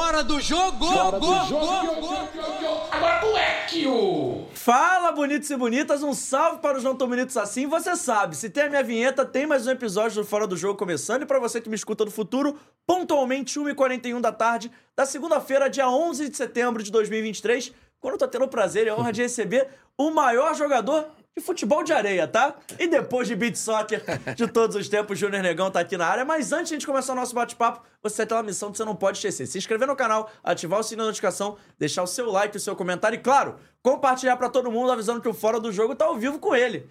Fora do jogo! Fora go, do jogo! go, go, Agora! Fala, bonitos e bonitas, um salve para os não tão bonitos assim. Você sabe, se tem a minha vinheta, tem mais um episódio do Fora do Jogo começando. E para você que me escuta no futuro, pontualmente 1h41 da tarde, da segunda-feira, dia 11 de setembro de 2023, quando eu tô tendo o prazer e a honra de receber o maior jogador de futebol de areia, tá? E depois de beat soccer de todos os tempos, Júnior Negão tá aqui na área. Mas antes de a gente começar o nosso bate-papo, você tem uma missão que você não pode esquecer. Se inscrever no canal, ativar o sininho da notificação, deixar o seu like, o seu comentário e, claro, compartilhar pra todo mundo avisando que o Fora do Jogo tá ao vivo com ele.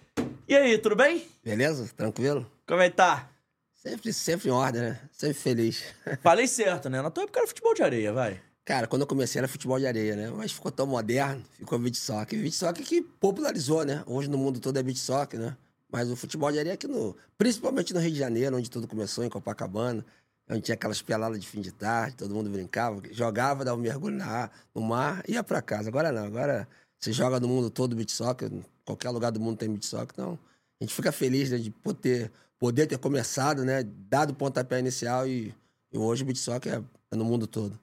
E aí, tudo bem? Beleza? Tranquilo? Como é que tá? Sempre, sempre em ordem, né? Sempre feliz. Falei certo, né? Na tua época era futebol de areia, vai. Cara, quando eu comecei era futebol de areia, né? Mas ficou tão moderno, ficou beat soccer. Beat soccer que popularizou, né? Hoje no mundo todo é beat soccer, né? Mas o futebol de areia aqui no... Principalmente no Rio de Janeiro, onde tudo começou, em Copacabana. Onde tinha aquelas peladas de fim de tarde, todo mundo brincava, jogava, dava um mergulho na, no mar ia para casa. Agora não, agora você joga no mundo todo beat soccer, qualquer lugar do mundo tem beat soccer, então a gente fica feliz né, de poder, poder ter começado, né? Dado o pontapé inicial e, e hoje o beat soccer é, é no mundo todo.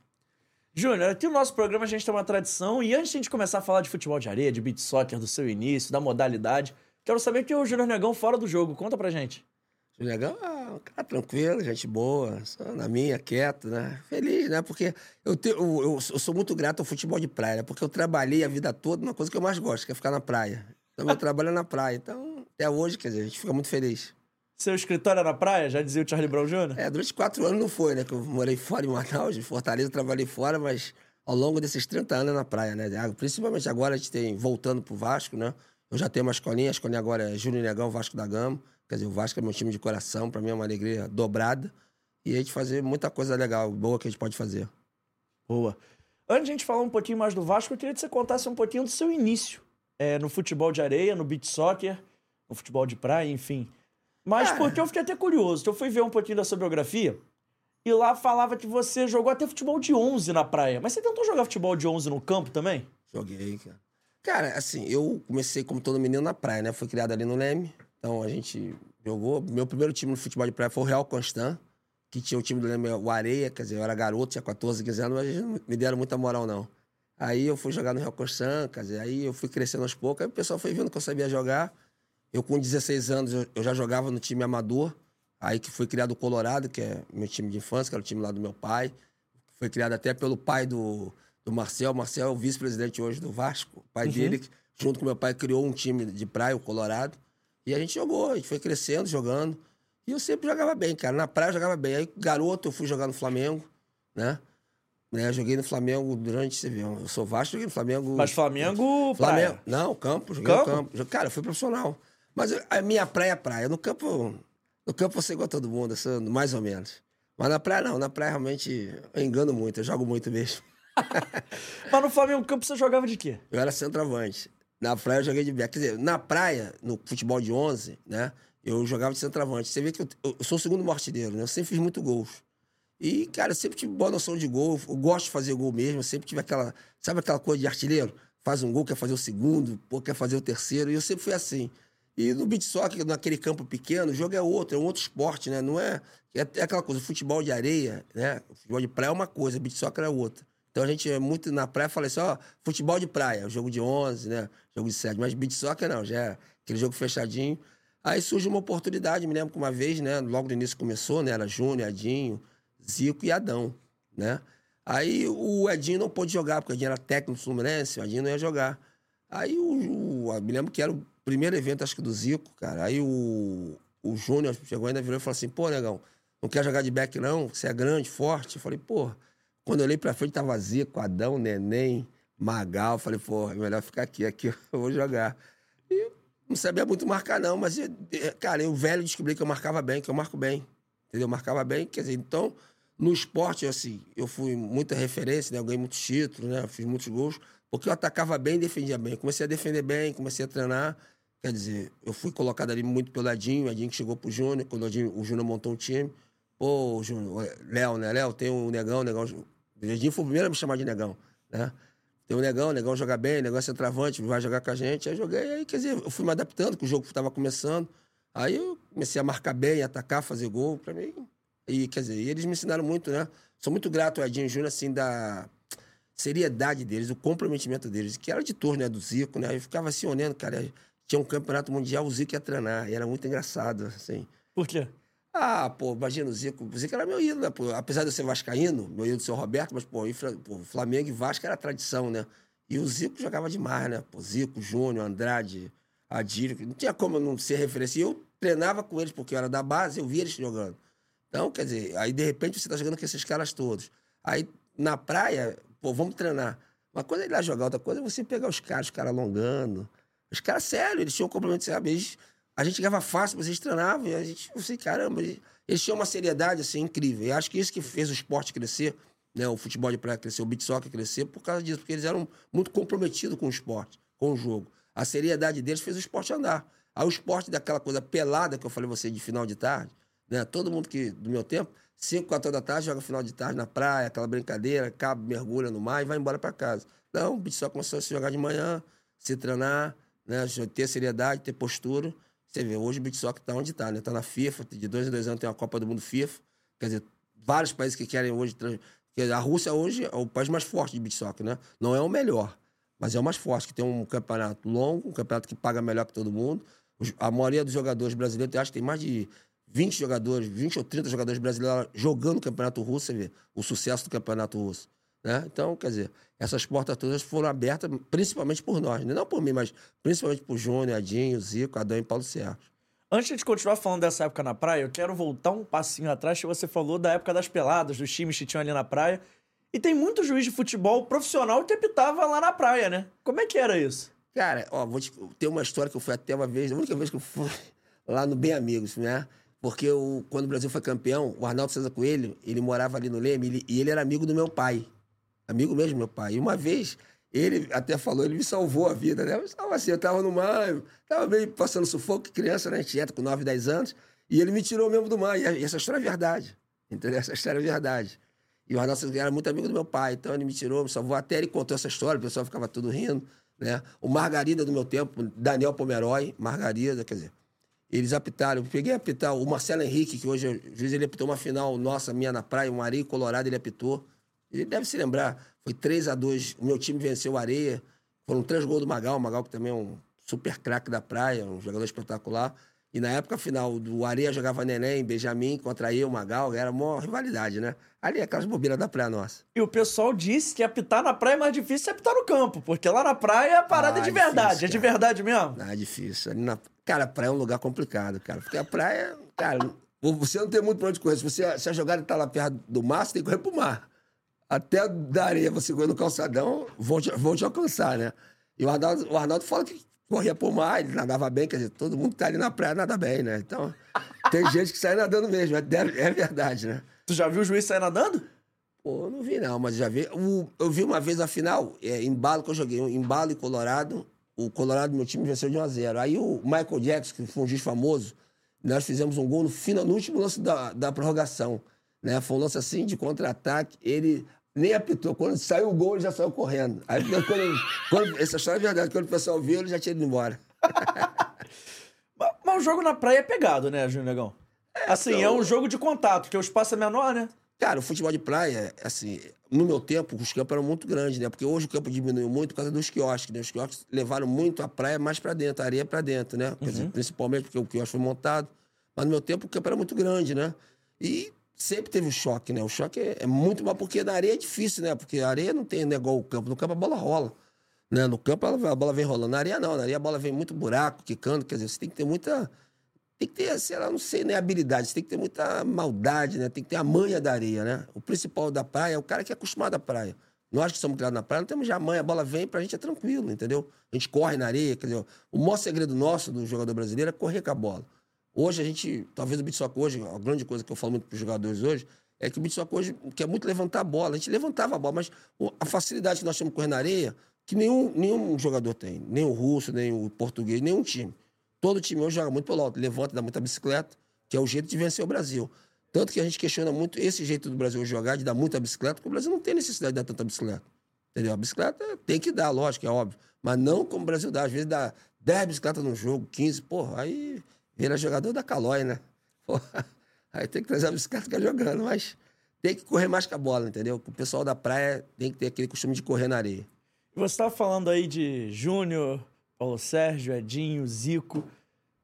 Júnior, aqui no nosso programa a gente tem uma tradição e antes de a gente começar a falar de futebol de areia, de beat soccer, do seu início, da modalidade, quero saber que é o Júnior Negão fora do jogo. Conta pra gente. Júnior Negão é um cara tranquilo, gente boa, só na minha, quieto, né? Feliz, né? Porque eu, te, eu, eu, eu sou muito grato ao futebol de praia, né? porque eu trabalhei a vida toda numa coisa que eu mais gosto, que é ficar na praia. Então, meu trabalho é na praia. Então, até hoje, quer dizer, a gente fica muito feliz. Seu escritório é na praia? Já dizia o Charlie Brown Jr.? É, durante quatro anos não foi, né? Que eu morei fora em Manaus, em Fortaleza, trabalhei fora, mas ao longo desses 30 anos é na praia, né? Principalmente agora a gente tem, voltando pro Vasco, né? Eu já tenho uma escolinha, a escolinha agora é Júnior Negão, Vasco da Gama. Quer dizer, o Vasco é meu time de coração, para mim é uma alegria dobrada. E a gente fazer muita coisa legal, boa que a gente pode fazer. Boa. Antes de a gente falar um pouquinho mais do Vasco, eu queria que você contasse um pouquinho do seu início é, no futebol de areia, no beach soccer, no futebol de praia, enfim. Mas Ah. porque eu fiquei até curioso. Então eu fui ver um pouquinho da sua biografia e lá falava que você jogou até futebol de 11 na praia. Mas você tentou jogar futebol de 11 no campo também? Joguei, cara. Cara, assim, eu comecei como todo menino na praia, né? Fui criado ali no Leme. Então a gente jogou. Meu primeiro time no futebol de praia foi o Real Constant, que tinha o time do Leme, o Areia, quer dizer, eu era garoto, tinha 14, 15 anos, mas eles não me deram muita moral, não. Aí eu fui jogar no Real Constant, quer dizer, aí eu fui crescendo aos poucos, aí o pessoal foi vendo que eu sabia jogar. Eu, com 16 anos, eu, eu já jogava no time amador, aí que foi criado o Colorado, que é meu time de infância, que era o time lá do meu pai. Foi criado até pelo pai do, do Marcel. O Marcel é o vice-presidente hoje do Vasco. O pai dele, junto com meu pai, criou um time de praia, o Colorado. E a gente jogou, a gente foi crescendo, jogando. E eu sempre jogava bem, cara. Na praia eu jogava bem. Aí, garoto, eu fui jogar no Flamengo, né? né? Joguei no Flamengo durante, você viu, eu sou Vasco, joguei no Flamengo. Mas Flamengo, Flamengo. praia. Não, campo, joguei Campo? no campo. Cara, eu fui profissional. Mas a minha praia é praia. No campo, no campo eu sou igual todo mundo, sou mais ou menos. Mas na praia não, na praia realmente eu engano muito, eu jogo muito mesmo. Mas no Flamengo campo você jogava de quê? Eu era centroavante. Na praia eu joguei de back. Quer dizer, na praia, no futebol de 11, né? Eu jogava de centroavante. Você vê que eu, eu sou o segundo maior artilheiro, né? Eu sempre fiz muito gols. E, cara, eu sempre tive boa noção de gol. Eu gosto de fazer gol mesmo. Eu sempre tive aquela... Sabe aquela coisa de artilheiro? Faz um gol, quer fazer o segundo, pô, quer fazer o terceiro. E eu sempre fui assim. E no beat soccer, naquele campo pequeno, o jogo é outro, é um outro esporte, né? Não é... É aquela coisa, futebol de areia, né? Futebol de praia é uma coisa, beat soccer é outra. Então a gente é muito na praia, fala assim, ó, futebol de praia, jogo de 11, né? Jogo de 7, mas beat soccer não, já é aquele jogo fechadinho. Aí surge uma oportunidade, me lembro que uma vez, né, logo no início começou, né, era Júnior, Edinho, Zico e Adão, né? Aí o Edinho não pôde jogar, porque o Edinho era técnico do Fluminense, o Edinho não ia jogar. Aí o, o- me lembro que era o primeiro evento, acho que do Zico, cara. Aí o, o Júnior chegou ainda virou e falou assim, pô, negão, não quer jogar de back não? Você é grande, forte? Eu falei, pô, quando eu olhei pra frente, tava Zico, Adão, Neném, Magal. Eu falei, pô, é melhor ficar aqui, aqui eu vou jogar. E não sabia muito marcar, não, mas, eh, cara, eu velho descobri que eu marcava bem, que eu marco bem. Entendeu? Eu marcava bem, quer dizer, então, no esporte, assim, eu fui muita referência, né? Eu ganhei muitos títulos, né? Eu fiz muitos gols, porque eu atacava bem e defendia bem. Comecei a defender bem, comecei a treinar. Quer dizer, eu fui colocado ali muito pelo Edinho, o Edinho que chegou pro Júnior, quando o, Edinho- o Júnior montou um time. Pô, Júnior, Léo, né? Léo, tem o Negão, o Negão. O Edinho foi o primeiro a me chamar de Negão, né? Tem o Negão, o Negão joga bem, o Negão é centroavante, vai jogar com a gente. Aí joguei, aí, quer dizer, eu fui me adaptando, que o jogo estava começando. Aí eu comecei a marcar bem, atacar, fazer gol pra mim. E, quer dizer, eles me ensinaram muito, né? sou muito grato ao Edinho Júnior, assim, da seriedade deles, o comprometimento deles, que era de turno, né, do Zico, né? Eu ficava assim olhando, cara, tinha um campeonato mundial, o Zico ia treinar, e era muito engraçado, assim. Por quê? Ah, pô, imagina o Zico. O Zico era meu ídolo, né? Pô, apesar de eu ser vascaíno, meu ídolo ser o Roberto, mas, pô, pô, Flamengo e Vasco era tradição, né? E o Zico jogava demais, né? Pô, Zico, Júnior, Andrade, Adílio, não tinha como não ser referência. E eu treinava com eles, porque eu era da base, eu via eles jogando. Então, quer dizer, aí de repente você tá jogando com esses caras todos. Aí na praia, pô, vamos treinar. Uma coisa é ir lá jogar, outra coisa é você pegar os caras, os caras alongando. Os caras, sério, eles tinham um complemento, sabe? Eles, a gente chegava fácil, mas eles treinavam, e a gente, eu sei, caramba, eles, eles tinham uma seriedade, assim, incrível. E acho que isso que fez o esporte crescer, né? O futebol de praia crescer, o beat soccer crescer, por causa disso, porque eles eram muito comprometidos com o esporte, com o jogo. A seriedade deles fez o esporte andar. Aí o esporte daquela coisa pelada que eu falei você de final de tarde, né? Todo mundo que, do meu tempo, 5, 4 da tarde, joga final de tarde na praia, aquela brincadeira, cabo, mergulha no mar e vai embora para casa. Não, o beat só começou a se jogar de manhã, se treinar, né? ter seriedade, ter postura. Você vê, hoje o beat soccer está onde está, né? Está na FIFA, de dois em dois anos tem uma Copa do Mundo FIFA. Quer dizer, vários países que querem hoje... A Rússia hoje é o país mais forte de beat soccer, né? Não é o melhor, mas é o mais forte, que tem um campeonato longo, um campeonato que paga melhor que todo mundo. A maioria dos jogadores brasileiros, eu acho que tem mais de 20 jogadores, 20 ou 30 jogadores brasileiros jogando o campeonato russo, você vê o sucesso do campeonato russo. Né? Então, quer dizer, essas portas todas foram abertas principalmente por nós, né? não por mim, mas principalmente por Júnior, Adinho, Zico, Adão e Paulo Sérgio. Antes de continuar falando dessa época na praia, eu quero voltar um passinho atrás que você falou da época das peladas, dos times que tinham ali na praia. E tem muito juiz de futebol profissional que apitava lá na praia, né? Como é que era isso? Cara, ó, vou te ter uma história que eu fui até uma vez, a única vez que eu fui lá no Bem Amigos, né? Porque o, quando o Brasil foi campeão, o Arnaldo César Coelho, ele morava ali no Leme ele, e ele era amigo do meu pai. Amigo mesmo meu pai. E uma vez, ele até falou, ele me salvou a vida, né? Eu estava assim, eu estava no mar, estava meio passando sufoco, criança, né? A gente entra com 9, 10 anos, e ele me tirou mesmo do mar. E essa história é verdade, entendeu? Essa história é verdade. E o Arnaldo era muito amigo do meu pai, então ele me tirou, me salvou. Até ele contou essa história, o pessoal ficava tudo rindo, né? O Margarida do meu tempo, Daniel Pomeroy, Margarida, quer dizer, eles apitaram. Eu peguei a apitar o Marcelo Henrique, que hoje é juiz, ele apitou uma final nossa, minha na praia, um Areia Colorado, ele apitou. Ele deve se lembrar, foi 3 a 2 o meu time venceu o Areia. Foram três gols do Magal, o Magal que também é um super craque da praia, um jogador espetacular. E na época final, do Areia jogava Neném, Benjamin contra eu, Magal, era uma rivalidade, né? Ali é aquelas bobeiras da praia nossa. E o pessoal disse que apitar na praia é mais difícil que apitar no campo, porque lá na praia a parada ah, é de verdade. Difícil, é de verdade mesmo? Ah, é difícil. Ali na... Cara, a praia é um lugar complicado, cara. Porque a praia, cara, você não tem muito pra onde correr. Se, você, se a jogada tá lá perto do mar, você tem que correr pro mar. Até da areia, você correr no calçadão, vão te, vão te alcançar, né? E o Arnaldo, o Arnaldo fala que corria pro mar, ele nadava bem, quer dizer, todo mundo que tá ali na praia nada bem, né? Então, tem gente que sai nadando mesmo, é, é verdade, né? Tu já viu o juiz sair nadando? Pô, não vi não, mas já vi. O, eu vi uma vez a final, é, embalo que eu joguei, embalo e Colorado, o Colorado, meu time, venceu de 1 a 0 Aí o Michael Jackson, que foi um juiz famoso, nós fizemos um gol no, final, no último lance da, da prorrogação. Né? Foi um lance assim de contra-ataque. Ele nem apitou. Quando saiu o gol, ele já saiu correndo. Aí, quando, quando, essa história é verdade. Quando o pessoal viu, ele já tinha ido embora. mas, mas, o jogo na praia é pegado, né, Júnior Negão? É, assim, então... é um jogo de contato, porque o espaço é menor, né? Cara, o futebol de praia, assim, no meu tempo, os campos eram muito grandes, né? Porque hoje o campo diminuiu muito por causa dos quiosques, né? Os quiosques levaram muito a praia mais para dentro, a areia para dentro, né? Uhum. Dizer, principalmente porque o quiosque foi montado. Mas no meu tempo o campo era muito grande, né? E sempre teve o choque, né? O choque é, é muito mal, porque na areia é difícil, né? Porque a areia não tem né, igual o campo. No campo a bola rola. Né? No campo a bola vem rolando. Na areia não. Na areia a bola vem muito buraco, quicando. Quer dizer, você tem que ter muita tem que ter, sei lá, não sei, né, habilidade, você tem que ter muita maldade, né? Tem que ter a manha da areia, né? O principal da praia é o cara que é acostumado à praia. Nós que somos criados na praia, não temos já manha, a bola vem, pra gente é tranquilo, entendeu? A gente corre na areia, quer dizer, o maior segredo nosso do jogador brasileiro é correr com a bola. Hoje a gente, talvez o beat hoje, a grande coisa que eu falo muito pros jogadores hoje, é que o beat hoje quer muito levantar a bola. A gente levantava a bola, mas a facilidade que nós temos correr na areia, que nenhum, nenhum jogador tem. Nem o russo, nem o português, nenhum time. Todo time hoje joga muito pelo alto, levanta, dá muita bicicleta, que é o jeito de vencer o Brasil. Tanto que a gente questiona muito esse jeito do Brasil jogar, de dar muita bicicleta, porque o Brasil não tem necessidade de dar tanta bicicleta. Entendeu? A bicicleta tem que dar, lógico, é óbvio. Mas não como o Brasil dá. Às vezes dá 10 bicicletas no jogo, 15, porra, aí vira jogador da Calói, né? Porra, aí tem que trazer a bicicleta ficar jogando, mas tem que correr mais com a bola, entendeu? O pessoal da praia tem que ter aquele costume de correr na areia. Você estava falando aí de Júnior, Paulo Sérgio, Edinho, Zico.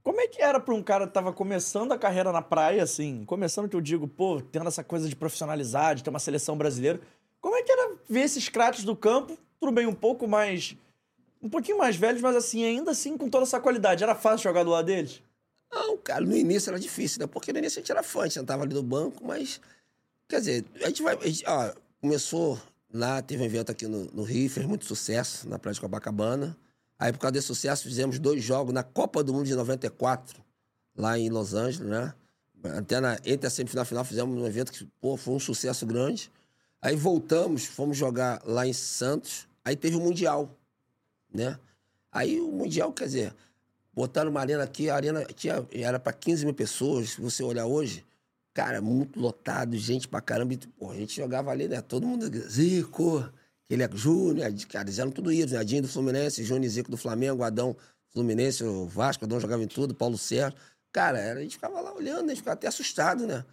Como é que era para um cara que tava começando a carreira na praia, assim? Começando que eu digo, pô, tendo essa coisa de profissionalizar, de ter uma seleção brasileira. Como é que era ver esses craques do campo, tudo bem, um pouco mais. Um pouquinho mais velhos, mas assim, ainda assim com toda essa qualidade. Era fácil jogar do lado deles? Não, cara, no início era difícil, né? Porque no início a gente era fã, a gente sentava ali no banco, mas. Quer dizer, a gente vai. A gente, ó, começou lá, teve um evento aqui no, no Rio, fez muito sucesso na Praia de Copacabana. Aí, por causa desse sucesso, fizemos dois jogos na Copa do Mundo de 94, lá em Los Angeles, né? Até na, entre a semifinal e a final fizemos um evento que pô, foi um sucesso grande. Aí voltamos, fomos jogar lá em Santos. Aí teve o Mundial, né? Aí o Mundial, quer dizer, botaram uma arena aqui, a arena tinha, era para 15 mil pessoas. Se você olhar hoje, cara, muito lotado, gente pra caramba. E, pô, a gente jogava ali, né? Todo mundo, Zico, ele é Júnior, cara, eles eram tudo ídolos, né? Adinho do Fluminense, Júnior Zico do Flamengo, Adão Fluminense, o Vasco, Adão jogava em tudo, Paulo Sérgio. Cara, a gente ficava lá olhando, a gente ficava até assustado, né?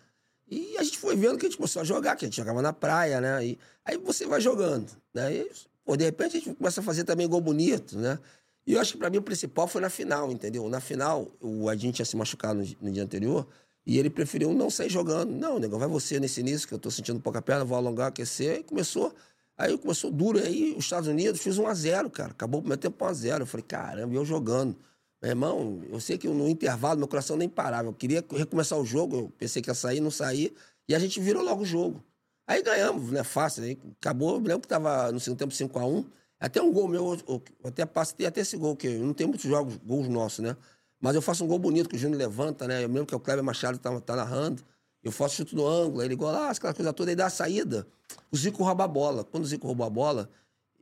E a gente foi vendo que a gente começou a jogar, que a gente jogava na praia, né? E aí você vai jogando, né? E, pô, de repente a gente começa a fazer também gol bonito, né? E eu acho que pra mim o principal foi na final, entendeu? Na final, o Adinho tinha se machucado no, no dia anterior e ele preferiu não sair jogando. Não, negão, vai você nesse início, que eu tô sentindo pouca perna, vou alongar, aquecer. E começou Aí começou duro, aí os Estados Unidos fiz 1x0, cara. Acabou o primeiro tempo 1x0. Eu falei, caramba, eu jogando. Meu irmão, eu sei que no intervalo meu coração nem parava. Eu queria recomeçar o jogo, eu pensei que ia sair, não sair. E a gente virou logo o jogo. Aí ganhamos, né? Fácil. Aí acabou, eu lembro que tava no segundo tempo 5x1. Até um gol meu, eu até passo, tem até esse gol, que não tem muitos jogos, gols nossos, né? Mas eu faço um gol bonito que o Júnior levanta, né? Eu lembro que o Kleber Machado tá, tá narrando. Eu faço chute no ângulo, aí ele lá, aquela coisa toda, aí dá a saída. O Zico rouba a bola. Quando o Zico roubou a bola,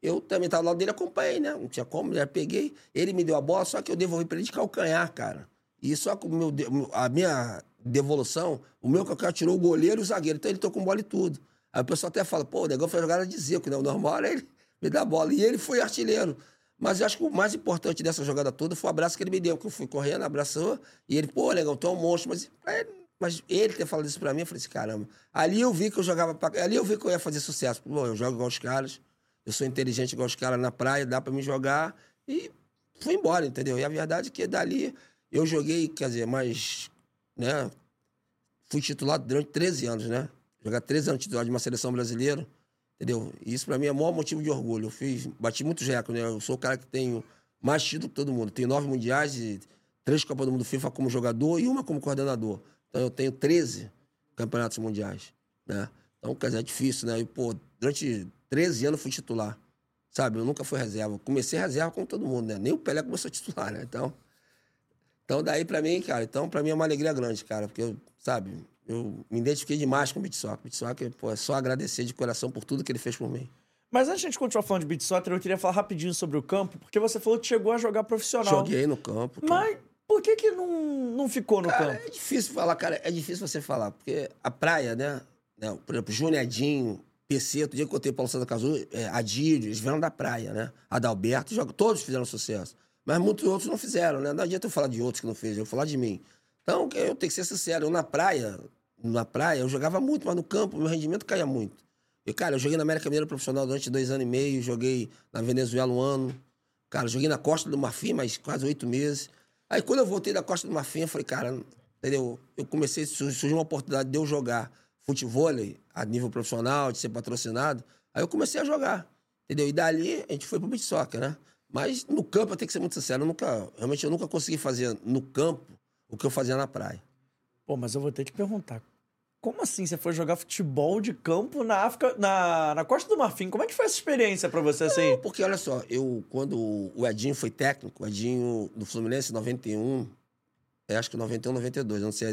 eu também estava do lado dele, acompanhei, né? Não tinha como, já peguei. Ele me deu a bola, só que eu devolvi para ele de calcanhar, cara. E só que o meu, a minha devolução, o meu calcanhar tirou o goleiro e o zagueiro. Então ele tocou com bola e tudo. Aí o pessoal até fala, pô, o negócio foi jogada de Zico, né? O normal era ele me dar a bola. E ele foi artilheiro. Mas eu acho que o mais importante dessa jogada toda foi o abraço que ele me deu, que eu fui correndo, abraçou, e ele, pô, legal, tu é um monstro. Mas mas ele ter falado isso pra mim, eu falei assim, caramba. Ali eu vi que eu jogava. Pra... Ali eu vi que eu ia fazer sucesso. Bom, eu jogo igual os caras, eu sou inteligente igual os caras na praia, dá pra me jogar. E fui embora, entendeu? E a verdade é que dali eu joguei, quer dizer, mais. né? Fui titular durante 13 anos, né? Jogar 13 anos titular de uma seleção brasileira, entendeu? Isso pra mim é o maior motivo de orgulho. Eu fiz, bati muitos recordes, né? Eu sou o cara que tenho mais título que todo mundo. Tenho nove mundiais e três Copas do Mundo FIFA como jogador e uma como coordenador. Então eu tenho 13 campeonatos mundiais, né? Então, quer dizer, é difícil, né? E, pô, durante 13 anos fui titular, sabe? Eu nunca fui reserva. Comecei reserva com todo mundo, né? Nem o Pelé começou a titular, né? Então, então daí pra mim, cara, então pra mim é uma alegria grande, cara, porque sabe, eu me identifiquei demais com o. Beat Soccer, pô, é só agradecer de coração por tudo que ele fez por mim. Mas antes de a gente continuar falando de beat soccer, eu queria falar rapidinho sobre o campo, porque você falou que chegou a jogar profissional. Joguei no campo. Cara. Mas por que, que não, não ficou no cara, campo? É difícil falar, cara. É difícil você falar, porque a praia, né? por exemplo, Juniadinho, PC, outro dia que eu contei Paulo Santa Casu, é, Adílio, eles vieram da praia, né? Adalberto, joga, todos fizeram sucesso. Mas muitos outros não fizeram, né? Não adianta eu falar de outros que não fez, eu vou falar de mim. Então, eu tenho que ser sincero, eu na praia, na praia, eu jogava muito, mas no campo, meu rendimento caía muito. E, cara, eu joguei na América Mineira profissional durante dois anos e meio, joguei na Venezuela um ano. Cara, joguei na Costa do Marfim, mas quase oito meses. Aí quando eu voltei da Costa do Marfim, eu falei, cara, entendeu? Eu comecei, surgiu uma oportunidade de eu jogar futebol a nível profissional, de ser patrocinado. Aí eu comecei a jogar, entendeu? E dali a gente foi pro beat soccer, né? Mas no campo, eu tenho que ser muito sincero, eu nunca, realmente eu nunca consegui fazer no campo o que eu fazia na praia. Pô, mas eu vou ter que perguntar. Como assim você foi jogar futebol de campo na África, na, na Costa do Marfim? Como é que foi essa experiência para você assim? Não, porque olha só, eu quando o Edinho foi técnico, o Edinho do Fluminense 91, é, acho que 91, 92, não sei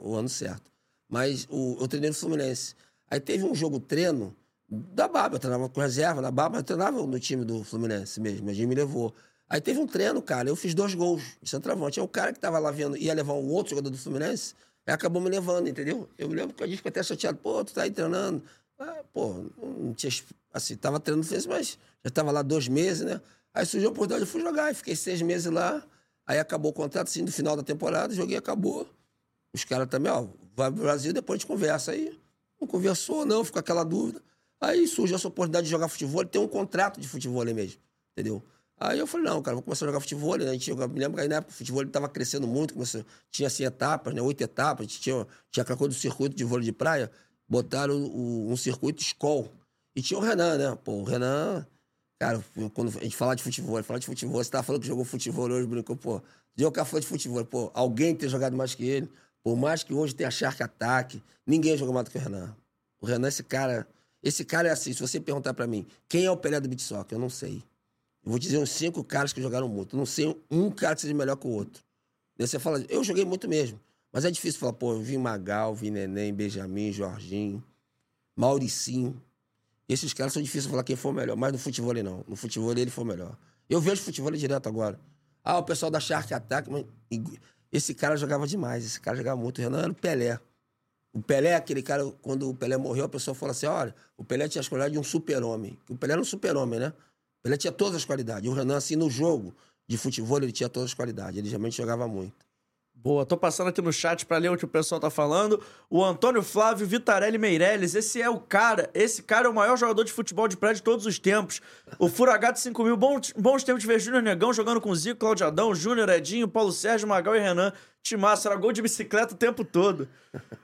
o ano certo. Mas o, eu treinei no Fluminense. Aí teve um jogo treino da Baba, eu treinava com reserva na Baba, eu treinava no time do Fluminense mesmo, o Edinho me levou. Aí teve um treino, cara, eu fiz dois gols de centroavante. Aí o cara que tava lá vendo ia levar um outro jogador do Fluminense, Aí acabou me levando, entendeu? Eu me lembro que a gente ficou até chateado. Pô, tu tá aí treinando. Ah, pô, não tinha... Assim, tava treinando, mas já tava lá dois meses, né? Aí surgiu a oportunidade, eu fui jogar. E fiquei seis meses lá. Aí acabou o contrato, assim, no final da temporada. Joguei, acabou. Os caras também, ó, vai pro Brasil, depois a gente conversa. Aí Não conversou, não, ficou aquela dúvida. Aí surgiu essa oportunidade de jogar futebol, tem um contrato de futebol mesmo, entendeu? Aí eu falei, não, cara, vou começar a jogar futebol, né? A gente, me lembro que aí na época o futebol estava crescendo muito, começou, tinha assim etapas, né? Oito etapas, tinha, tinha aquela coisa do circuito de vôlei de praia, botaram o, um circuito escola. E tinha o Renan, né? Pô, o Renan, cara, quando a gente fala de futebol, fala de futebol, você tava falando que jogou futebol hoje, brincou, pô, de o falou de futebol, pô, alguém ter jogado mais que ele, por mais que hoje tenha Shark Ataque, ninguém jogou mais do que o Renan. O Renan, esse cara, esse cara é assim, se você perguntar para mim, quem é o Pelé do beat soccer? Eu não sei. Vou dizer uns cinco caras que jogaram muito. Não sei um cara que seja melhor que o outro. Daí você fala, eu joguei muito mesmo. Mas é difícil falar, pô, eu vi Magal, vi Neném, Benjamin, Jorginho, Mauricinho. Esses caras são difíceis de falar quem foi o melhor. Mas no futebol não. No futebol ele foi o melhor. Eu vejo futebol direto agora. Ah, o pessoal da Shark Attack, mas esse cara jogava demais. Esse cara jogava muito. O Renan era o Pelé. O Pelé, aquele cara, quando o Pelé morreu, a pessoa falou assim: olha, o Pelé tinha qualidades de um super-homem. O Pelé era um super-homem, né? Pelé tinha todas as qualidades. O Renan, assim, no jogo de futebol, ele tinha todas as qualidades. Ele realmente jogava muito. Boa, tô passando aqui no chat para ler o que o pessoal tá falando. O Antônio Flávio Vitarelli Meirelles, esse é o cara, esse cara é o maior jogador de futebol de prédio de todos os tempos. O Furagato 5000, bons, bons tempos de ver Júnior Negão jogando com Zico, Claudio Adão, Júnior, Edinho, Paulo Sérgio, Magal e Renan. Timaço, era gol de bicicleta o tempo todo.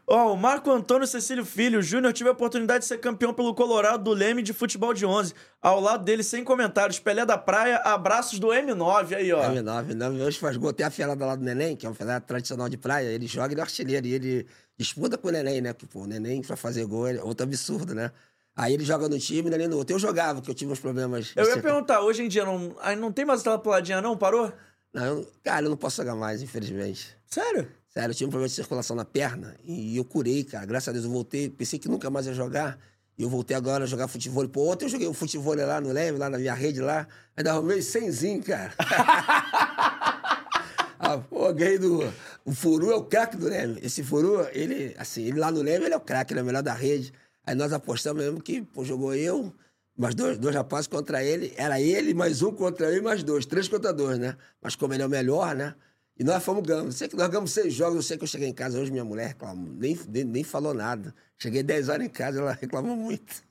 Ó, oh, o Marco Antônio Cecílio Filho, Júnior, tive a oportunidade de ser campeão pelo Colorado do Leme de futebol de 11. Ao lado dele, sem comentários. Pelé da Praia, abraços do M9 aí, ó. M9, M9. Hoje faz gol. Tem a fielada lá do Neném, que é uma fielada tradicional de praia. Ele joga, ele é artilheiro. E ele disputa com o Neném, né? Que, pô, o Neném pra fazer gol é outro absurdo, né? Aí ele joga no time, o Neném no outro. Eu jogava, porque eu tive uns problemas. Eu ia perguntar, hoje em dia não, aí não tem mais aquela puladinha, não? Parou? Não, eu, cara, eu não posso jogar mais, infelizmente. Sério? Sério, eu tive um problema de circulação na perna e eu curei, cara. Graças a Deus eu voltei. Pensei que nunca mais ia jogar. E eu voltei agora a jogar futebol. Pô, ontem eu joguei o futebol lá no Leme, lá na minha rede lá. Ainda arrumei cenzinho, cara. ah, pô, ganhei do... O Furu é o craque do Leme. Esse Furu, ele, assim, ele lá no Leme, ele é o craque, ele é o melhor da rede. Aí nós apostamos mesmo que, pô, jogou eu, mais dois, dois rapazes contra ele. Era ele, mais um contra ele, mais dois. Três contra dois, né? Mas como ele é o melhor, né? E nós fomos ganhando. Sei que nós ganhamos seis jogos. Eu sei que eu cheguei em casa hoje, minha mulher reclamou, nem, nem, nem falou nada. Cheguei dez horas em casa, ela reclamou muito.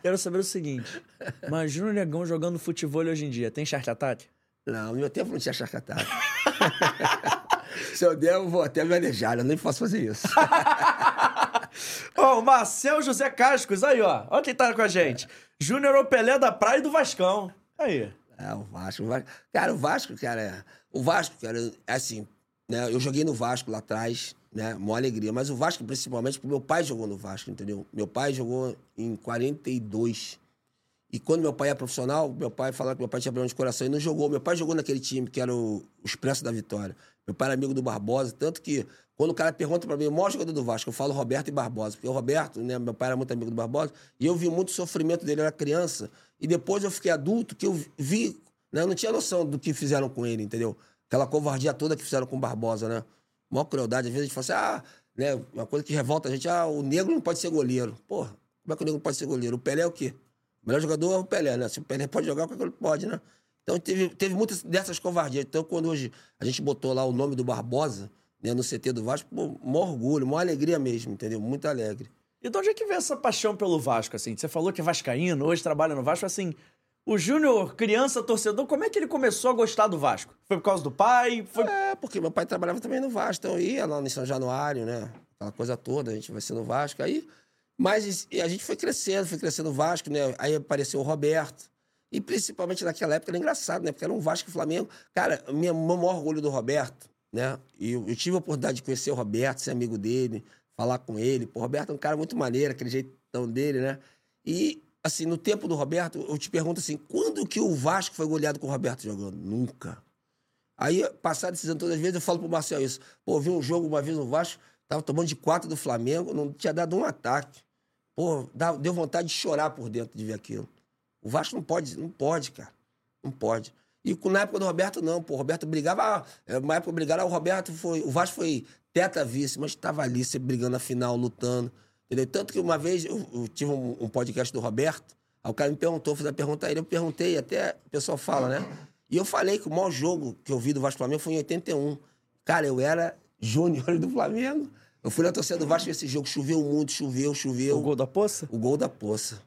Quero saber o seguinte: imagina o Negão jogando futebol hoje em dia. Tem Shark Attack? Não, no meu tempo não tinha Shark Attack. Se eu der, eu vou até me. Eu nem posso fazer isso. Ó, oh, Marcel José Cascos, aí, ó. Olha quem tá com a gente. Júnior Pelé da Praia e do Vascão. Aí. É, o Vasco, o Vasco. Cara, o Vasco, cara, o Vasco, cara, é assim, né? Eu joguei no Vasco lá atrás, né? Mó alegria. Mas o Vasco, principalmente, porque meu pai jogou no Vasco, entendeu? Meu pai jogou em 42. E quando meu pai é profissional, meu pai falava que meu pai tinha problema de coração e não jogou. Meu pai jogou naquele time que era o, Expresso da Vitória. Meu pai era amigo do Barbosa, tanto que quando o cara pergunta para mim, o maior jogador do Vasco, eu falo Roberto e Barbosa. Porque o Roberto, né, meu pai era muito amigo do Barbosa, e eu vi muito sofrimento dele, eu era criança. E depois eu fiquei adulto, que eu vi, né, eu não tinha noção do que fizeram com ele, entendeu? Aquela covardia toda que fizeram com o Barbosa, né? Maior crueldade. Às vezes a gente fala assim, ah, né, uma coisa que revolta a gente, ah, o negro não pode ser goleiro. Porra, como é que o negro pode ser goleiro? O Pelé é o quê? O melhor jogador é o Pelé, né? Se o Pelé pode jogar, o que ele pode, né? Então teve, teve muitas dessas covardias. Então, quando hoje a gente botou lá o nome do Barbosa, né, no CT do Vasco, pô, maior orgulho, maior alegria mesmo, entendeu? Muito alegre. E de onde é que vem essa paixão pelo Vasco, assim? Você falou que é vascaíno, hoje trabalha no Vasco, assim... O Júnior, criança, torcedor, como é que ele começou a gostar do Vasco? Foi por causa do pai? Foi... É, porque meu pai trabalhava também no Vasco, então eu ia lá no São Januário, né? Aquela coisa toda, a gente vai ser no Vasco. Aí, mas a gente foi crescendo, foi crescendo no Vasco, né? Aí apareceu o Roberto. E principalmente naquela época era engraçado, né? Porque era um Vasco e Flamengo. Cara, o meu maior orgulho do Roberto né? E eu, eu, tive a oportunidade de conhecer o Roberto, ser amigo dele, falar com ele. Pô, o Roberto é um cara muito maneiro, aquele jeitão dele, né? E, assim, no tempo do Roberto, eu te pergunto assim, quando que o Vasco foi goleado com o Roberto jogando? Nunca. Aí, passado esses anos todas as vezes, eu falo pro Marcel isso. Pô, vi um jogo uma vez no Vasco, tava tomando de quatro do Flamengo, não tinha dado um ataque. Pô, deu vontade de chorar por dentro de ver aquilo. O Vasco não pode, não pode, cara. Não pode. E na época do Roberto, não, pô. O Roberto brigava. Ah, uma época brigava, o Roberto foi. O Vasco foi teta vice, mas estava ali, se brigando na final, lutando. Entendeu? Tanto que uma vez eu, eu tive um, um, podcast do Roberto, aí o cara me perguntou, fiz a pergunta a ele, eu perguntei, até o pessoal fala, né? E eu falei que o maior jogo que eu vi do Vasco Flamengo foi em 81. Cara, eu era júnior do Flamengo, Eu fui na torcida do Vasco esse jogo, choveu muito, choveu, choveu. O gol da poça? O gol da poça.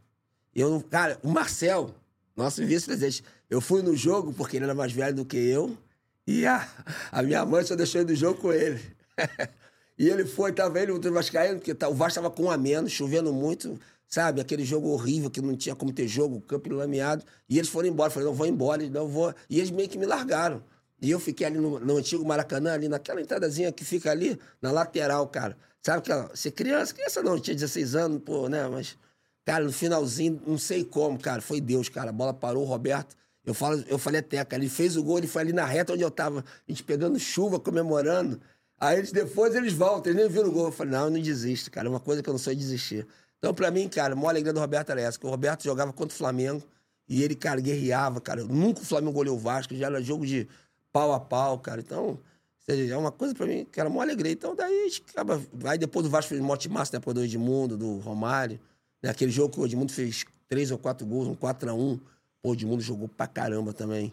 Eu, cara, o Marcel, nosso vice-presidente, eu fui no jogo porque ele era mais velho do que eu e a, a minha mãe só deixou ele do jogo com ele. e ele foi, tava ele, o Vascaíno, porque tá- o Vasco tava com a menos, chovendo muito, sabe? Aquele jogo horrível que não tinha como ter jogo, campo lameado. E eles foram embora. Eu falei, não, vou embora, não vou. E eles meio que me largaram. E eu fiquei ali no, no antigo Maracanã, ali naquela entradazinha que fica ali, na lateral, cara. Sabe aquela. Você criança, criança não, tinha 16 anos, pô, né? Mas, cara, no finalzinho, não sei como, cara, foi Deus, cara. A bola parou, o Roberto. Eu, falo, eu falei até, cara, ele fez o gol, ele foi ali na reta onde eu tava, a gente pegando chuva, comemorando. Aí eles, depois eles voltam, eles nem viram o gol. Eu falei, não, eu não desisto, cara. É uma coisa que eu não de desistir. Então, pra mim, cara, a maior alegria do Roberto era essa, que o Roberto jogava contra o Flamengo e ele, cara, guerreava, cara. Nunca o Flamengo goleou o Vasco, já era jogo de pau a pau, cara. Então, é uma coisa pra mim que era uma alegria. Então, daí a gente acaba. Aí depois do Vasco fez mote massa, né? Depois do Edmundo, do Romário. Né? Aquele jogo que o Edmundo fez três ou quatro gols, um 4x1. Pô, o Edmundo jogou pra caramba também.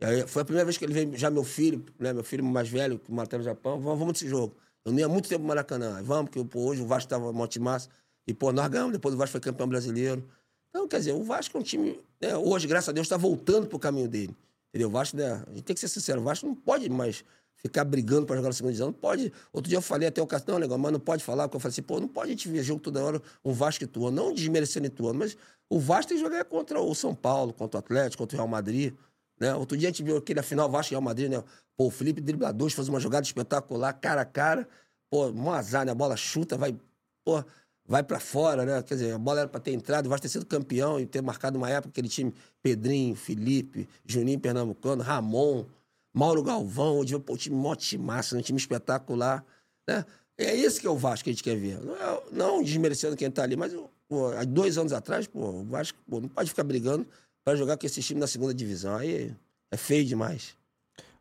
E aí, foi a primeira vez que ele veio, já meu filho, né? Meu filho mais velho, que mora no Japão, vamos, vamos nesse jogo. Eu nem há muito tempo no Maracanã. Vamos, porque pô, hoje o Vasco tava mote massa. E, pô, nós ganhamos, depois o Vasco foi campeão brasileiro. Então, quer dizer, o Vasco é um time. Né, hoje, graças a Deus, está voltando pro caminho dele. Entendeu? O Vasco, né? A gente tem que ser sincero, o Vasco não pode mais ficar brigando para jogar na segunda divisão. Não pode. Outro dia eu falei até o cartão, legal, mas não pode falar, porque eu falei assim, pô, não pode a gente ver jogo toda hora um Vasco e Ituano, não desmerecendo Ituano, mas o Vasco tem que jogar contra o São Paulo, contra o Atlético, contra o Real Madrid. Né? Outro dia a gente viu aquele final Vasco e Real Madrid, né? Pô, o Felipe driblador faz uma jogada espetacular, cara a cara. Pô, um azar, né? A bola chuta, vai, pô, vai para fora, né? Quer dizer, a bola era para ter entrado, o Vasco ter sido campeão e ter marcado uma época aquele time Pedrinho, Felipe, Juninho Pernambucano, Ramon, Mauro Galvão, pô, o time mó massa, um time espetacular, né? É esse que é o Vasco que a gente quer ver. Não, é- não desmerecendo quem tá ali, mas pô, dois anos atrás, pô, o Vasco pô, não pode ficar brigando para jogar com esse time na segunda divisão. Aí é feio demais.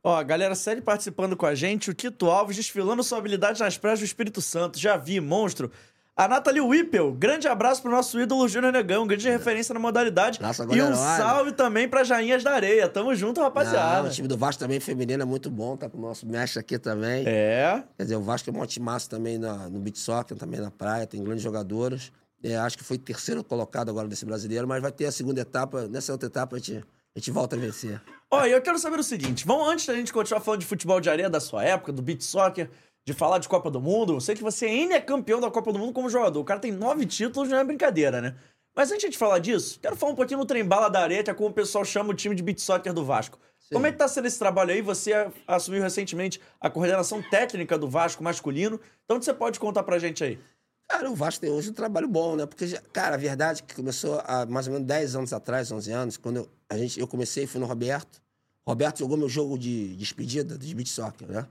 Ó, a galera série participando com a gente, o Tito Alves desfilando sua habilidade nas praias do Espírito Santo. Já vi, monstro. A Nathalie Whippel, grande abraço pro nosso ídolo Júnior Negão, grande referência na modalidade. Nossa, e um salve também pra Jainhas da Areia. Tamo junto, Não, rapaziada. o time do Vasco também feminino é muito bom, tá com o nosso mestre aqui também. É. Quer dizer, o Vasco é um time massa também na, no beat soccer, também na praia, tem grandes jogadoras. É, acho que foi terceiro colocado agora desse brasileiro, mas vai ter a segunda etapa. Nessa outra etapa a gente, a gente volta a vencer. E eu quero saber o seguinte: vamos, antes da gente continuar falando de futebol de areia da sua época, do beat soccer, de falar de Copa do Mundo, eu sei que você ainda é campeão da Copa do Mundo como jogador. O cara tem nove títulos, não é brincadeira, né? Mas antes de falar disso, quero falar um pouquinho no trem bala da areia, que é como o pessoal chama o time de beat soccer do Vasco. Como é que tá sendo esse trabalho aí? Você assumiu recentemente a coordenação técnica do Vasco masculino. Então, o que você pode contar pra gente aí? Cara, o Vasco tem hoje um trabalho bom, né? Porque, cara, a verdade é que começou há mais ou menos 10 anos atrás, 11 anos, quando eu, a gente, eu comecei, fui no Roberto. Roberto jogou meu jogo de despedida de beat soccer, né?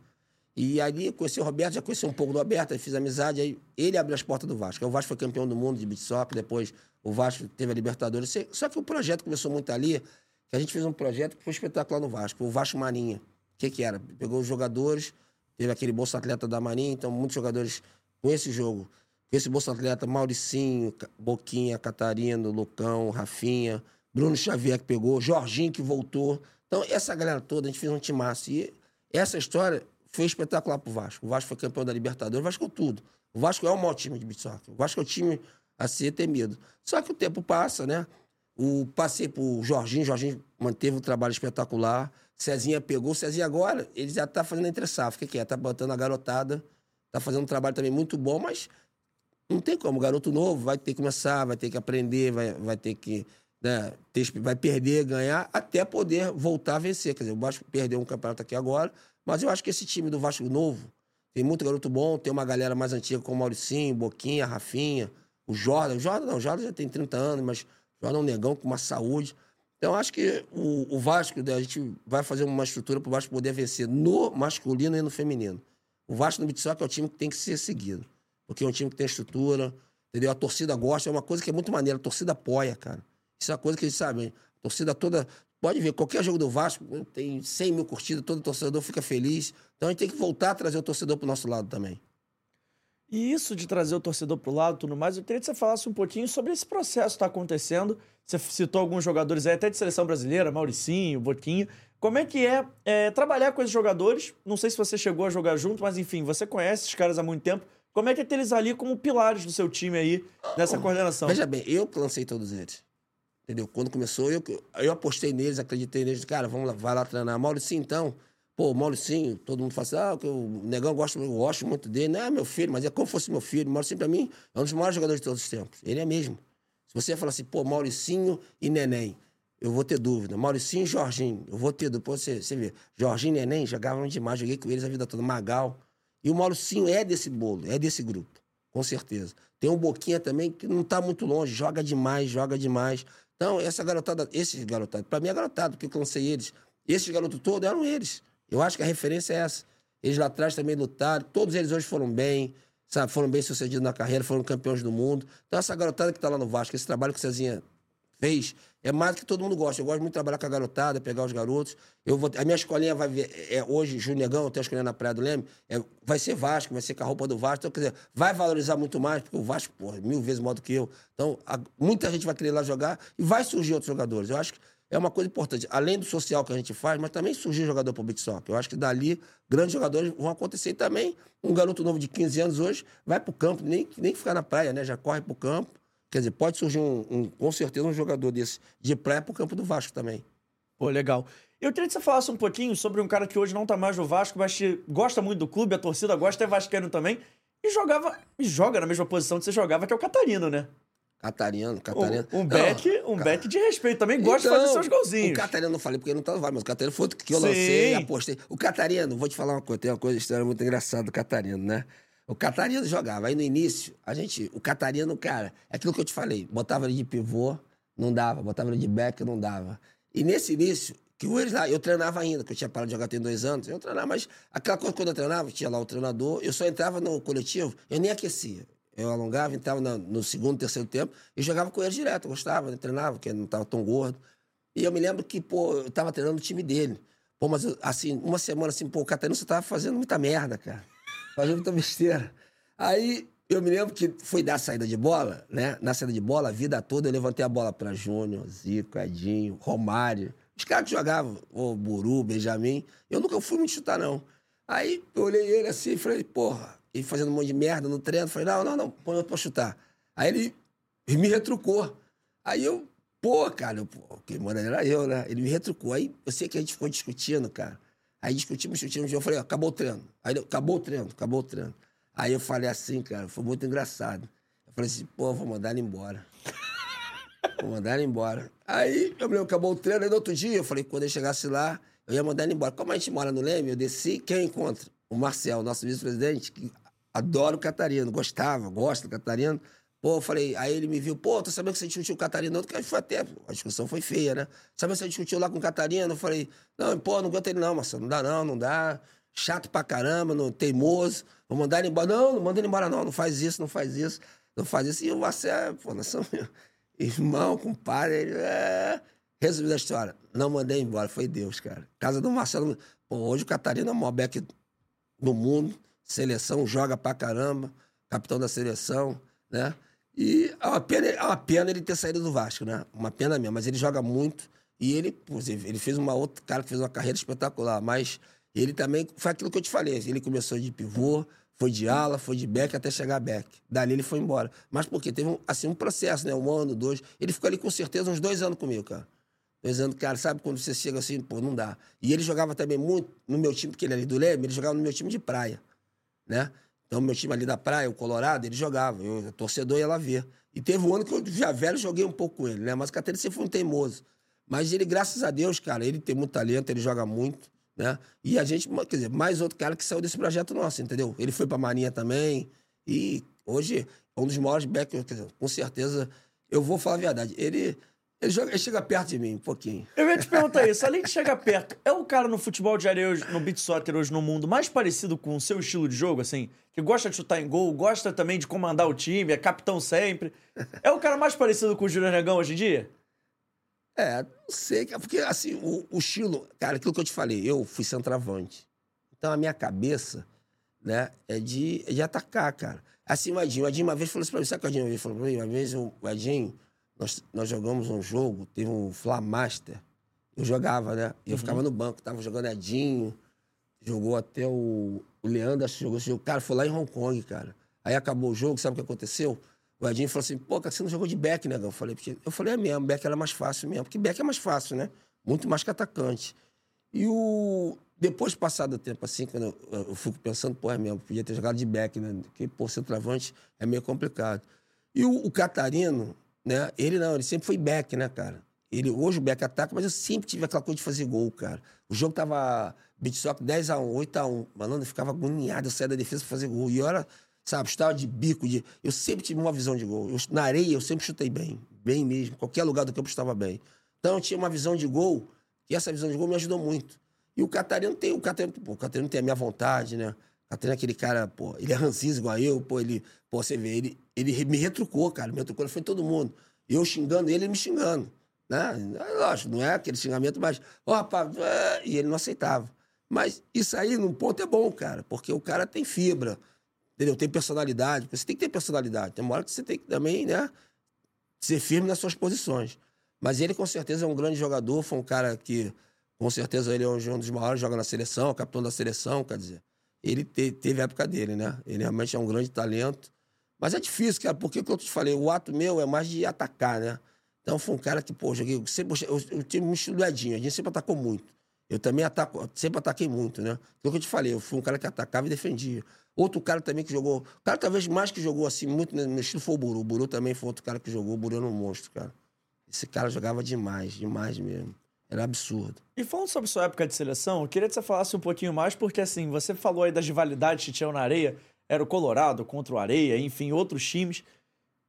E ali conheci o Roberto, já conheci um pouco do Roberto, aí fiz amizade, aí ele abriu as portas do Vasco. Aí o Vasco foi campeão do mundo de beat soccer, depois o Vasco teve a Libertadores. Só que o projeto começou muito ali, que a gente fez um projeto que foi espetacular no Vasco, o Vasco Marinha. O que que era? Pegou os jogadores, teve aquele Bolsa Atleta da Marinha, então muitos jogadores com esse jogo, esse Bolsa Atleta, Mauricinho, Boquinha, Catarino, Lucão, Rafinha, Bruno Xavier que pegou, Jorginho que voltou. Então, essa galera toda, a gente fez um timaço. E essa história foi espetacular pro Vasco. O Vasco foi campeão da Libertadores, o Vasco é tudo. O Vasco é o maior time de beat soccer. O Vasco é o time a ser temido. Só que o tempo passa, né? O, passei pro Jorginho, Jorginho manteve um trabalho espetacular. Cezinha pegou, Cezinha agora, ele já tá fazendo entre safra. O que é? Tá botando a garotada, tá fazendo um trabalho também muito bom, mas não tem como. Garoto novo vai ter que começar, vai ter que aprender, vai, vai ter que. Né, ter- vai perder, ganhar, até poder voltar a vencer. Quer dizer, o Vasco perdeu um campeonato aqui agora, mas eu acho que esse time do Vasco novo tem muito garoto bom, tem uma galera mais antiga como o Mauricinho, Boquinha, Rafinha, o Jordan. O Jordan não, o Jordan já tem 30 anos, mas o Jordan é um negão com uma saúde. Então, acho que o, o Vasco, né, a gente vai fazer uma estrutura para o Vasco poder vencer no masculino e no feminino. O Vasco no beat é o time que tem que ser seguido. Porque é um time que tem estrutura, entendeu? A torcida gosta, é uma coisa que é muito maneira. A torcida apoia, cara. Isso é uma coisa que eles sabem. A torcida toda. Pode ver, qualquer jogo do Vasco tem 100 mil curtidas, todo torcedor fica feliz. Então a gente tem que voltar a trazer o torcedor pro nosso lado também. E isso de trazer o torcedor pro lado e tudo mais, eu queria que você falasse um pouquinho sobre esse processo que tá acontecendo. Você citou alguns jogadores aí, até de seleção brasileira, Mauricinho, Boquinha. Como é que é, é, trabalhar com esses jogadores? Não sei se você chegou a jogar junto, mas enfim, você conhece esses caras há muito tempo. Como é que é ter eles ali como pilares do seu time aí, nessa coordenação? Veja bem, eu que lancei todos eles. Entendeu? Quando começou, eu, eu apostei neles, acreditei neles. Cara, vamos lá, vai lá treinar. Mauricinho, então. Pô, Mauricinho, todo mundo fala assim, ah, o Negão gosta, eu gosto muito dele. Não é meu filho, mas é como fosse meu filho. Mauricinho, pra mim, é um dos maiores jogadores de todos os tempos. Ele é mesmo. Se você falar assim, pô, Mauricinho e Neném, eu vou ter dúvida. Mauricinho e Jorginho, eu vou ter Depois você, você vê. Jorginho e Neném jogavam demais, joguei com eles a vida toda. Magal. E o Mauricinho é desse bolo, é desse grupo, com certeza. Tem um Boquinha também que não tá muito longe, joga demais, joga demais. Então, essa garotada, esses garotados, para mim é garotado, porque eu lancei eles. Esses garotos todos eram eles. Eu acho que a referência é essa. Eles lá atrás também lutaram, todos eles hoje foram bem, sabe, foram bem sucedidos na carreira, foram campeões do mundo. Então, essa garotada que tá lá no Vasco, esse trabalho que o Cezinha fez, é mais do que todo mundo gosta. Eu gosto muito de trabalhar com a garotada, pegar os garotos. Eu vou, a minha escolinha vai ver, é, hoje, Junegão, tenho a escolinha na Praia do Leme, é, vai ser Vasco, vai ser com a roupa do Vasco. Então, quer dizer, vai valorizar muito mais, porque o Vasco, porra, mil vezes maior do que eu. Então, a, muita gente vai querer ir lá jogar e vai surgir outros jogadores. Eu acho que é uma coisa importante. Além do social que a gente faz, mas também surgir jogador pro beat soccer. Eu acho que dali grandes jogadores vão acontecer. E também um garoto novo de 15 anos hoje vai pro campo, nem, nem ficar na praia, né? Já corre pro campo Quer dizer, pode surgir um, um, com certeza um jogador desse de praia pro campo do Vasco também. Pô, legal. Eu queria que você falasse um pouquinho sobre um cara que hoje não tá mais no Vasco, mas que gosta muito do clube, a torcida gosta, é vascaíno também, e jogava, e joga na mesma posição que você jogava, que é o Catarino, né? Catarino, Catarino. Um, um back, um back de respeito também, gosta então, de fazer seus golzinhos. O Catarino não falei porque ele não tá no Vasco, mas o Catarino foi o que eu lancei, Sim. apostei. O Catarino, vou te falar uma coisa, tem uma coisa, história muito engraçada do Catarino, né? O Catarino jogava. Aí no início, a gente. O Catarino, cara, é aquilo que eu te falei. Botava ele de pivô, não dava. Botava ele de back, não dava. E nesse início, que eles lá, eu treinava ainda, que eu tinha parado de jogar tem dois anos. Eu treinava, mas aquela coisa quando eu treinava, tinha lá o treinador, eu só entrava no coletivo, eu nem aquecia. Eu alongava, entrava no, no segundo, terceiro tempo e jogava com ele direto. Eu gostava, eu treinava, porque não estava tão gordo. E eu me lembro que, pô, eu tava treinando o time dele. Pô, mas assim, uma semana assim, pô, o Catarino, você tava fazendo muita merda, cara fazendo muita besteira. Aí eu me lembro que foi dar saída de bola, né? Na saída de bola, a vida toda eu levantei a bola para Júnior, Zico, Edinho, Romário. Os caras que jogavam, o Buru, Benjamin. Eu nunca fui me chutar, não. Aí eu olhei ele assim e falei, porra, ele fazendo um monte de merda no treino. Falei, não, não, não, põe outro pra chutar. Aí ele, ele me retrucou. Aí eu, pô, cara, eu, pô, quem manda era eu, né? Ele me retrucou. Aí eu sei que a gente ficou discutindo, cara. Aí discutimos, discutimos, eu falei, acabou o treino. Aí ele, acabou o treino, acabou o treino. Aí eu falei assim, cara, foi muito engraçado. Eu falei assim, pô, vou mandar ele embora. vou mandar ele embora. Aí eu me lembro, acabou o treino, aí no outro dia eu falei, quando ele chegasse lá, eu ia mandar ele embora. Como a gente mora no Leme, eu desci, quem eu encontro? O Marcel, nosso vice-presidente, que adora o Catarino, gostava, gosta do Catarino. Pô, eu falei, aí ele me viu, pô, tô sabendo que você discutiu com o Catarina, que foi até, a discussão foi feia, né? Sabendo que você discutiu lá com o Catarina, eu falei, não, pô, não aguento ele não, Marcelo, não dá não, não dá, chato pra caramba, não, teimoso, vou mandar ele embora, não, não manda ele embora não, não faz isso, não faz isso, não faz isso, e o Marcelo, pô, nós somos irmão, compadre, ele, é... Resumindo a história, não mandei embora, foi Deus, cara. Casa do Marcelo, pô, hoje o Catarina é o maior back do mundo, seleção, joga pra caramba, capitão da seleção, né? E é uma pena, é uma pena ele ter saído do Vasco, né? Uma pena mesmo, mas ele joga muito. E ele, ele fez uma outra cara que fez uma carreira espetacular, mas ele também foi aquilo que eu te falei. Ele começou de pivô, foi de ala, foi de back até chegar back. Dali ele foi embora. Mas por quê? Teve um, assim, um processo, né? Um ano, dois. Ele ficou ali com certeza uns dois anos comigo, cara. Dois anos, cara, sabe quando você chega assim, pô, não dá. E ele jogava também muito no meu time, porque ele é ali do Leme, ele jogava no meu time de praia, né? Então, meu time ali da praia, o Colorado, ele jogava. Eu, torcedor, ia lá ver. E teve um ano que eu já velho joguei um pouco com ele, né? Mas o Catarina sempre foi um teimoso. Mas ele, graças a Deus, cara, ele tem muito talento, ele joga muito, né? E a gente, quer dizer, mais outro cara que saiu desse projeto nosso, entendeu? Ele foi pra Marinha também. E hoje é um dos maiores backers, quer dizer, com certeza, eu vou falar a verdade. Ele ele, joga, ele chega perto de mim, um pouquinho. Eu ia te perguntar isso. Além de chegar perto, é o cara no futebol de areia, hoje, no beat soccer hoje no mundo, mais parecido com o seu estilo de jogo, assim? Que gosta de chutar em gol, gosta também de comandar o time, é capitão sempre. É o cara mais parecido com o Júnior Negão hoje em dia? É, não sei. Porque, assim, o, o estilo... Cara, aquilo que eu te falei, eu fui centroavante. Então, a minha cabeça, né, é de, é de atacar, cara. Assim, o Edinho. O Edinho uma vez falou assim pra mim, sabe o que o Edinho falou pra mim? Uma vez o Edinho nós, nós jogamos um jogo, teve um Flamaster. Eu jogava, né? Eu uhum. ficava no banco, tava jogando Edinho, jogou até o, o Leandro, jogou esse jogo. Cara, foi lá em Hong Kong, cara. Aí acabou o jogo, sabe o que aconteceu? O Edinho falou assim, pô, cara, você não jogou de back, né? Eu falei, porque... eu falei, é mesmo, back era mais fácil mesmo. Porque back é mais fácil, né? Muito mais que atacante. E o... Depois, passado o tempo, assim, quando eu, eu fico pensando, pô, é mesmo, podia ter jogado de back, né? Porque, pô, centroavante é meio complicado. E o, o Catarino, né? Ele não, ele sempre foi back, né, cara? Ele, hoje o back ataca, mas eu sempre tive aquela coisa de fazer gol, cara. O jogo tava beat soccer 10x1, 8x1. Malandro, eu ficava agoniado, eu saía da defesa pra fazer gol. E era, sabe, estava de bico, de... eu sempre tive uma visão de gol. Eu, na areia, eu sempre chutei bem, bem mesmo. Qualquer lugar do campo estava bem. Então eu tinha uma visão de gol, e essa visão de gol me ajudou muito. E o Catarino tem, o Catarino, pô, o Catarino tem a minha vontade, né? O Catarino é aquele cara, pô, ele é rancis igual eu, pô, ele, pô, você vê, ele, ele me retrucou, cara, me retrucou, ele foi todo mundo. Eu xingando ele, ele me xingando, né? Lógico, não é aquele xingamento, mas, ó, rapaz, é... e ele não aceitava. Mas isso aí, num ponto, é bom, cara, porque o cara tem fibra, entendeu? Tem personalidade, você tem que ter personalidade. Tem uma hora que você tem que também, né, ser firme nas suas posições. Mas ele, com certeza, é um grande jogador, foi um cara que com certeza ele é um dos maiores, joga na seleção, capitão da seleção, quer dizer. Ele te, teve a época dele, né? Ele realmente é um grande talento. Mas é difícil, cara, porque, como eu te falei, o ato meu é mais de atacar, né? Então foi um cara que, pô, joguei. Sempre, eu, eu tive um estilo do Edinho, Edinho sempre atacou muito. Eu também ataco, sempre ataquei muito, né? Então, que eu te falei, eu fui um cara que atacava e defendia. Outro cara também que jogou. O cara talvez mais que jogou assim, muito no estilo foi o Buru. O Buru também foi outro cara que jogou. O Buru era um monstro, cara. Esse cara jogava demais, demais mesmo. Era absurdo. E falando sobre sua época de seleção, eu queria que você falasse um pouquinho mais, porque assim, você falou aí das rivalidades que tinham na areia, era o Colorado contra o Areia, enfim, outros times.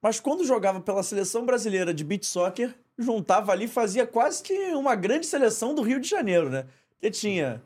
Mas quando jogava pela seleção brasileira de beach soccer, juntava ali, fazia quase que uma grande seleção do Rio de Janeiro, né? Que tinha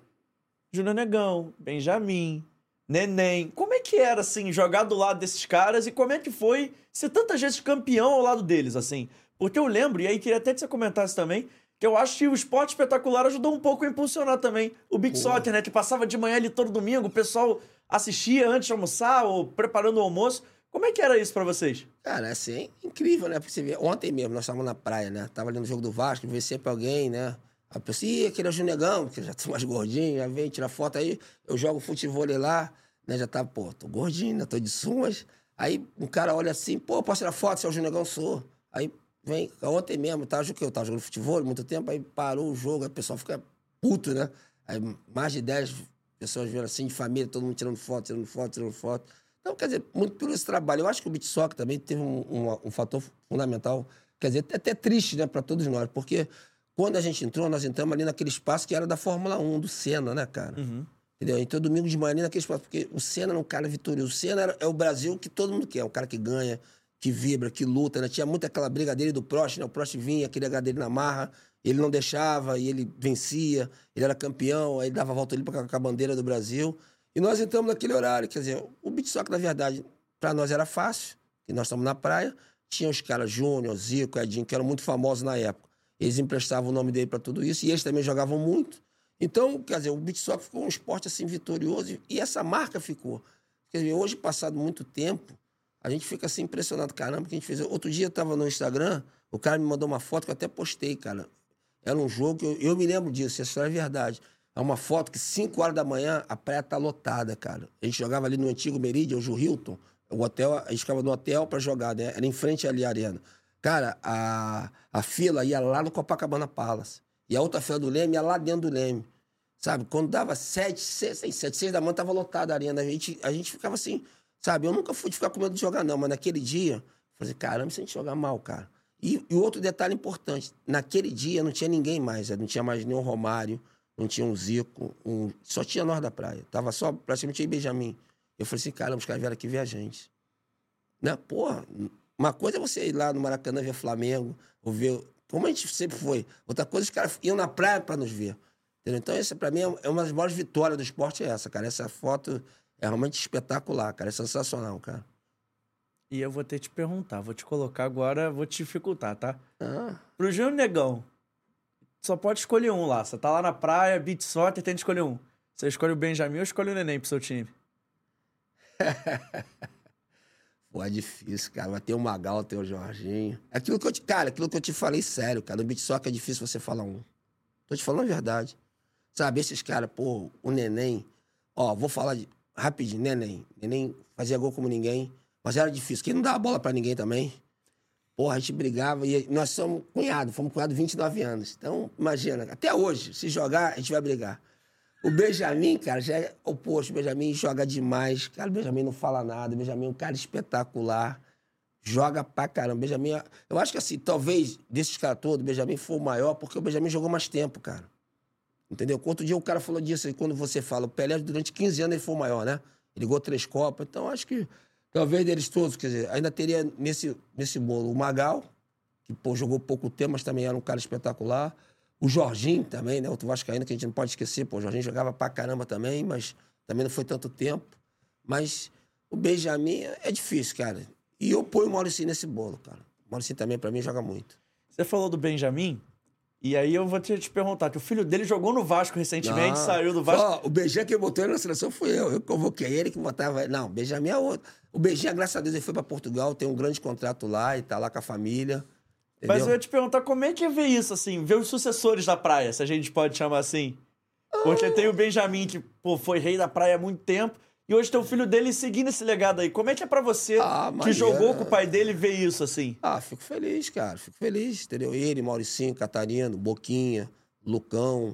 Júnior Negão, Benjamin, Neném. Como é que era, assim, jogar do lado desses caras e como é que foi ser tantas vezes campeão ao lado deles, assim? Porque eu lembro, e aí queria até que você comentasse também, que eu acho que o esporte espetacular ajudou um pouco a impulsionar também o Big Soccer, né? Que passava de manhã ali todo domingo, o pessoal assistia antes de almoçar ou preparando o almoço. Como é que era isso para vocês? Cara, assim, é incrível, né? Porque você vê, ontem mesmo nós estávamos na praia, né? Tava ali no jogo do Vasco, vê sempre alguém, né? A pessoa, ih, aquele é o Junegão, que já tá mais gordinho, já vem tirar foto aí, eu jogo futebol lá, né? Já tá, pô, tô gordinho, né? Tô de sumas. Aí um cara olha assim, pô, posso tirar foto se é o Junegão? Sou. Aí vem, ontem mesmo, tava, eu tava jogando futebol muito tempo, aí parou o jogo, aí o pessoal fica puto, né? Aí mais de 10 pessoas vendo assim, de família, todo mundo tirando foto, tirando foto, tirando foto. Então, quer dizer, muito pelo esse trabalho. Eu acho que o beat soccer também teve um, um, um fator fundamental, quer dizer, até triste, né, para todos nós, porque quando a gente entrou, nós entramos ali naquele espaço que era da Fórmula 1, do Senna, né, cara? Uhum. Entendeu? Então, domingo de manhã ali naquele espaço, porque o Senna era um cara vitorioso. O Senna era, é o Brasil que todo mundo quer, é um cara que ganha, que vibra, que luta, né? Tinha muito aquela briga dele do Prost, né? O Prost vinha, aquele H dele na marra, ele não deixava e ele vencia, ele era campeão, aí dava a volta ali com a bandeira do Brasil. E nós entramos naquele horário, quer dizer, o beat soccer, na verdade, para nós era fácil, que nós estamos na praia, tinha os caras Júnior, Zico, Edinho, que eram muito famosos na época. Eles emprestavam o nome dele para tudo isso, e eles também jogavam muito. Então, quer dizer, o beat soccer ficou um esporte assim vitorioso, e essa marca ficou. Quer dizer, hoje, passado muito tempo, a gente fica assim impressionado, caramba, que a gente fez. Outro dia eu tava no Instagram, o cara me mandou uma foto que eu até postei, cara. Era um jogo que eu, eu me lembro disso, essa história é verdade. É uma foto que 5 horas da manhã a praia tá lotada, cara. A gente jogava ali no antigo Meridian, o Hilton. O hotel, a gente ficava no hotel para jogar, né? Era em frente ali a arena. Cara, a, a fila ia lá no Copacabana Palace. E a outra fila do Leme ia lá dentro do Leme. Sabe? Quando dava sete, seis, sete, seis da manhã, tava lotada a arena. A gente, a gente ficava assim, sabe? Eu nunca fui de ficar com medo de jogar, não. Mas naquele dia, falei, caramba, se a gente jogar mal, cara. E, e outro detalhe importante, naquele dia não tinha ninguém mais. Não tinha mais nenhum Romário, não tinha um Zico, um... só tinha Nós da Praia. Tava só, praticamente aí Benjamin. Eu falei assim, caramba, os caras vieram aqui ver a gente. Né? Porra, uma coisa é você ir lá no Maracanã ver Flamengo, ou ver. Como a gente sempre foi. Outra coisa, os caras iam na praia para nos ver. Entendeu? Então, essa, para mim, é uma das maiores vitórias do esporte, é essa, cara. Essa foto é realmente espetacular, cara. É sensacional, cara. E eu vou ter que te perguntar, vou te colocar agora, vou te dificultar, tá? Ah. Pro Júnior Negão, só pode escolher um lá. Você tá lá na praia, beat soccer, tem que escolher um. Você escolhe o Benjamin ou escolhe o Neném pro seu time? Pô, é difícil, cara. Vai ter o Magal, ter o Jorginho. Aquilo que eu te, cara, aquilo que eu te falei sério, cara. No beat soccer é difícil você falar um. Tô te falando a verdade. Sabe, esses caras, pô, o Neném. Ó, vou falar de. Rapidinho, neném. Neném fazia gol como ninguém. Mas era difícil, porque não dava bola pra ninguém também. Porra, a gente brigava e nós somos cunhados, fomos cunhados 29 anos. Então, imagina, até hoje, se jogar, a gente vai brigar. O Benjamin, cara, já é oposto. O Benjamin joga demais. Cara, o Benjamin não fala nada. O Benjamin é um cara espetacular. Joga pra caramba. O Benjamin, é- eu acho que assim, talvez desses caras todos, o Benjamin foi o maior porque o Benjamin jogou mais tempo, cara. Entendeu? Outro dia o cara falou disso quando você fala, o Pelé durante 15 anos ele foi o maior, né? Ele ganhou três Copas. Então acho que talvez deles todos, quer dizer, ainda teria nesse, nesse bolo o Magal, que pô, jogou pouco tempo, mas também era um cara espetacular. O Jorginho também, né? Outro Vascaíno que a gente não pode esquecer. Pô, o Jorginho jogava pra caramba também, mas também não foi tanto tempo. Mas o Benjamin é difícil, cara. E eu ponho o Mauricinho nesse bolo, cara. O Mauricinho também, pra mim, joga muito. Você falou do Benjamin, e aí eu vou te, te perguntar, que o filho dele jogou no Vasco recentemente, Não. saiu do Vasco. Ó, o Benjamin que botou ele na seleção fui eu. Eu convoquei ele que botava. Não, o Benjamin é outro. O Benjamin, graças a Deus, ele foi pra Portugal, tem um grande contrato lá e tá lá com a família. Mas entendeu? eu ia te perguntar como é que ver isso, assim, ver os sucessores da praia, se a gente pode chamar assim. Porque tem o Benjamin, que pô, foi rei da praia há muito tempo, e hoje tem o filho dele seguindo esse legado aí. Como é que é pra você, Ah, que jogou com o pai dele, ver isso, assim? Ah, fico feliz, cara. Fico feliz, entendeu? Ele, Mauricinho, Catarino, Boquinha, Lucão,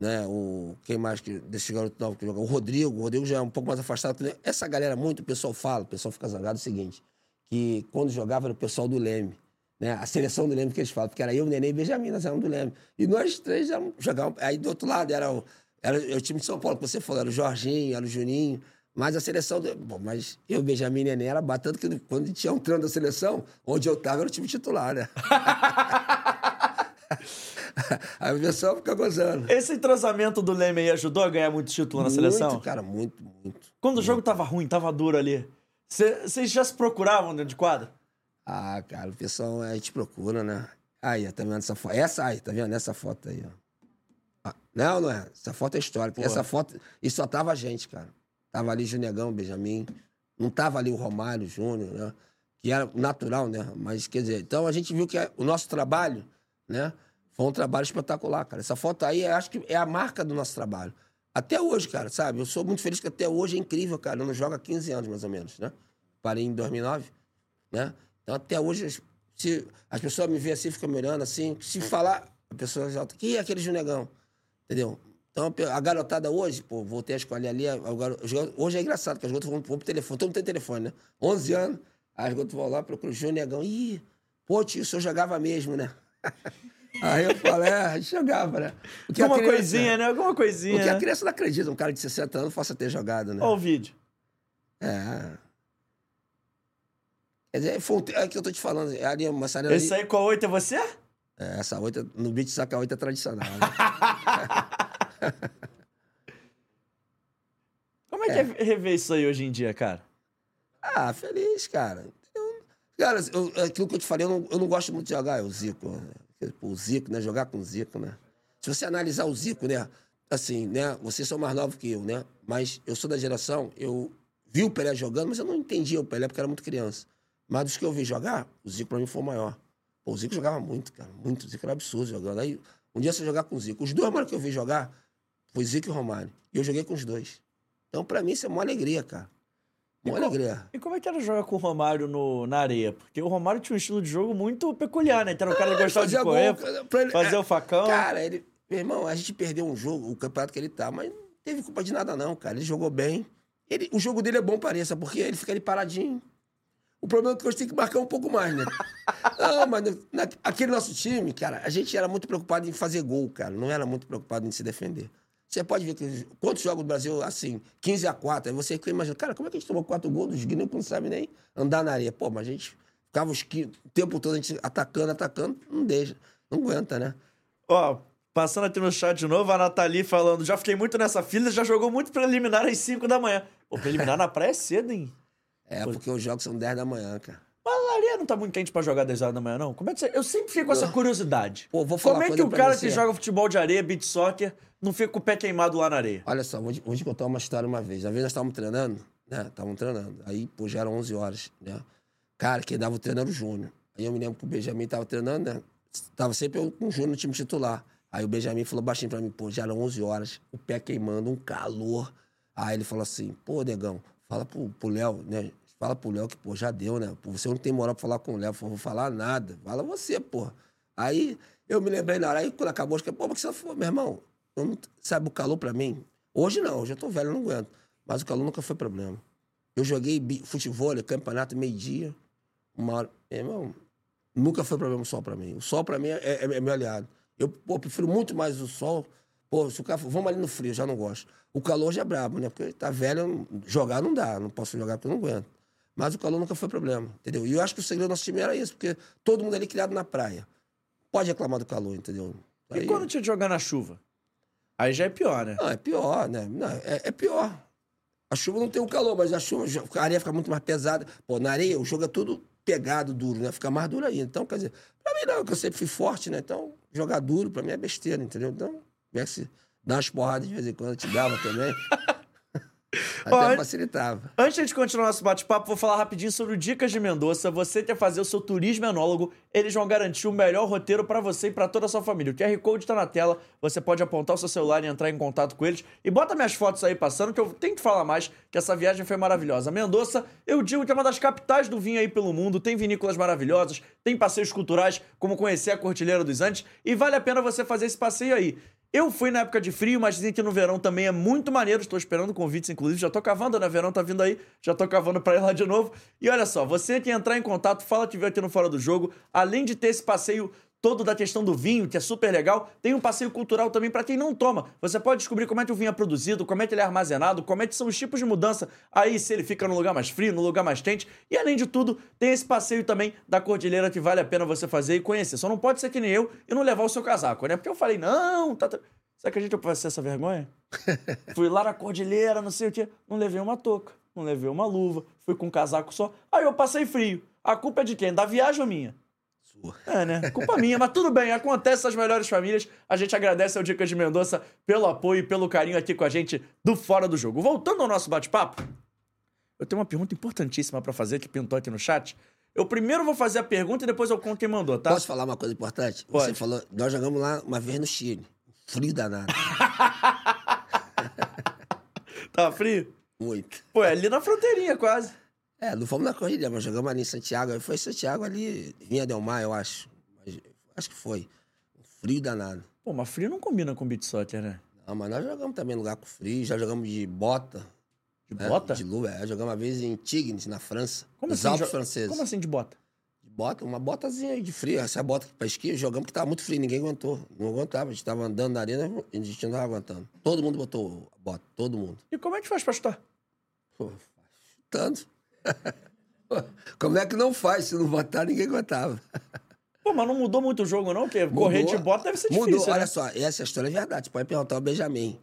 né? O, quem mais que desse garoto novo que joga? O Rodrigo. O Rodrigo já é um pouco mais afastado. Essa galera muito, o pessoal fala, o pessoal fica zangado é o seguinte, que quando jogava era o pessoal do Leme. Né? A seleção do Leme que eles falam, porque era eu, o Neném e Benjamin, nós éramos do Leme. E nós três já jogávamos. Aí do outro lado era o, era o time de São Paulo, que você falou, era o Jorginho, era o Juninho. Mas a seleção. Bom, mas eu, Benjamin Neném era batendo que quando tinha um treino da seleção, onde eu tava era o time titular, né? Aí o pessoal fica gozando. Esse entrosamento do Leme aí ajudou a ganhar muito título na seleção? Muito, cara, muito, muito. Quando o jogo tava ruim, tava duro ali, cê- vocês já se procuravam dentro de quadra? Ah, cara, o pessoal a gente procura, né? Aí, tá vendo essa foto? Essa aí, tá vendo? Essa foto aí, ó. Ah, não, não é. Essa foto é histórica. Pô. Essa foto. E só tava a gente, cara. Tava ali Junegão, Benjamin. Não tava ali o Romário Júnior, né? Que era natural, né? Mas, quer dizer, então a gente viu que o nosso trabalho, né? Foi um trabalho espetacular, cara. Essa foto aí, acho que é a marca do nosso trabalho. Até hoje, cara, sabe? Eu sou muito feliz que até hoje é incrível, cara. Eu não jogo há 15 anos, mais ou menos, né? Parei em 2009, né? Então, até hoje, se as pessoas me veem assim, ficam me olhando assim. Se falar, a pessoa já... É aquele Junegão? Entendeu? Então, a garotada hoje, pô, voltei a escolher ali. a- garo- Hoje é engraçado, que as garotas vão, vão pro telefone. Todo mundo tem telefone, né? 11 anos, as garotas vão lá, procuram o Junegão. Ih, pô, tio, o senhor jogava mesmo, né? Aí eu falo, é, jogava, né? Porque Alguma criança- coisinha, né? Alguma coisinha. Porque a né? criança não acredita, um cara de 60 anos possa ter jogado, né? Olha o vídeo. É. Quer dizer, foi um é que eu tô te falando. é Ali, uma sarela ali, Esse aí com a 8 é você? é, essa oito, no beat saca oito é tradicional. Né? Como é que é rever isso aí hoje em dia, cara? ah, feliz, cara. Eu- cara, eu- é aquilo que eu te falei, eu não, eu não gosto muito de jogar, é o Zico. né? Pô, O Zico, né? Jogar com o Zico, né? Se você analisar o Zico, né? Assim, né? Vocês são mais novos que eu, né? Mas eu sou da geração, eu vi o Pelé jogando, mas eu não entendia o Pelé porque era muito criança. Mas dos que eu vi jogar, o Zico pra mim foi o maior. Pô, o Zico jogava muito, cara. Muito. O Zico era absurdo jogando. Aí, um dia você jogar com o Zico. Os dois maiores que eu vi jogar foi Zico e Romário. E eu joguei com os dois. Então, pra mim, isso é uma alegria, cara. Uma E co- alegria. E como é que era jogar com o Romário no, na areia? Porque o Romário tinha um estilo de jogo muito peculiar, né? Então era um cara que gostava de correr, gol, fazer é, o facão. Cara, ele. Meu irmão, a gente perdeu um jogo, o campeonato que ele tá, mas não teve culpa de nada, não, cara. Ele jogou bem. Ele, o jogo dele é bom, pareça, porque ele fica ali paradinho. O problema é que hoje tem que marcar um pouco mais, né? não, mas na- aquele nosso time, cara, a gente era muito preocupado em fazer gol, cara. Não era muito preocupado em se defender. Você pode ver que quantos jogos do Brasil, assim, 15 a 4, aí você fica imaginando, cara, como é que a gente tomou quatro gols dos guineus que não sabe nem andar na areia? Pô, mas a gente ficava os, qui- o tempo todo a gente atacando, atacando, não deixa, não aguenta, né? Ó, passando aqui no chat de novo, a Nathalie falando, já fiquei muito nessa fila, já jogou muito preliminar às 5 da manhã. Pô, preliminar na praia é cedo, hein? É, porque os jogos são 10 da manhã, cara. Mas a areia não tá muito quente pra jogar 10 horas da manhã, não? Como é que você... Eu sempre fico com essa curiosidade. Pô, vou falar Como é que o cara que joga futebol de areia, beat soccer, não fica com o pé queimado lá na areia? Olha só, vou te, vou te contar uma história uma vez. Uma vez nós estávamos treinando, né? Estávamos treinando. Aí, pô, já eram 11 horas, né? Cara, quem dava o treino era o Júnior. Aí eu me lembro que o Benjamin tava treinando, né? Tava sempre eu com o Júnior no time titular. Aí o Benjamin falou baixinho pra mim, pô, já eram 11 horas, o pé queimando, um calor. Aí ele falou assim, pô, negão, fala pro pro Léo, né? Fala pro Léo que, pô, já deu, né? Pô, você não tem moral pra falar com o Léo. Falei, vou falar nada. Fala você, pô. Aí eu me lembrei na hora, aí quando acabou, eu fiquei, pô, mas que você falou, meu irmão, não- sabe o calor pra mim? Hoje não, hoje eu tô velho, eu não aguento. Mas o calor nunca foi problema. Eu joguei futebol, campeonato, meio-dia, uma hora. Meu irmão, nunca foi problema o sol pra mim. O sol pra mim é, é- é meu aliado. Eu pô, prefiro muito mais o sol. Pô, se o cara for, vamos ali no frio, já não gosto. O calor já é brabo, né? Porque tá velho, não- jogar não dá, não posso jogar porque eu não aguento. Mas o calor nunca foi problema, entendeu? E eu acho que o segredo do nosso time era isso, porque todo mundo ali criado na praia. Pode reclamar do calor, entendeu? E Aí- quando tinha de jogar na chuva? Aí já é pior, né? Não, é pior, né? Não, é, é pior. A chuva não tem o calor, mas a chuva, a areia fica muito mais pesada. Pô, na areia o jogo é tudo pegado, duro, né? Fica mais duro ainda. Então, quer dizer, pra mim não, que eu sempre fui forte, né? Então, jogar duro pra mim é besteira, entendeu? Então, dar umas porradas de vez em quando, eu te dava também. Até Ó, facilitava. Antes de continuar nosso bate-papo, vou falar rapidinho sobre o Dicas de Mendonça. Você quer fazer o seu turismo enólogo, eles vão garantir o melhor roteiro pra você e pra toda a sua família. O QR Code tá na tela, você pode apontar o seu celular e entrar em contato com eles. E bota minhas fotos aí passando, que eu tenho que falar mais, que essa viagem foi maravilhosa. Mendonça, eu digo que é uma das capitais do vinho aí pelo mundo, tem vinícolas maravilhosas, tem passeios culturais, como conhecer a Cordilheira dos Andes, e vale a pena você fazer esse passeio aí. Eu fui na época de frio, mas dizem que no verão também é muito maneiro. Estou esperando convites, inclusive. Já tô cavando, né? Verão tá vindo aí. Já tô cavando pra ir lá de novo. E olha só, você que entrar em contato, fala que veio aqui no Fora do Jogo. Além de ter esse passeio todo da questão do vinho, que é super legal, tem um passeio cultural também pra quem não toma. Você pode descobrir como é que o vinho é produzido, como é que ele é armazenado, como é que são os tipos de mudança. Aí, se ele fica no lugar mais frio, no lugar mais quente. E além de tudo, tem esse passeio também da Cordilheira que vale a pena você fazer e conhecer. Só não pode ser que nem eu e não levar o seu casaco, né? Porque eu falei, não, tá. tá- Você acredita que eu passei essa vergonha? Fui lá na cordilheira, não sei o quê. Não levei uma touca, não levei uma luva, fui com um casaco só. Aí eu passei frio. A culpa é de quem? Da viagem ou minha? É, né? Culpa minha, mas tudo bem, acontece nas melhores famílias. A gente agradece ao Dicas de Mendonça pelo apoio e pelo carinho aqui com a gente do Fora do Jogo. Voltando ao nosso bate-papo, eu tenho uma pergunta importantíssima pra fazer que pintou aqui no chat. Eu primeiro vou fazer a pergunta e depois eu conto quem mandou, tá? Posso falar uma coisa importante? Pode. Você falou, nós jogamos lá uma vez no Chile. Frio danado. Tá frio? Muito. Pô, é ali na fronteirinha quase. É, não fomos na corrida, mas jogamos ali em Santiago. Foi Santiago ali, Vinha Del Mar, eu acho. Mas, acho que foi. Um frio danado. Pô, mas frio não combina com beat soccer, né? Não, mas nós jogamos também em lugar com frio, já jogamos de bota. De né? bota? De luva, é. Jogamos uma vez em Tignes, na França. Como nos assim? Alpes franceses. Como assim de bota? De bota, uma botazinha aí de frio. Essa bota pra esqui, jogamos que tava muito frio, ninguém aguentou. Não aguentava, a gente tava andando na arena e a gente não tava aguentando. Todo mundo botou a bota, todo mundo. E como é que faz pra chutar? Pô, chutando. Como é que não faz? Se não botar, ninguém aguentava. Pô, mas não mudou muito o jogo, não? Porque correr de Mudou. bota deve ser Mudou, difícil, olha né? só, essa história é verdade. Pode perguntar ao Benjamin.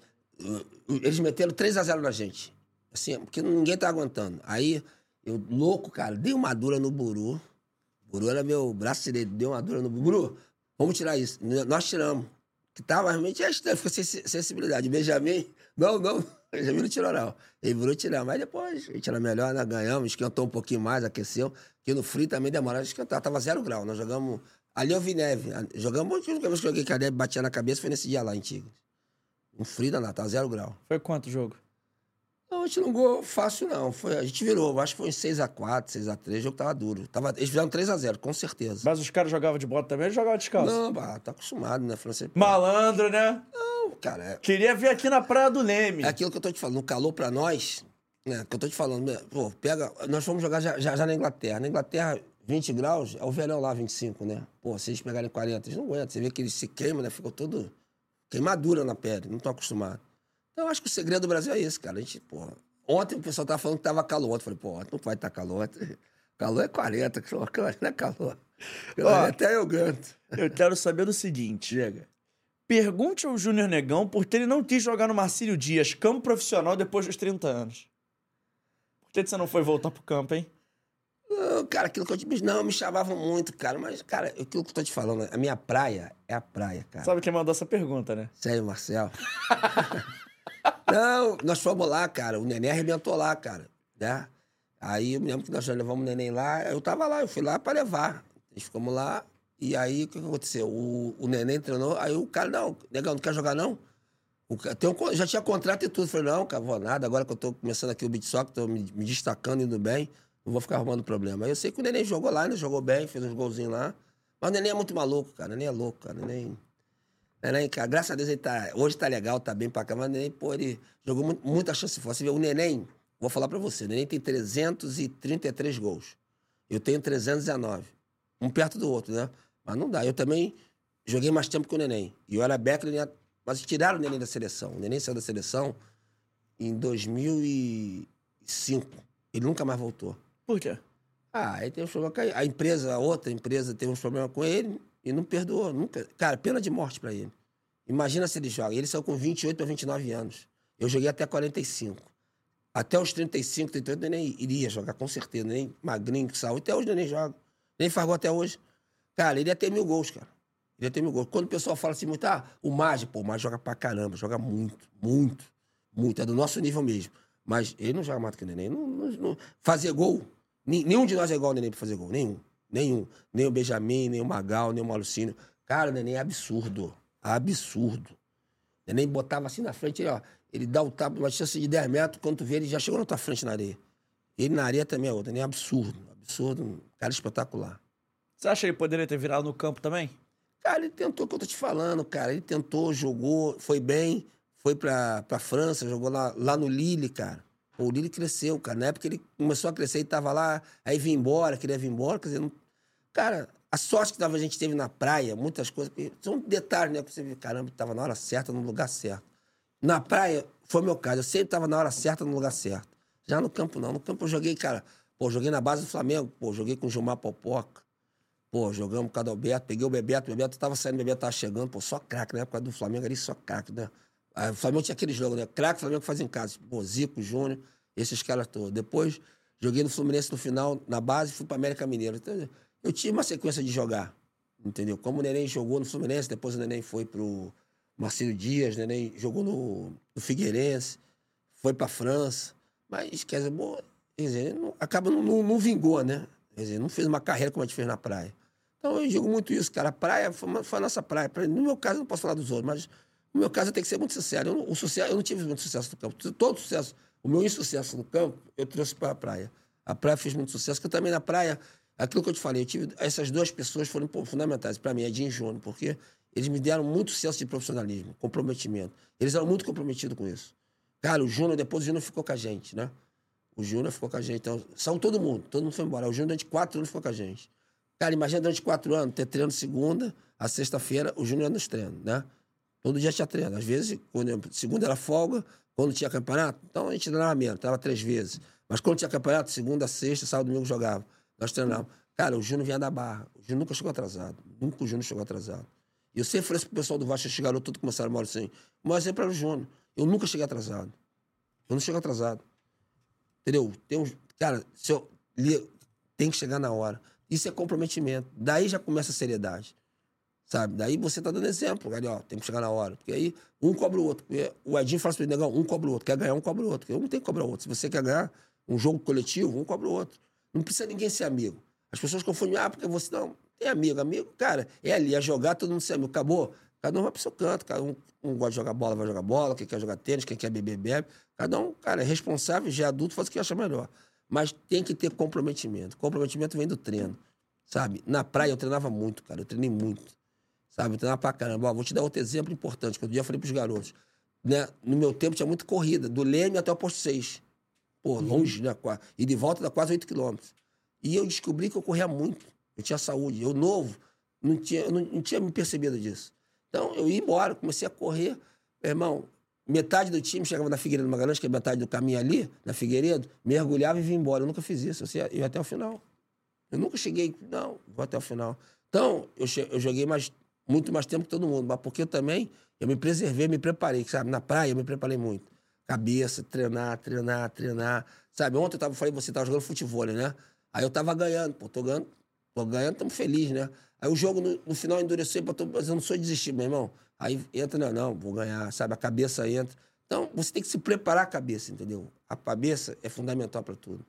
Eles meteram 3x0 na gente. Assim, porque ninguém tá aguentando. Aí, eu, louco, cara, dei uma dura no Buru. Buru era meu braço direito, deu uma dura no Buru. Vamos tirar isso. Nós tiramos. Que tava realmente é estranho, fica sem sensibilidade. Benjamin, não, não. Não tirou, não. Ele Buru tiramos. Mas depois, a gente era melhor, nós ganhamos, esquentou um pouquinho mais, aqueceu. Porque no frio também demorava a esquentar. Tava zero grau. Nós jogamos. Ali eu vi neve. Jogamos, a última vez que eu joguei que a neve batia na cabeça foi nesse dia lá Tigres. Um frio danado, tava zero grau. Foi quanto o jogo? Não, a gente não ganhou fácil, não. Foi, a gente virou, acho que foi em 6x4, 6x3, o jogo tava duro. Tava, eles fizeram 3x0, com certeza. Mas os caras jogavam de bota também, eles jogavam descalço. Não, bah, tá acostumado, né, francês? Malandro, né? Não, cara, é, Queria ver aqui na Praia do Leme. é aquilo que eu tô te falando. No calor pra nós, né, que eu tô te falando, né, pô, pega. Nós fomos jogar já, já, já na Inglaterra. Na Inglaterra, 20 graus, é o verão lá, 25, né? Pô, se eles pegarem 40, eles não aguentam. Você vê que eles se queimam, né? Ficou todo queimadura na pele, não estão acostumados. Então, eu acho que o segredo do Brasil é isso, cara. A gente, pô. Ontem o pessoal tava falando que tava calor. Ontem eu falei, pô, ontem não vai estar calor. Ontem- Calor é 40, que só- calor não é calor. Calor Ó. até eu ganto. Eu quero saber o seguinte. Chega. Pergunte ao Júnior Negão por que ele não quis jogar no Marcílio Dias, campo profissional, depois dos 30 anos. Por que você não foi voltar pro campo, hein? Não, cara, aquilo que eu te disse, não, me chamavam muito, cara. Mas, cara, aquilo que eu tô te falando, a minha praia é a praia, cara. Sabe quem mandou essa pergunta, né? Sério, Marcel? não, nós fomos lá, cara. O neném arrebentou lá, cara. Né? Aí eu me lembro que nós levamos o neném lá. Eu tava lá, eu fui lá pra levar. Nós ficamos lá. E aí, o que aconteceu? O, o neném treinou. Aí o cara, não, negão, não quer jogar, não? O tem um já tinha contrato e tudo. Falei, não, cara, vou nada. Agora que eu tô começando aqui o beat tô me, me destacando, indo bem, não vou ficar arrumando problema. Aí eu sei que o Neném jogou lá, né? Jogou bem, fez uns golzinhos lá. Mas o Neném é muito maluco, cara. O Neném é louco, cara. O Neném... Neném, cara, graças a Deus ele tá... Hoje tá legal, tá bem pra cá. Mas o Neném, pô, ele jogou mu- muita chance fora. Você vê, o Neném... Vou falar pra você. O Neném tem 333 gols. Eu tenho 319. Um perto do outro, né? Mas não dá. Eu também joguei mais tempo que o Neném. E eu era Neném... mas tiraram o Neném da seleção. O Neném saiu da seleção em 2005. Ele nunca mais voltou. Por quê? Ah, aí tem um problema com a, a empresa, a outra empresa tem uns problemas com ele e não perdoou. Nunca. Cara, pena de morte pra ele. Imagina se ele joga. Ele saiu com 28 para 29 anos. Eu joguei até 45. Até os 35, 38, o Neném iria jogar, com certeza. Nem magrinho, que saúde. Até hoje o Neném joga. Nem fargou até hoje. Cara, ele ia ter mil gols, cara. Ele ia ter mil gols. Quando o pessoal fala assim muito, ah, o Magi, pô, o Magi joga pra caramba, joga muito, muito, muito. É do nosso nível mesmo. Mas ele não joga mais do que o Neném. Não, não- não- Fazer gol, nenhum de nós é igual ao Neném pra fazer gol. Nenhum. Nenhum. Nem o Benjamin, nem o Magal, nem o Malucínio. Cara, o Neném é absurdo. Absurdo. O Neném botava assim na frente, ele, ó. Ele dá o tapa, uma distância de 10 metros, quando tu vê, ele já chegou na tua frente na areia. Ele na areia também é outro. Neném é absurdo. Absurdo. Um cara espetacular. Você acha que ele poderia ter virado no campo também? Cara, ele tentou o que eu tô te falando, cara. Ele tentou, jogou, foi bem, foi pra, pra França, jogou lá, lá no Lille, cara. Pô, o Lille cresceu, cara. Na época ele começou a crescer, ele tava lá, aí vinha embora, queria vir embora, quer dizer, não... cara, a sorte que a gente teve na praia, muitas coisas, são detalhes, né? Pra você caramba, tava na hora certa, no lugar certo. Na praia, foi meu caso, eu sempre tava na hora certa, no lugar certo. Já no campo, não. No campo eu joguei, cara, pô, joguei na base do Flamengo, pô, joguei com o Gilmar Popoca. Pô, jogamos com o Adalberto, peguei o Bebeto, o Bebeto tava saindo, o Bebeto tava chegando, pô, só craque, na época do Flamengo ali, só craque, né? Aí, o Flamengo tinha aquele jogo, né? Craque, o Flamengo fazia em casa. Pô, Zico, Júnior, esses caras todos. Depois, joguei no Fluminense no final, na base, fui pra América Mineiro. Então, eu tive uma sequência de jogar, entendeu? Como o Neném jogou no Fluminense, depois o Neném foi pro Marcelo Dias, o Neném jogou no, no Figueirense, foi pra França. Mas, quer dizer, bom, quer dizer, não- acaba não, não, não vingou, né? Quer dizer, não fez uma carreira como a gente fez na praia. Então eu digo muito isso, cara. A praia foi, foi a nossa praia. Pra- No meu caso, eu não posso falar dos outros, mas no meu caso eu tenho que ser muito sincero. Eu, o sucesso, eu não tive muito sucesso no campo. Todo sucesso, o meu insucesso no campo, eu trouxe para a praia. A praia fez muito sucesso, porque eu também na praia, aquilo que eu te falei, eu tive, essas duas pessoas foram fundamentais para mim, Edinho e Júnior, porque eles me deram muito senso de profissionalismo, comprometimento. Eles eram muito comprometidos com isso. Cara, o Júnior, depois o Júnior ficou com a gente, né? O Júnior ficou com a gente. Então, saiu todo mundo, todo mundo foi embora. O Júnior, durante quatro anos, ficou com a gente. Cara, imagina durante quatro anos, ter treino segunda, a sexta-feira, o Júnior nos treinos, né? Todo dia tinha treino. Às vezes, quando segunda era folga, quando tinha campeonato, então a gente treinava menos, treinava três vezes. Mas quando tinha campeonato, segunda, sexta, sábado, domingo jogava. Nós treinávamos. Cara, o Júnior vinha da barra. O Júnior nunca chegou atrasado. Nunca o Júnior chegou atrasado. E eu sempre falei isso pro pessoal do Vasco, garotos todos começaram a assim. Maior exemplo era o Júnior. Eu nunca cheguei atrasado. Eu não chego atrasado. Entendeu? Tem um, cara, se eu tem que chegar na hora. Isso é comprometimento. Daí já começa a seriedade. Sabe? Daí você tá dando exemplo, ali, ó, tem que chegar na hora. Porque aí um cobra o outro. Porque o Edinho fala assim, negão, um cobra o outro. Quer ganhar, um cobra o outro. Eu não tenho que cobrar o outro. Se você quer ganhar um jogo coletivo, um cobra o outro. Não precisa ninguém ser amigo. As pessoas confundem, ah, porque você não tem amigo. Amigo, cara, é ali, é jogar, todo mundo ser amigo. Acabou. Cada um vai pro seu canto. Cada um, um gosta de jogar bola, vai jogar bola. Quem quer jogar tênis, quem quer beber, bebe. Cada um, cara, é responsável, já é adulto, faz o que acha melhor. Mas tem que ter comprometimento. Comprometimento vem do treino. Sabe? Na praia eu treinava muito, cara. Eu treinei muito. Sabe? Eu treinava pra caramba. Ó, vou te dar outro exemplo importante, que outro dia eu falei pros garotos. Né? No meu tempo tinha muita corrida, do Leme até o posto 6. Pô, longe, né? E de volta dá quase 8 quilômetros. E eu descobri que eu corria muito. Eu tinha saúde. Eu novo, não tinha, não, não tinha me percebido disso. Então eu ia embora, comecei a correr. Meu irmão, metade do time chegava na Figueiredo Magalhães, que é metade do caminho ali, na Figueiredo, mergulhava e vinha embora. Eu nunca fiz isso. Eu ia, até o final. Eu nunca cheguei, não, vou até o final. Então, eu, eu joguei mais, muito mais tempo que todo mundo, mas porque eu também eu me preservei, me preparei, sabe? Na praia eu me preparei muito. Cabeça, treinar, treinar, treinar. Sabe, ontem eu tava, falei, você tava jogando futebol, né? Aí eu tava ganhando, pô, tô ganhando, tô ganhando, tamo feliz, né? Aí o jogo no, no final endureceu, pô, tô, mas eu não sou desistir, meu irmão. Aí entra, não, não, vou ganhar, sabe? A cabeça entra. Então, você tem que se preparar a cabeça, entendeu? A cabeça é fundamental para tudo.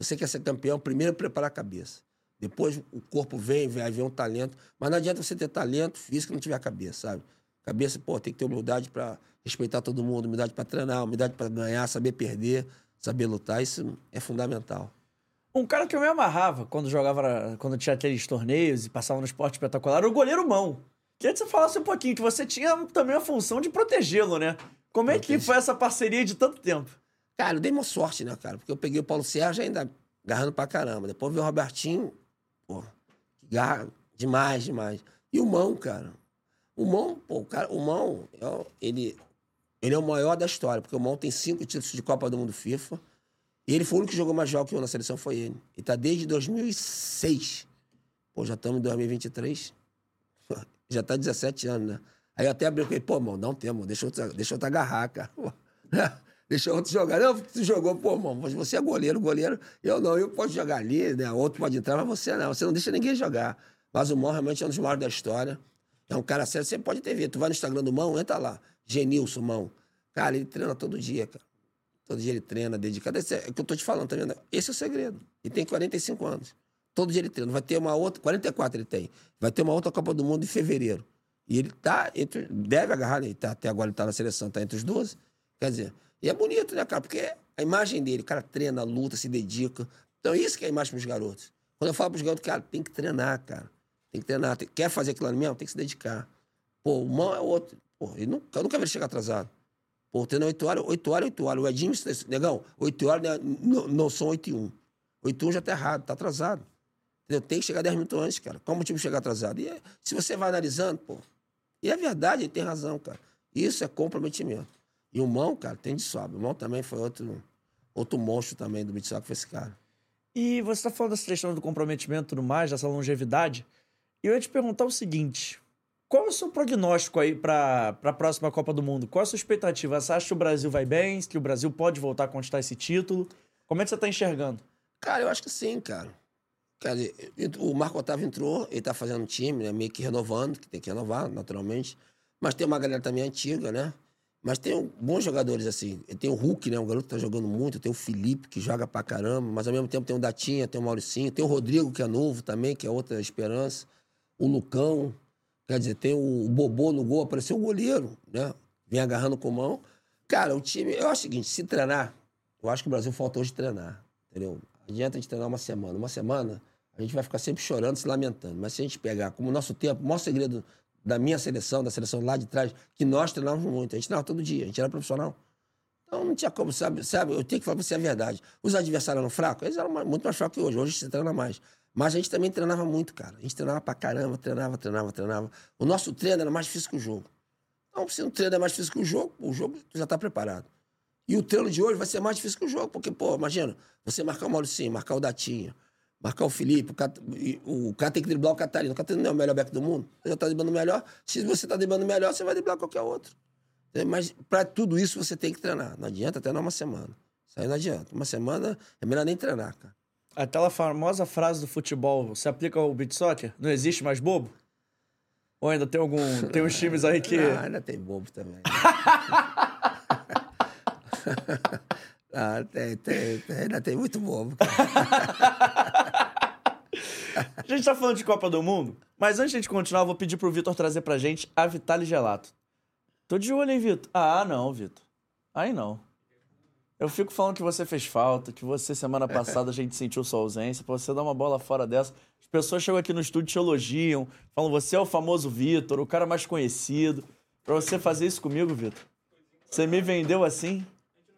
Se você quer ser campeão, primeiro preparar a cabeça. Depois o corpo vem, vai ver um talento. Mas não adianta você ter talento físico e não tiver a cabeça, sabe? Cabeça, pô, tem que ter humildade para respeitar todo mundo, humildade para treinar, humildade para ganhar, saber perder, saber lutar, isso é fundamental. Um cara que eu me amarrava quando jogava, quando tinha aqueles torneios e passava no esporte espetacular, era o goleiro mão. Queria que você falasse um pouquinho, que você tinha também a função de protegê-lo, né? Como é que foi essa parceria de tanto tempo? Cara, eu dei uma sorte, né, cara? Porque eu peguei o Paulo Sérgio ainda agarrando pra caramba. Depois veio o Robertinho, pô, que garra demais, demais. E o Mão, cara. O Mão, pô, cara, o Mão, ele, ele é o maior da história, porque o Mão tem cinco títulos de Copa do Mundo FIFA. E ele foi o único que jogou mais jogos que eu na seleção, foi ele. E tá desde 2006. Pô, já estamos em 2023. já tá 17 anos, né? Aí eu até brinquei, pô, mano, dá um tempo, deixa eu, deixa eu te agarrar, cara. deixa outro jogar. Não, tu jogou, pô, mano, você é goleiro, goleiro. Eu não, eu posso jogar ali, né? Outro pode entrar, mas você não. Você não deixa ninguém jogar. Mas o Mão realmente é um dos maiores da história. É um cara sério, você pode ter visto. Tu vai no Instagram do Mão, entra lá. Genilson Mão. Cara, ele treina todo dia, cara. Todo dia ele treina, dedicado. Esse é o que eu tô te falando, tá vendo? Esse é o segredo. Ele tem 45 anos. Todo dia ele treina. Vai ter uma outra. 44 ele tem. Vai ter uma outra Copa do Mundo em fevereiro. E ele tá entre. Deve agarrar, ele tá, até agora ele tá na seleção, tá entre os 12. Quer dizer, e é bonito, né, cara? Porque a imagem dele, o cara treina, luta, se dedica. Então, isso que é a imagem pros garotos. Quando eu falo pros garotos, cara, tem que treinar, cara. Tem que treinar. Tem, quer fazer aquilo ali mesmo? Tem que se dedicar. Pô, o mão é outro. Pô, ele nunca, eu nunca vi ele chegar atrasado. Pô, treino 8 horas, 8 horas, 8 horas. O Edinho, negão, 8 horas né, não, são 8 e 1. 8 e 1 já tá errado, tá atrasado. Entendeu? Tem que chegar 10 minutos antes, cara. Qual o motivo de chegar atrasado? E é, se você vai analisando, pô. E é verdade, ele tem razão, cara. Isso é comprometimento. E o Mão, cara, tem de sobra. O Mão também foi outro, outro monstro também do que foi esse cara. E você tá falando dessa questão do comprometimento e tudo mais, dessa longevidade. E eu ia te perguntar o seguinte: qual é o seu prognóstico aí para a próxima Copa do Mundo? Qual é a sua expectativa? Você acha que o Brasil vai bem? Que o Brasil pode voltar a conquistar esse título? Como é que você está enxergando? Cara, eu acho que sim, cara. Cara, o Marco Otávio entrou, ele tá fazendo time, né? Meio que renovando, que tem que renovar, naturalmente. Mas tem uma galera também antiga, né? Mas tem bons jogadores, assim. Tem o Hulk, né? Um garoto que tá jogando muito. Tem o Felipe, que joga pra caramba. Mas ao mesmo tempo tem o Datinha, tem o Mauricinho. Tem o Rodrigo, que é novo também, que é outra esperança. O Lucão, Quer dizer, tem o Bobô no gol, apareceu o goleiro, né? Vem agarrando com mão. Cara, o time. Eu acho o seguinte: se treinar, eu acho que o Brasil faltou de treinar, entendeu? Adianta de treinar uma semana. Uma semana, a gente vai ficar sempre chorando, se lamentando. Mas se a gente pegar como nosso tempo, o maior segredo da minha seleção, da seleção lá de trás, que nós treinávamos muito. A gente treinava todo dia, a gente era profissional. Então não tinha como, sabe? sabe eu tenho que falar pra você a verdade. Os adversários eram fracos? Eles eram muito mais fracos que hoje. Hoje se treina mais. Mas a gente também treinava muito, cara. A gente treinava pra caramba, treinava, treinava, treinava. O nosso treino era mais difícil que o jogo. Então, se o treino é mais difícil que o jogo, o jogo já tá preparado. E o treino de hoje vai ser mais difícil que o jogo, porque, pô, imagina, você marcar o Mauricinho, marcar o Datinha, marcar o Felipe, o cara, o cara tem que driblar o Catarino. O Catarino não é o melhor back do mundo. Ele já tá driblando melhor. Se você tá driblando melhor, você vai driblar qualquer outro. Mas para tudo isso você tem que treinar. Não adianta treinar uma semana. Isso aí não adianta. Uma semana é melhor nem treinar, cara. Aquela famosa frase do futebol se aplica ao beat soccer? Não existe mais bobo? Ou ainda tem algum. Tem uns times aí que. Não, ainda tem bobo também. ah, tem, tem, tem, ainda tem muito bobo. a gente tá falando de Copa do Mundo, mas antes de a gente continuar, eu vou pedir pro Vitor trazer pra gente a Vitale Gelato. Tô de olho, hein, Vitor? Ah, não, Vitor. Aí não. Eu fico falando que você fez falta, que você, semana passada, a gente sentiu sua ausência. Pra você dar uma bola fora dessa. As pessoas chegam aqui no estúdio e te elogiam, falam: você é o famoso Vitor, o cara mais conhecido. Pra você fazer isso comigo, Vitor. Você me vendeu assim.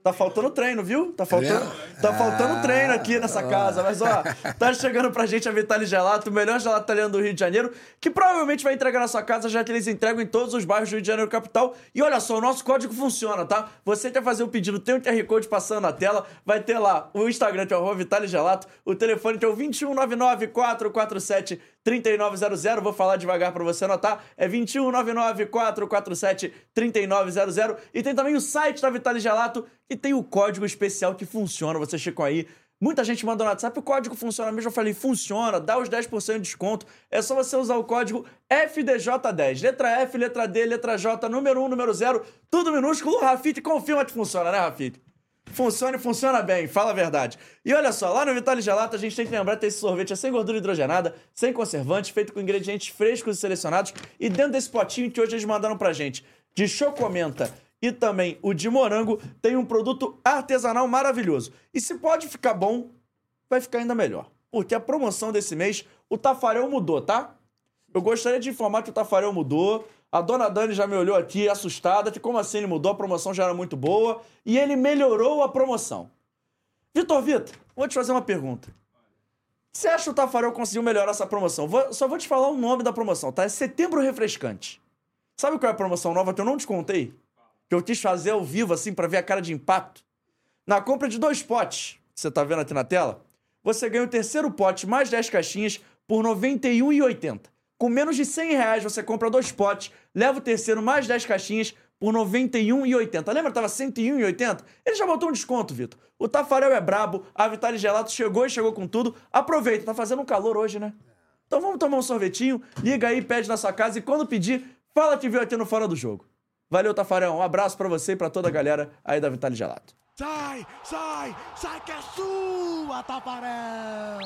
Tá faltando treino, viu? Tá faltando, tá ah, faltando treino aqui nessa casa. Mas, ó, tá chegando pra gente a Vitale Gelato, o melhor gelato italiano do Rio de Janeiro, que provavelmente vai entregar na sua casa, já que eles entregam em todos os bairros do Rio de Janeiro capital. E olha só, o nosso código funciona, tá? Você quer fazer o pedido, tem o QR Code passando na tela, vai ter lá o Instagram, que é o Vitale Gelato, o telefone que é o 2199 447 3900. Vou falar devagar para você anotar. É 2199 447 3900. E tem também o site da Vitale Gelato, que tem o código especial que funciona. Você chegou aí. Muita gente mandou no WhatsApp, o código funciona mesmo. Eu falei, funciona, dá os 10% de desconto. É só você usar o código FDJ10. Letra F, letra D, letra J, número 1, número 0, tudo minúsculo. O Rafite confirma que funciona, né, Rafite? Funciona e funciona bem, fala a verdade. E olha só, lá no Vitale Gelato a gente tem que lembrar que esse sorvete é sem gordura hidrogenada, sem conservantes, feito com ingredientes frescos e selecionados. E dentro desse potinho que hoje eles mandaram pra gente, de chocomenta e também o de morango tem um produto artesanal maravilhoso. E se pode ficar bom, vai ficar ainda melhor. Porque a promoção desse mês, o Tafarel mudou, tá? Eu gostaria de informar que o Tafarel mudou. A dona Dani já me olhou aqui assustada, que como assim ele mudou, a promoção já era muito boa, e ele melhorou a promoção. Vitor Vitor, vou te fazer uma pergunta. Você acha que o Tafarel conseguiu melhorar essa promoção? Vou- só vou te falar o nome da promoção, tá? É Setembro Refrescante. Sabe qual é a promoção nova que eu não te contei? Que eu quis fazer ao vivo, assim, pra ver a cara de impacto? Na compra de dois potes, que você tá vendo aqui na tela, você ganha o terceiro pote mais 10 caixinhas por R$ 91,80. Com menos de 100 reais, você compra dois potes, leva o terceiro mais 10 caixinhas por R$ 91,80. Lembra que tava R$ 101,80? Ele já botou um desconto, Vitor. O Tafarel é brabo, a Vitale Gelato chegou e chegou com tudo. Aproveita, tá fazendo um calor hoje, né? Então vamos tomar um sorvetinho, liga aí, pede na sua casa e quando pedir, fala que viu aqui no Fora do Jogo. Valeu, Tafarel. Um abraço pra você e pra toda a galera aí da Vitale Gelato. Sai, sai, sai que é sua, Tafarel!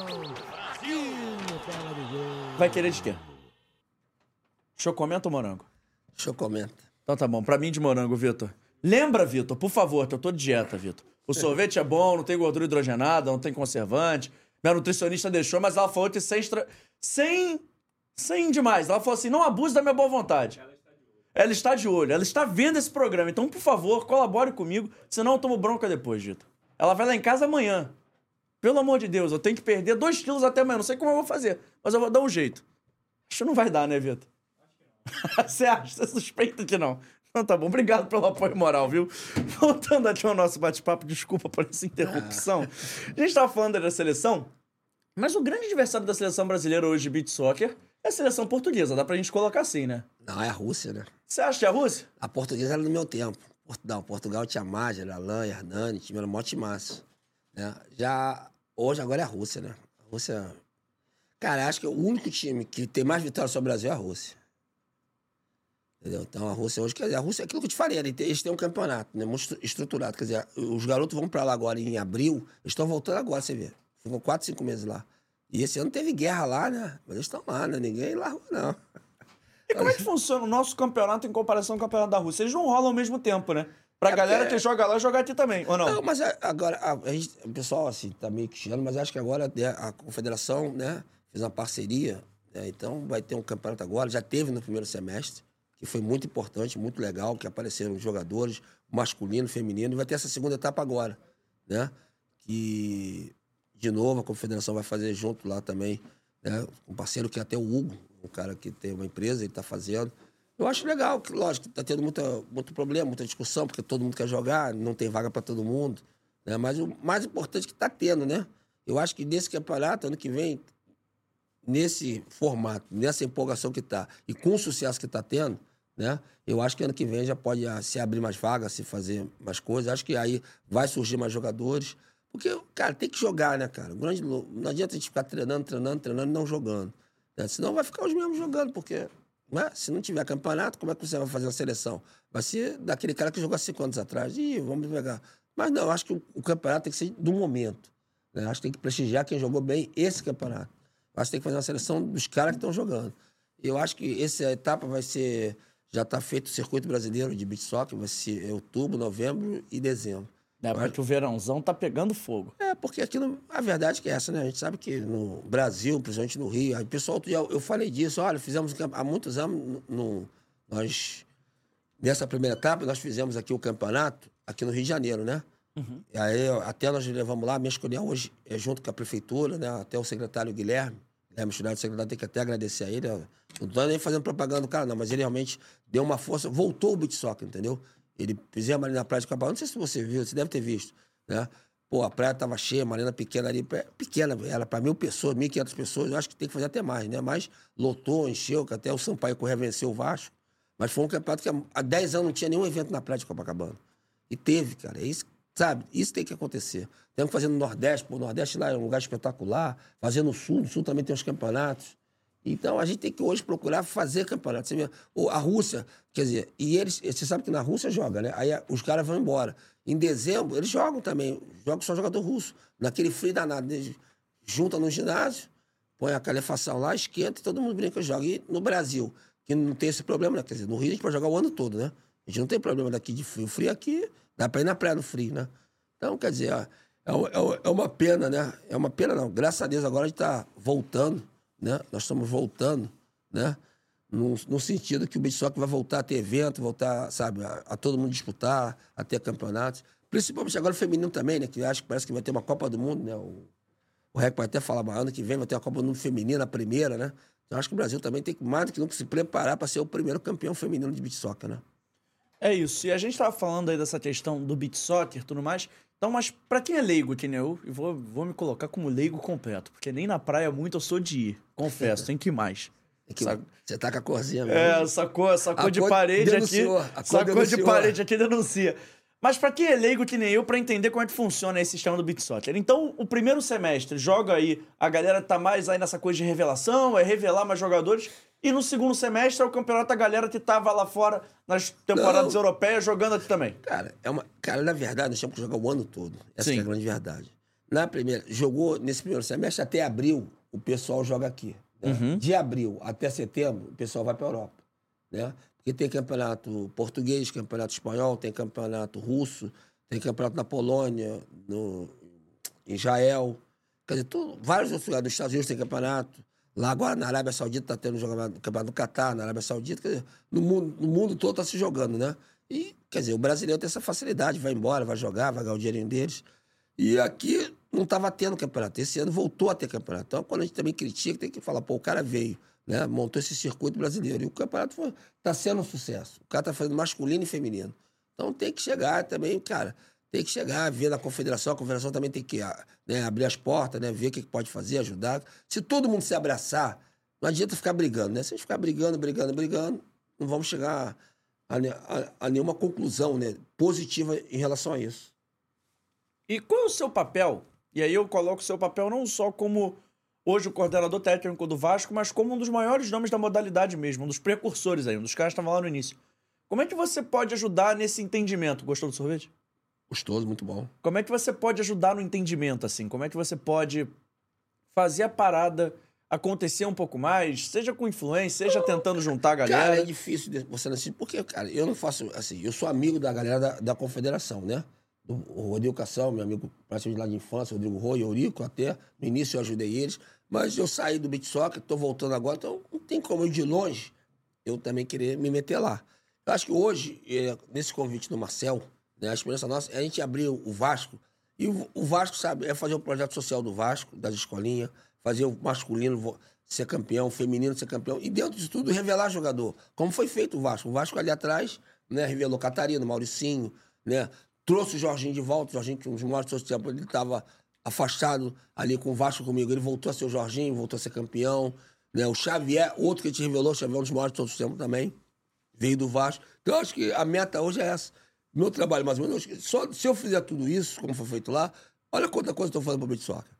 Brasil! Vai querer de quê? Chocomento ou morango? Deixa eu comentar. Então tá bom, pra mim de morango, Vitor. Lembra, Vitor, por favor, que eu tô de dieta, Vitor. O sorvete é bom, não tem gordura hidrogenada, não tem conservante. Minha nutricionista deixou, mas ela falou que sem extra... sem sem demais. Ela falou assim: "Não abuse da minha boa vontade". Ela está de olho, ela está vendo esse programa. Então, por favor, colabore comigo, senão eu tomo bronca depois, Vitor. Ela vai lá em casa amanhã. Pelo amor de Deus, eu tenho que perder 2 quilos até amanhã. Não sei como eu vou fazer, mas eu vou dar um jeito. Acho que não vai dar, né, Vitor? Você acha? Você suspeita que não? Então tá bom, obrigado pelo apoio moral, viu? Voltando aqui ao nosso bate-papo, desculpa por essa interrupção. A gente tava falando da seleção, mas o grande adversário da seleção brasileira hoje de beat soccer é a seleção portuguesa, dá pra gente colocar assim, né? Não, é a Rússia, né? Você acha que é a Rússia? A portuguesa era no meu tempo. Não, Portugal tinha Mágia, Alain, Hernani, time era mó timaço. Né? Já, hoje, agora é a Rússia, né? A Rússia... Cara, acho que o único time que tem mais vitórias sobre o Brasil é a Rússia. Entendeu? Então, a Rússia hoje... Quer dizer, a Rússia é aquilo que eu te falei, eles têm- eles têm um campeonato né? muito estru- estruturado. Quer dizer, os garotos vão pra lá agora em abril, eles estão voltando agora, você vê. Ficam quatro, cinco meses lá. E esse ano teve guerra lá, né? Mas eles estão lá, né? Ninguém largou, não. E como é que funciona o nosso campeonato em comparação com o campeonato da Rússia? Eles não rolam ao mesmo tempo, né? Pra É galera porque- que joga lá, jogar aqui também, ou não? Não, mas agora, a, a gente- o pessoal, assim, tá meio que chiando, mas acho que agora né, a confederação, né, fez uma parceria, né, então vai ter um campeonato agora, já teve no primeiro semestre, que foi muito importante, muito legal, que apareceram jogadores, masculino, feminino, e vai ter essa segunda etapa agora, né, que, de novo, a confederação vai fazer junto lá também, né, um parceiro que é até o Hugo, um cara que tem uma empresa, ele tá fazendo, eu acho legal, que lógico, tá tendo muita, muito problema, muita discussão, porque todo mundo quer jogar, não tem vaga para todo mundo. Né? Mas o mais importante é que tá tendo, né? Eu acho que nesse campeonato, ano que vem, nesse formato, nessa empolgação que tá, e com o sucesso que tá tendo, né? Eu acho que ano que vem já pode ah, se abrir mais vagas, se fazer mais coisas. Acho que aí vai surgir mais jogadores. Porque, cara, tem que jogar, né, cara? Grande, não adianta a gente ficar treinando, treinando, treinando e não jogando. né? Senão vai ficar os mesmos jogando, porque né? se não tiver campeonato, como é que você vai fazer uma seleção? Vai ser daquele cara que jogou há cinco anos atrás. Ih, vamos pegar. Mas não, acho que o, o campeonato tem que ser do momento. né? Acho que tem que prestigiar quem jogou bem esse campeonato. Acho que tem que fazer uma seleção dos caras que estão jogando. Eu acho que essa etapa vai ser. Já está feito o circuito brasileiro de beach soccer, vai ser outubro, novembro e dezembro. É, porque o verãozão tá pegando fogo. É, porque aqui, no, a verdade é é essa, né? A gente sabe que no Brasil, principalmente no Rio, o pessoal, outro dia eu, falei disso, olha, fizemos há muitos anos, no, no- nós, nessa primeira etapa, nós fizemos aqui o campeonato, aqui no Rio de Janeiro, né? E aí, até nós levamos lá, minha escolha hoje é junto com a prefeitura, né? Até o secretário Guilherme, Guilherme Churado, o secretário, tem que até agradecer a ele. Não tô nem fazendo propaganda do cara, não, mas ele realmente deu uma força, voltou o beat soccer, entendeu? Ele fizemos ali na praia de Capão, não sei se você viu, você deve ter visto, né? Pô, a praia tava cheia, uma arena pequena ali, pequena, era para mil pessoas, mil quinhentas pessoas, eu acho que tem que fazer até mais, né? Mas lotou, encheu, que até o Sampaio Correia venceu o Vasco. Mas foi um campeonato que há 10 anos não tinha nenhum evento na praia de Copacabana. E teve, cara. É isso, sabe? Isso tem que acontecer. Temos que fazer no Nordeste, pô, o Nordeste lá é um lugar espetacular. Fazer no Sul, no Sul também tem os campeonatos. Então a gente tem que hoje procurar fazer campeonato. Você a Rússia, quer dizer, e eles, você sabe que na Rússia joga, né? Aí os caras vão embora. Em dezembro, eles jogam também, jogam só jogador russo. Naquele frio danado, eles juntam no ginásio, põe a calefação lá, esquenta e todo mundo brinca e joga. E no Brasil, que não tem esse problema, né? Quer dizer, no Rio a gente pode jogar o ano todo, né? A gente não tem problema daqui de frio. Frio aqui, dá pra ir na praia no frio, né? Então, quer dizer, ó, é, é é uma pena, né? É uma pena, não. Graças a Deus agora a gente tá voltando, né? Nós estamos voltando, né? No, no sentido que o soccer vai voltar a ter evento, voltar, sabe, a, a todo mundo disputar, a ter campeonatos. Principalmente agora o feminino também, né? Que acho que parece que vai ter uma Copa do Mundo, né? O, o REC pode até falar, mas ano que vem vai ter a Copa do Mundo feminina, a primeira, né? Então acho que o Brasil também tem que, mais do que nunca, se preparar para ser o primeiro campeão feminino de beach soccer, né? É isso. E a gente tava falando aí dessa questão do beat soccer e tudo mais. Então, mas pra quem é leigo, que nem eu, eu vou, vou me colocar como leigo completo. Porque nem na praia muito eu sou de ir. Confesso, tem que ir mais. É que? Você tá com a corzinha mesmo. É, sacou, sacou A de parede denunciou, aqui. a Sacou de denunciou. parede aqui denuncia. Mas pra quem é leigo que nem eu, pra entender como é que funciona esse sistema do beat soccer. Então, o primeiro semestre joga aí, a galera tá mais aí nessa coisa de revelação, é revelar mais jogadores. E no segundo semestre é o campeonato da galera que tava lá fora nas temporadas Não. europeias jogando aqui também. Cara, é uma, cara, na verdade, nós temos que jogar o ano todo. Essa Sim. que é a grande verdade. Na primeira, jogou nesse primeiro semestre até abril, o pessoal joga aqui. né? Uhum. De abril até setembro, o pessoal vai para Europa. Né? Porque tem campeonato português, campeonato espanhol, tem campeonato russo, tem campeonato na Polônia, no em Israel. Quer dizer, tudo, vários outros lugares. Nos Estados Unidos tem campeonato. Lá agora, na Arábia Saudita, está tendo jogamento- campeonato do Catar, na Arábia Saudita. Dizer, no mundo, no mundo todo está se jogando, né? E, quer dizer, o brasileiro tem essa facilidade, vai embora, vai jogar, vai ganhar o dinheirinho deles. E aqui não estava tendo campeonato. Esse ano voltou a ter campeonato. Então, quando a gente também critica, tem que falar, pô, o cara veio, né? Montou esse circuito brasileiro. E o campeonato está sendo um sucesso. O cara está fazendo masculino e feminino. Então tem que chegar também, cara. Tem que chegar, ver na confederação. A confederação também tem que ah, né, abrir as portas, né? Ver o que pode fazer, ajudar. Se todo mundo se abraçar, não adianta ficar brigando, né? Se a gente ficar brigando, brigando, brigando, não vamos chegar a, a- a nenhuma conclusão né, positiva em relação a isso. E qual é o seu papel? E aí eu coloco o seu papel não só como hoje o coordenador técnico do Vasco, mas como um dos maiores nomes da modalidade mesmo, um dos precursores aí, um dos caras que estavam lá no início. Como é que você pode ajudar nesse entendimento? Gostou do sorvete? Gostoso, muito bom. Como é que você pode ajudar no entendimento, assim? Como é que você pode fazer a parada acontecer um pouco mais, seja com influência, seja tentando juntar a Cara, galera? é difícil você não assistir, porque, cara, eu não faço assim, eu sou amigo da galera da, da confederação, né? Do, o Rodrigo Cassal, meu amigo praticamente lá de infância, Rodrigo Rui, Eurico, até. No início eu ajudei eles, mas eu saí do beat soccer, tô voltando agora, então não tem como eu de longe eu também querer me meter lá. Eu acho que hoje, eh, nesse convite do Marcel, né, a experiência nossa é a gente abrir o Vasco, e o, Vasco, sabe, é fazer o projeto social do Vasco, das escolinhas, fazer o masculino ser campeão, o feminino ser campeão, e dentro disso tudo revelar jogador, como foi feito o Vasco. O Vasco ali atrás, né, revelou Catarina, Mauricinho, né, trouxe o Jorginho de volta, o Jorginho que uns maiores de tempo ele estava afastado ali com o Vasco comigo, ele voltou a ser o Jorginho, voltou a ser campeão, né, o Xavier, outro que a gente revelou, o Xavier é um dos maiores de todos os tempos também, veio do Vasco. Então, eu acho que a meta hoje é essa. Meu trabalho, mais ou menos, só se eu fizer tudo isso, como foi feito lá, olha quanta coisa estou fazendo para o Beat Soccer.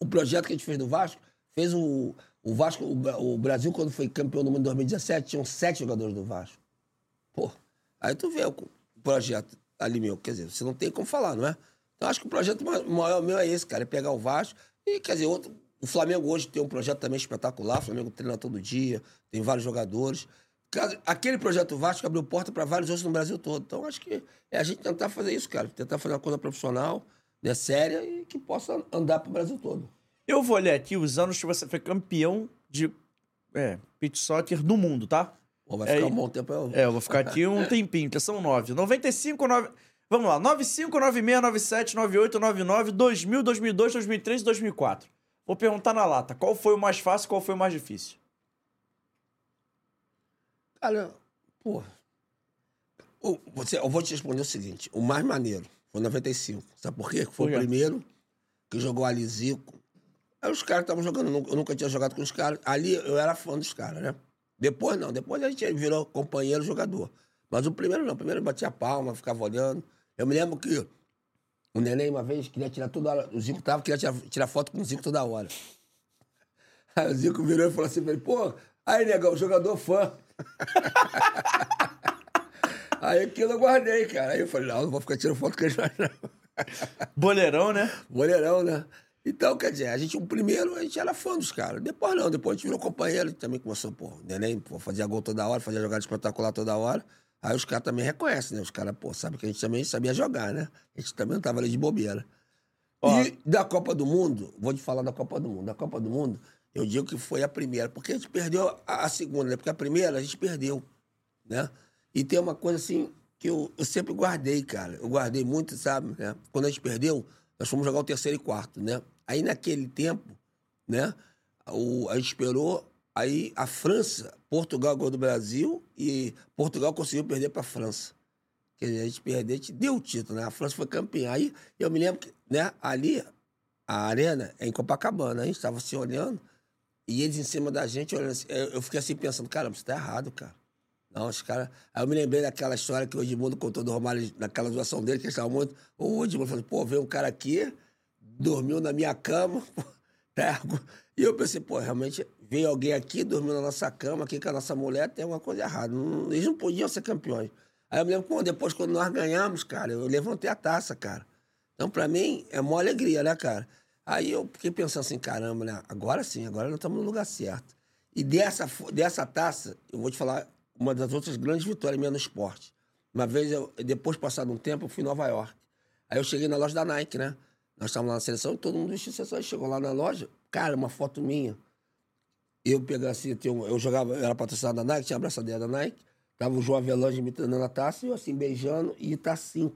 O projeto que a gente fez do Vasco, fez o, o Vasco, o, o Brasil, quando foi campeão do mundo em 2017, tinham sete jogadores do Vasco. Pô, aí tu vê o projeto ali meu, quer dizer, você não tem como falar, não é? Então, acho que o projeto ma- maior meu é esse, cara, é pegar o Vasco e, quer dizer, outro, o Flamengo hoje tem um projeto também espetacular, o Flamengo treina todo dia, tem vários jogadores. Aquele projeto Vasco abriu porta para vários outros no Brasil todo. Então, acho que é a gente tentar fazer isso, cara. Tentar fazer uma coisa profissional, né, séria e que possa andar pro Brasil todo. Eu vou olhar aqui os anos que você foi campeão de é, pitch soccer do mundo, tá? Pô, vai É ficar aí. um bom tempo. Eu... É, eu vou ficar aqui um tempinho, que são nove. 95, 9... Vamos lá, 95, 96, 97, 98, 99, 2000, 2002, 2003 e 2004. Vou perguntar na lata, qual foi o mais fácil e qual foi o mais difícil? Cara, pô. o- Você, eu vou te responder o seguinte: o mais maneiro foi 95. Sabe por quê? Foi o primeiro que jogou ali Zico. Aí os caras estavam jogando, eu nunca- eu nunca tinha jogado com os caras. Ali eu era fã dos caras, né? Depois não, depois a gente virou companheiro jogador. Mas o primeiro não, o primeiro batia palma, ficava olhando. Eu me lembro que o neném uma vez queria tirar toda hora. O Zico tava, queria tirar, tirar foto com o Zico toda hora. Aí o Zico virou e falou assim pra ele, pô, aí, negão, jogador fã. aí aquilo eu guardei, cara. Aí eu falei, não, não vou ficar tirando foto com ele mais, não. Boleirão, né? Boleirão, né? Então, quer dizer, a gente, o primeiro, a gente era fã dos caras. Depois não, depois a gente virou companheiro, também começou, pô, neném, pô, fazia gol toda hora, fazia jogada espetacular toda hora. Aí os caras também reconhecem, né? Os caras, pô, sabem que a gente também sabia jogar, né? A gente também não tava ali de bobeira. Ó. E da Copa do Mundo, vou te falar da Copa do Mundo. Da Copa do Mundo, eu digo que foi a primeira, porque a gente perdeu a, segunda, né? Porque a primeira a gente perdeu, né? E tem uma coisa assim que eu, eu sempre guardei, cara. Eu guardei muito, sabe? né? Quando a gente perdeu, nós fomos jogar o terceiro e quarto, né? Aí naquele tempo, né? O, a gente esperou, aí a França, Portugal ganhou do Brasil e Portugal conseguiu perder para a França. Quer dizer, a gente perdeu, a gente deu o título, né? A França foi campeã. Aí eu me lembro que, né, ali, a arena é em Copacabana, a gente estava se olhando e eles em cima da gente olhando assim. Eu fiquei assim pensando, caramba, isso tá errado, cara. Não, os caras. Aí eu me lembrei daquela história que o Edmundo contou do Romário, naquela doação dele, que eles estavam muito. O Edmundo falou, pô, veio um cara aqui, dormiu na minha cama, tá? E eu pensei, pô, realmente veio alguém aqui, dormiu na nossa cama, aqui com a nossa mulher, tem alguma coisa errada. Não- eles não podiam ser campeões. Aí eu me lembro, pô, depois, quando nós ganhamos, cara, eu levantei a taça, cara. Então, pra mim, é mó alegria, né, cara? Aí eu fiquei pensando assim, caramba, né? Agora sim, agora nós estamos no lugar certo. E dessa, dessa taça, eu vou te falar uma das outras grandes vitórias minhas no esporte. Uma vez, eu, depois de passado um tempo, eu fui em Nova York. Aí eu cheguei na loja da Nike, né? Nós estávamos lá na seleção todo mundo vestiu seleção. Aí chegou lá na loja, cara, uma foto minha. Eu pegava assim, um- eu jogava, eu era patrocinado da Nike, tinha a abraçadeira da Nike. Tava o João Avelange me dando a taça e eu assim, beijando, e tá assim.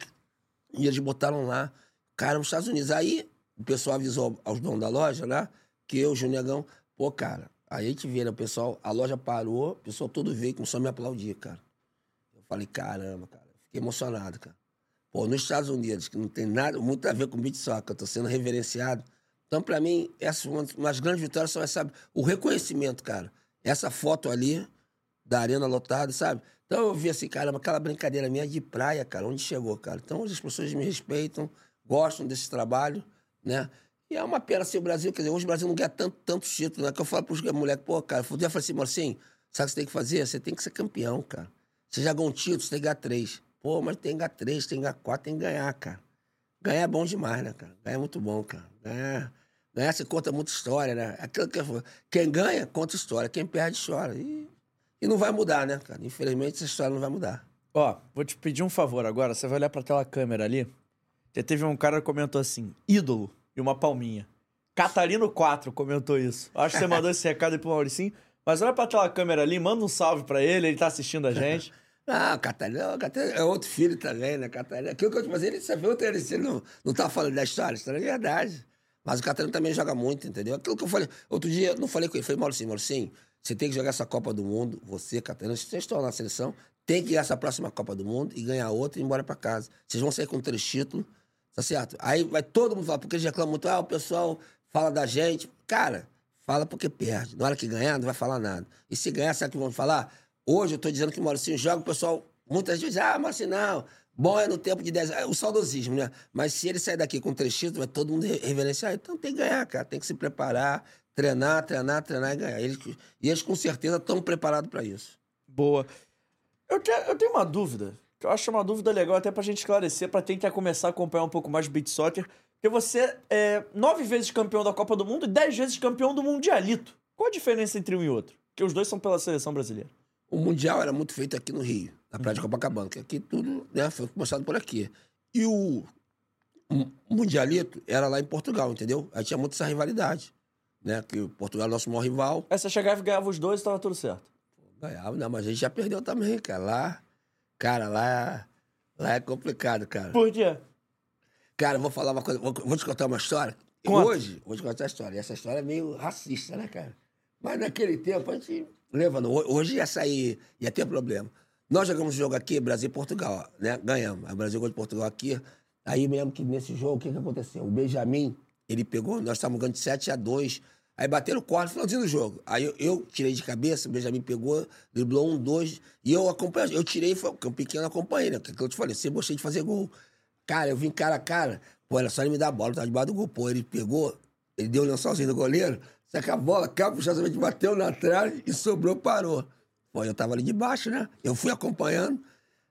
E eles botaram lá, cara, nos Estados Unidos. Aí o pessoal avisou aos donos da loja, né? Que eu, o Negão, pô, cara, aí a gente vê, né? O pessoal, a loja parou, o pessoal todo veio começou a me aplaudir, cara. Eu falei, caramba, cara, fiquei emocionado, cara. Pô, nos Estados Unidos, que não tem nada, muito a ver com beat soccer, eu tô sendo reverenciado. Então, pra mim, essas uma umas grandes vitórias são, sabe, o reconhecimento, cara. Essa foto ali, da arena lotada, sabe? Então eu vi assim, caramba, aquela brincadeira minha de praia, cara, onde chegou, cara. Então as pessoas me respeitam, gostam desse trabalho, né? E é uma pena assim o Brasil, quer dizer, hoje o Brasil não ganha tanto, tantos títulos, né? Que eu falo pros moleques, pô, cara, eu falei assim, Marcinho, sabe o que você tem que fazer? Você tem que ser campeão, cara. Você já ganhou um título, você tem que ganhar três. Pô, mas tem que ganhar três, tem que ganhar quatro, tem que ganhar, cara. Ganhar é bom demais, né, cara? Ganhar é muito bom, cara. Ganhar, ganhar você conta muita história, né? Aquilo que quem ganha, conta história. Quem perde, chora. E, e não vai mudar, né, cara? Infelizmente, essa história não vai mudar. Ó, vou te pedir um favor agora. Você vai olhar pra aquela câmera ali. Já teve um cara que comentou assim: ídolo e uma palminha. Catarino 4 comentou isso. Acho que você mandou esse recado aí pro Mauricinho. Mas olha pra aquela câmera ali, manda um salve pra ele, ele tá assistindo a gente. Ah, Catarina, Catarina é outro filho também, né, Catarina? Aquilo que eu te falei, ele sabe outro, ele, ele não, não tá falando da história, isso é verdade. Mas o Catarina também joga muito, entendeu? Aquilo que eu falei, outro dia, eu não falei com ele, falei, Mauricinho, Mauricinho, você tem que jogar essa Copa do Mundo, você, Catarina, vocês estão na seleção, tem que ir essa próxima Copa do Mundo e ganhar outra e ir embora pra casa. Vocês vão sair com três títulos, tá certo? Aí vai todo mundo falar, porque eles reclamam muito, ah, o pessoal fala da gente. Cara, fala porque perde. Na hora que ganhar, não vai falar nada. E se ganhar, sabe o que vão falar? Hoje eu tô dizendo que o Mauricinho joga, o pessoal, muitas vezes, ah, Mauricinho, não. Bom é no tempo de 10 é o saudosismo, né? Mas se ele sair daqui com três títulos, vai todo mundo re- reverenciar. Então tem que ganhar, cara. Tem que se preparar, treinar, treinar, treinar e ganhar. Eles, e eles com certeza estão preparados para isso. Boa. Eu, te- eu tenho uma dúvida, que eu acho uma dúvida legal até pra gente esclarecer, pra quem quer começar a acompanhar um pouco mais beat soccer. Porque você é nove vezes campeão da Copa do Mundo e dez vezes campeão do Mundialito. Qual a diferença entre um e outro? Porque os dois são pela seleção brasileira. O Mundial era muito feito aqui no Rio, na Praia de Copacabana, que aqui tudo né, foi começado por aqui. E o, Mundialito era lá em Portugal, entendeu? Aí tinha muito essa rivalidade, né? Que o Portugal é o nosso maior rival. Aí você chegava e ganhava os dois e tava tudo certo. Ganhava, não, mas a gente já perdeu também, cara. Lá, cara, lá, lá é complicado, cara. Por quê? Cara, vou falar uma coisa, vou, vou te contar uma história. Conta. Hoje, vou te contar a história. E essa história é meio racista, né, cara? Mas naquele tempo a gente levando. Hoje ia sair, ia ter problema. Nós jogamos um jogo aqui, Brasil e Portugal, né? Ganhamos. Aí o Brasil ganhou de Portugal aqui. Aí eu me lembro que nesse jogo, o que, que aconteceu? O Benjamin, ele pegou, nós estávamos ganhando de 7 a 2 Aí bateram o corte, finalzinho do jogo. Aí eu, eu tirei de cabeça, o Benjamin pegou, driblou um, dois, e eu acompanhei. Eu tirei, foi, porque um pequeno acompanhei, né? Que eu te falei, sempre gostei de fazer gol. Cara, eu vim cara a cara. Pô, era só ele me dar a bola, eu tava debaixo do gol. Pô, ele pegou, ele deu o lençolzinho do goleiro, que a bola, capuchosamente, bateu na trave e sobrou, parou. Pô, eu tava ali debaixo, né? Eu fui acompanhando.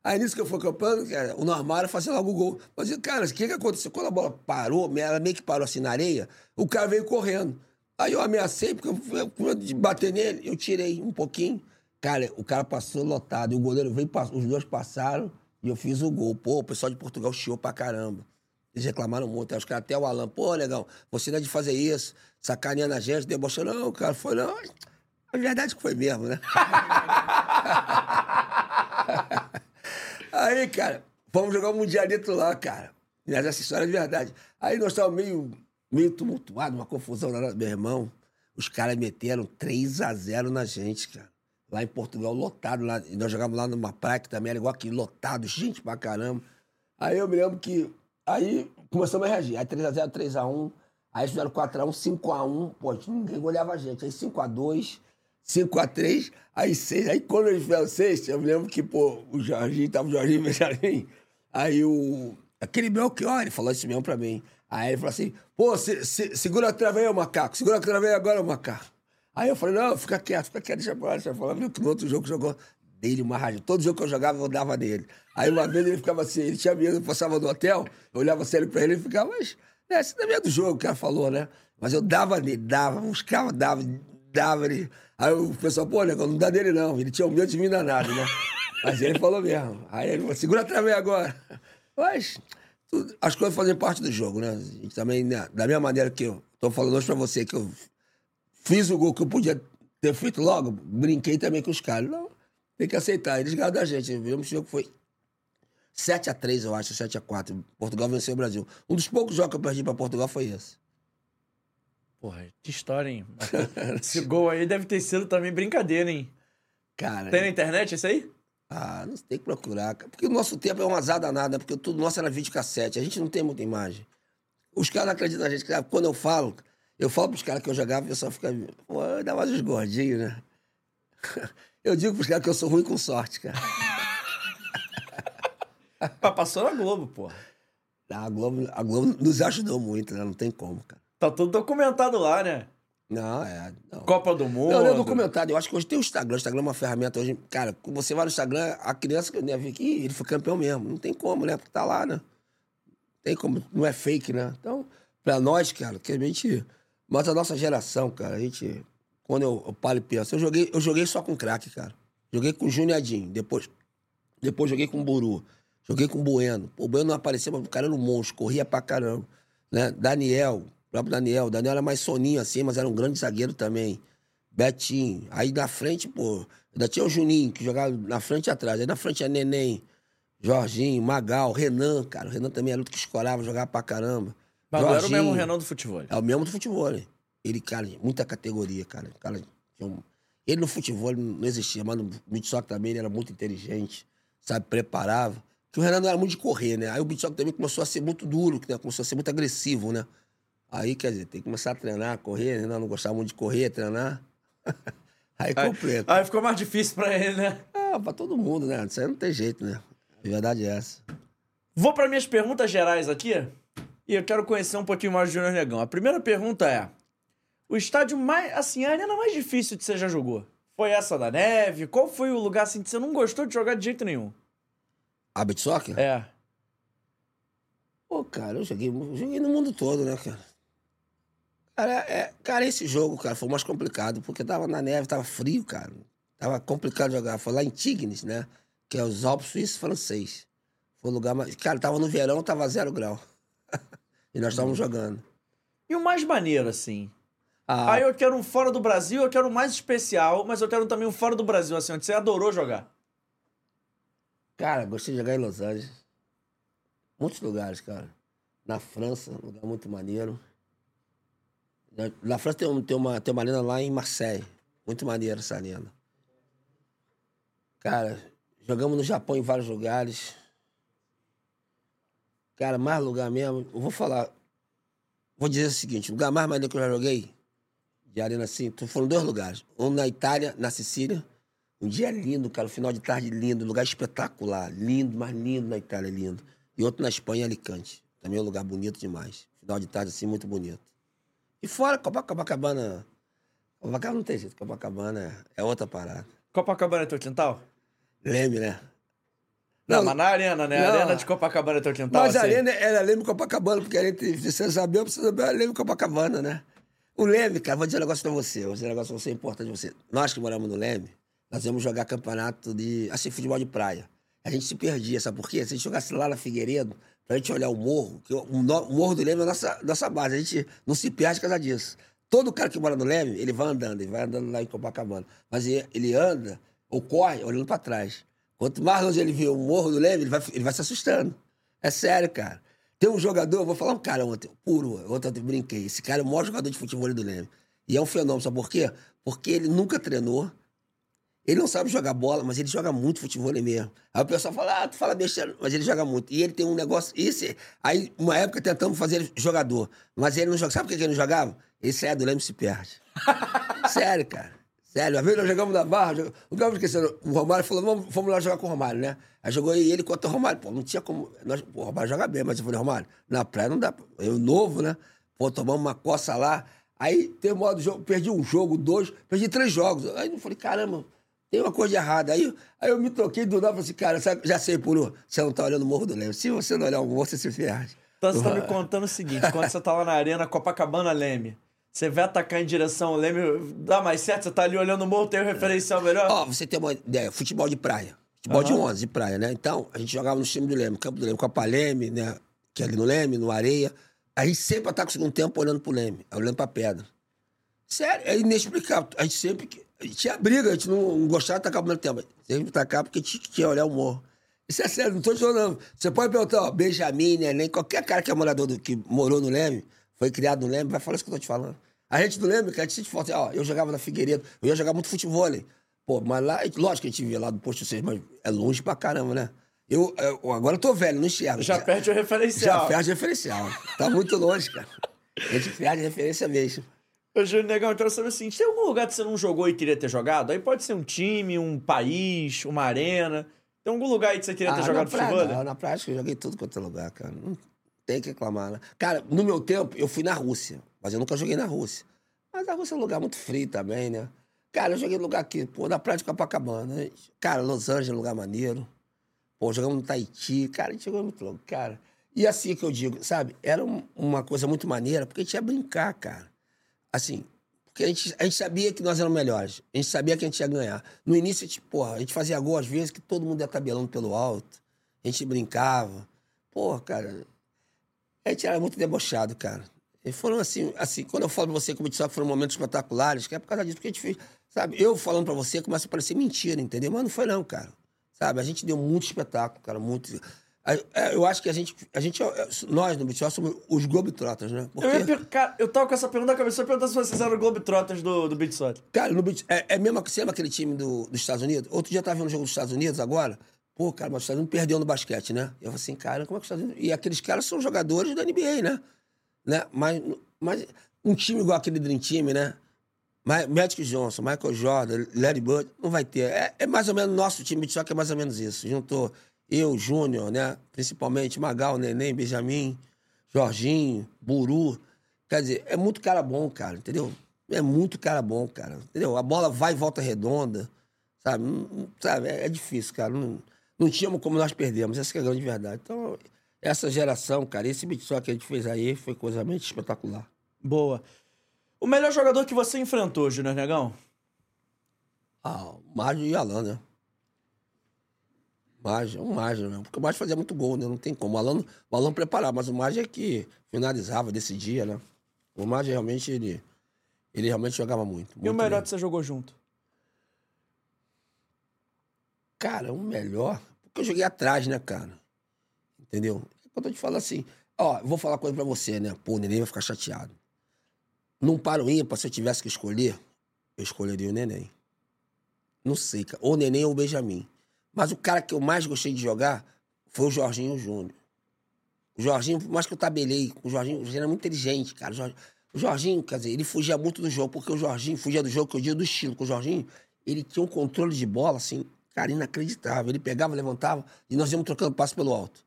Aí nisso que eu fui acompanhando, cara, o normal era fazer logo o gol. Mas, cara, o que, que aconteceu? Quando a bola parou, ela meio que parou assim na areia, o cara veio correndo. Aí eu ameacei, porque eu, eu, de bater nele, eu tirei um pouquinho. Cara, o cara passou lotado. E o goleiro veio, os dois passaram e eu fiz o gol. Pô, o pessoal de Portugal chiou pra caramba. Eles reclamaram muito. Os caras, até o Alan, pô, legal, você não é de fazer isso, sacaneando a gente, debochando. Não, cara, foi não. A verdade que foi mesmo, né? Aí, cara, vamos jogar um mundialito lá, cara. Mas essa história é de verdade. Aí nós estávamos meio, meio tumultuados, uma confusão meu irmão. Os caras meteram 3 a 0 na gente, cara. Lá em Portugal, lotado. Lá, nós jogávamos lá numa praia que também era igual aqui, lotado, gente pra caramba. Aí eu me lembro que. Aí começamos a reagir. Aí 3x0, 3x1. Aí fizeram 4x1, 5x1. Pô, ninguém olhava a gente. Aí 5x2, 5x3, aí 6. Aí quando eles fizeram 6, eu me lembro que, pô, o Jorginho, tava o Jorginho Benjamin. Aí o. Aquele Belchior, ele falou isso mesmo pra mim. Aí ele falou assim: pô, se, se- segura a trave aí, macaco. Segura a trave aí agora, macaco. Aí eu falei: não, fica quieto, fica quieto, deixa pra lá, deixa. Viu que no outro jogo jogou dele uma rádio. Todo jogo que eu jogava, eu dava nele. Aí uma vez ele ficava assim, ele tinha medo, eu passava no hotel, eu olhava sério pra ele e ficava, mas, né, isso não é do jogo, o cara falou, né? Mas eu dava nele, dava, buscava, dava, dava ele. Aí o pessoal, pô, negão, não dá nele não. Ele tinha um medo de mim danado, né? Mas ele falou mesmo. Aí ele falou, segura a trave aí agora. Mas as coisas fazem parte do jogo, né? A gente também, né, da mesma maneira que eu tô falando hoje pra você, que eu fiz o gol que eu podia ter feito logo, brinquei também com os caras. Não, tem que aceitar. Eles ganharam da gente. Vimos que o jogo foi 7x3, eu acho, 7x4. Portugal venceu o Brasil. Um dos poucos jogos que eu perdi pra Portugal foi esse. Porra, que história, hein? Esse gol aí deve ter sido também brincadeira, hein? Cara, Tem na internet isso aí? Ah, não tem que procurar. cara. Porque o nosso tempo é um azar danado, né? Porque tudo nosso era videocassete. A gente não tem muita imagem. Os caras não acreditam na gente. cara. Quando eu falo, eu falo pros caras que eu jogava, o pessoal fica. Pô, dá mais uns gordinhos, né? Eu digo pros caras que eu sou ruim com sorte, cara. Passou na Globo, porra. A Globo, a Globo nos ajudou muito, né? Não tem como, cara. Tá tudo documentado lá, né? Não, é. Não. Copa do Mundo. Não, não é documentado. Eu acho que hoje tem o Instagram. O Instagram é uma ferramenta hoje. Cara, você vai no Instagram, a criança que deve aqui, ele foi campeão mesmo. Não tem como, né? Porque tá lá, né? Tem como. Não é fake, né? Então, pra nós, cara, que a gente. Mas a nossa geração, cara, a gente. Quando eu, eu paro e penso, eu joguei, eu joguei só com craque, cara. Joguei com o Juniadinho. Depois, depois joguei com o Buru. Joguei com o Bueno. O Bueno não apareceu, mas o cara era um monstro, corria pra caramba. Né? Daniel, próprio Daniel. O Daniel era mais soninho assim, mas era um grande zagueiro também. Betinho. Aí na frente, pô, ainda tinha o Juninho, que jogava na frente e atrás. Aí na frente tinha Neném, Jorginho, Magal, Renan, cara. O Renan também era outro que escorava, jogava pra caramba. Mas não era o mesmo Renan do futebol. É o mesmo do futebol, né? Ele, cara, muita categoria, cara. Cara Ele no futebol não existia, mas no beat soccer também ele era muito inteligente, sabe, preparava. Porque o Renan não era muito de correr, né? Aí o beat soccer também começou a ser muito duro, né? começou a ser muito agressivo, né? Aí, quer dizer, tem que começar a treinar, correr, né? Não gostava muito de correr, treinar. Aí completa. Aí ficou mais difícil pra ele, né? Ah, pra todo mundo, né? Isso aí não tem jeito, né? A verdade é essa. Vou para minhas perguntas gerais aqui. E eu quero conhecer um pouquinho mais o Júnior Negão. A primeira pergunta é: o estádio mais. Assim, a arena mais difícil que você já jogou? Foi essa da neve? Qual foi o lugar assim que você não gostou de jogar de jeito nenhum? Beat soccer? É. Pô, cara, eu joguei, eu joguei no mundo todo, né, cara? Cara, é, cara, esse jogo, cara, foi o mais complicado, porque tava na neve, tava frio, cara. Tava complicado jogar. Foi lá em Tignes, né? Que é os Alpes Suíços Francês. Foi o lugar mais. Cara, tava no verão, tava zero grau. e nós estávamos jogando. E o mais maneiro, assim? Ah, Aí eu quero um fora do Brasil, eu quero um mais especial, mas eu quero também um fora do Brasil, assim, onde você adorou jogar. Cara, gostei de jogar em Los Angeles. Muitos lugares, cara. Na França, um lugar muito maneiro. Na, França tem, um- tem, uma, tem uma arena lá em Marseille. Muito maneira essa arena. Cara, jogamos no Japão em vários lugares. Cara, mais lugar mesmo. Eu vou falar. Vou dizer o seguinte: o lugar mais maneiro que eu já joguei, de arena assim, foram dois lugares. Um na Itália, na Sicília. Um dia lindo, cara. Um final de tarde lindo. Lugar espetacular. Lindo, mas lindo na Itália, lindo. E outro na Espanha, Alicante. Também é um lugar bonito demais. Final de tarde, assim, muito bonito. E fora, Copa- Copacabana. Copacabana não tem jeito. Copacabana é outra parada. Copacabana é teu quintal? Leme, né? Não, Não, mas na arena, né? Não. arena de Copacabana é teu quintal, Mas a assim? Leme era Leme Copacabana, porque a gente precisa saber, precisa saber a Leme Copacabana, né? O Leme, cara, vou dizer um negócio pra você, vou dizer um negócio pra você importante pra você. Nós que moramos no Leme, nós íamos jogar campeonato de. assim, futebol de praia. A gente se perdia, sabe por quê? Se a gente jogasse lá na Figueiredo, pra gente olhar o morro, que o, o Morro do Leme é a nossa, nossa base, a gente não se perde por causa disso. Todo cara que mora no Leme, ele vai andando, ele vai andando lá em Copacabana. Mas ele, anda, ou corre, olhando pra trás. Quanto mais longe ele vê o Morro do Leme, ele vai, ele vai se assustando. É sério, cara. Tem um jogador, vou falar um cara ontem, puro, ontem eu brinquei. Esse cara é o maior jogador de futebol do Leme. E é um fenômeno, sabe por quê? Porque ele nunca treinou, ele não sabe jogar bola, mas ele joga muito futebol mesmo. Aí o pessoal fala, ah, tu fala besteira, mas ele joga muito. E ele tem um negócio. Esse, aí, uma época, tentamos fazer ele jogador. Mas ele não joga. Sabe por que ele não jogava? Ele saia do leme e se perde. Sério, cara. Sério. Uma vez nós jogamos na barra, jog- nunca vou esquecer. O Romário falou, vamos, vamos lá jogar com o Romário, né? Aí jogou ele contra o Romário. Pô, não tinha como. Nós, pô, o Romário joga bem, mas eu falei, Romário, na praia não dá. Eu novo, né? Pô, tomamos uma coça lá. Aí teve hora do jogo, perdi um jogo, dois, perdi três jogos. Aí eu falei, caramba, tem uma coisa de errada. Aí, aí eu me toquei do nada e falei assim, cara, sabe, já sei, Puru, você não tá olhando o Morro do Leme. Se você não olhar o morro, você se perde. Então você tá me contando o seguinte: quando você tá lá na arena Copacabana Leme, você vai atacar em direção ao Leme, dá mais certo, você tá ali olhando o morro, tem o referencial melhor? Ó, você tem uma ideia, futebol de praia. Futebol de Aham. 11, de praia, né? Então, a gente jogava no time do Leme, Campo do Leme, com a Paleme, né? Que é ali no Leme, no Areia. A gente sempre ataca o segundo tempo olhando pro Leme, olhando pra pedra. Sério, é inexplicável. A gente sempre. Que- A tinha briga, a gente não não gostava de atacar ao mesmo tempo. Sempre atacar porque tinha que olhar o morro. Isso é sério, não tô chorando. Você pode perguntar, ó, Benjamin, Neném, qualquer cara que é morador do, que morou no Leme, foi criado no Leme, vai falar isso que eu tô te falando. A gente do Leme, cara, a gente falta. Ó, eu jogava na Figueiredo, eu ia jogar muito futebol. Pô, mas lá, lógico que a gente via lá do posto 6, mas é longe pra caramba, né? Eu, eu- agora eu tô velho, não enxergo. Já perde o Já referencial. perde referencial. Tá muito longe, cara. A gente perde referência mesmo. Ô, Júnior Negão, eu quero saber seguinte: tem algum lugar que você não jogou e queria ter jogado? Aí pode ser um time, um país, uma arena. Tem algum lugar aí que você queria ter Ah, jogado na praia, futebol? não, na prática eu joguei tudo quanto é lugar, cara. Não tem que reclamar, né? Cara, no meu tempo, eu fui na Rússia, mas eu nunca joguei na Rússia. Mas a Rússia é um lugar muito frio também, né? Cara, eu joguei no lugar aqui, pô, na praia de Copacabana. né? Cara, Los Angeles é um lugar maneiro. Pô, jogamos no Tahiti. Cara, a gente jogou muito louco, cara. E assim que eu digo, sabe? Era um- uma coisa muito maneira, porque a gente ia brincar, cara. Assim, porque a gente, a gente sabia que nós éramos melhores. A gente sabia que a gente ia ganhar. No início, a gente, porra, a gente fazia gol às vezes que todo mundo ia tabelando pelo alto. A gente brincava. Porra, cara. A gente era muito debochado, cara. E foram assim, assim, quando eu falo pra você como que foram momentos espetaculares, que é por causa disso que a gente fez. Sabe, eu falando pra você começa a parecer mentira, entendeu? Mas não foi não, cara. Sabe, a gente deu muito espetáculo, cara, muito. É, Eu acho que a gente, a gente é- nós no Beach somos os Globetrotters, né? Porque... Eu, ia cara, eu tava com essa pergunta na cabeça, eu perguntar se vocês eram Globetrotters do, do Soccer. Cara, no beach, é, é mesmo você lembra aquele time do, dos Estados Unidos? Outro dia eu tava vendo o jogo dos Estados Unidos agora. Pô, cara, mas os Estados Unidos perdeu no basquete, né? Eu falei assim, cara, como é que os Estados Unidos. E aqueles caras são jogadores da NBA, né? né? Mas, mas um time igual aquele Dream Team, né? Ma- Magic Johnson, Michael Jordan, Larry Bird, não vai ter. É, é mais ou menos nosso time de só que é mais ou menos isso. Juntou eu, Júnior, né? Principalmente Magal, Neném, Benjamin, Jorginho, Buru. Quer dizer, é muito cara bom, cara, entendeu? É muito cara bom, cara. Entendeu? A bola vai e volta redonda. Sabe? Sabe? É, é difícil, cara. Não, não tínhamos como nós perdemos. Essa que é a grande verdade. Então, essa geração, cara, esse só que a gente fez aí foi coisa realmente espetacular. Boa. O melhor jogador que você enfrentou, Júnior Negão? Ah, o Mágio e Alan, né? É um Mágio, né? Porque o Mágio fazia muito gol, né? Não tem como. O Alan, o Alan preparava, mas o Mágio é que finalizava, decidia, né? O Mágio realmente, ele, ele realmente jogava muito. E o muito melhor mesmo. que você jogou junto? Cara, o melhor. Porque eu joguei atrás, né, cara? Entendeu? Quando eu te falo assim, ó, eu vou falar coisa pra você, né? Pô, o neném vai ficar chateado. Num paro ímpar, se eu tivesse que escolher, eu escolheria o neném. Não sei, cara. Ou o neném ou o Benjamin. Mas o cara que eu mais gostei de jogar foi o Jorginho Júnior. O Jorginho, por mais que eu tabelei o Jorginho, o Jorginho era muito inteligente, cara. O Jorginho, o Jorginho, quer dizer, ele fugia muito do jogo, porque o Jorginho fugia do jogo, que eu digo do estilo, o Jorginho, ele tinha um controle de bola, assim, cara, inacreditável. Ele pegava, levantava, e nós íamos trocando passo pelo alto.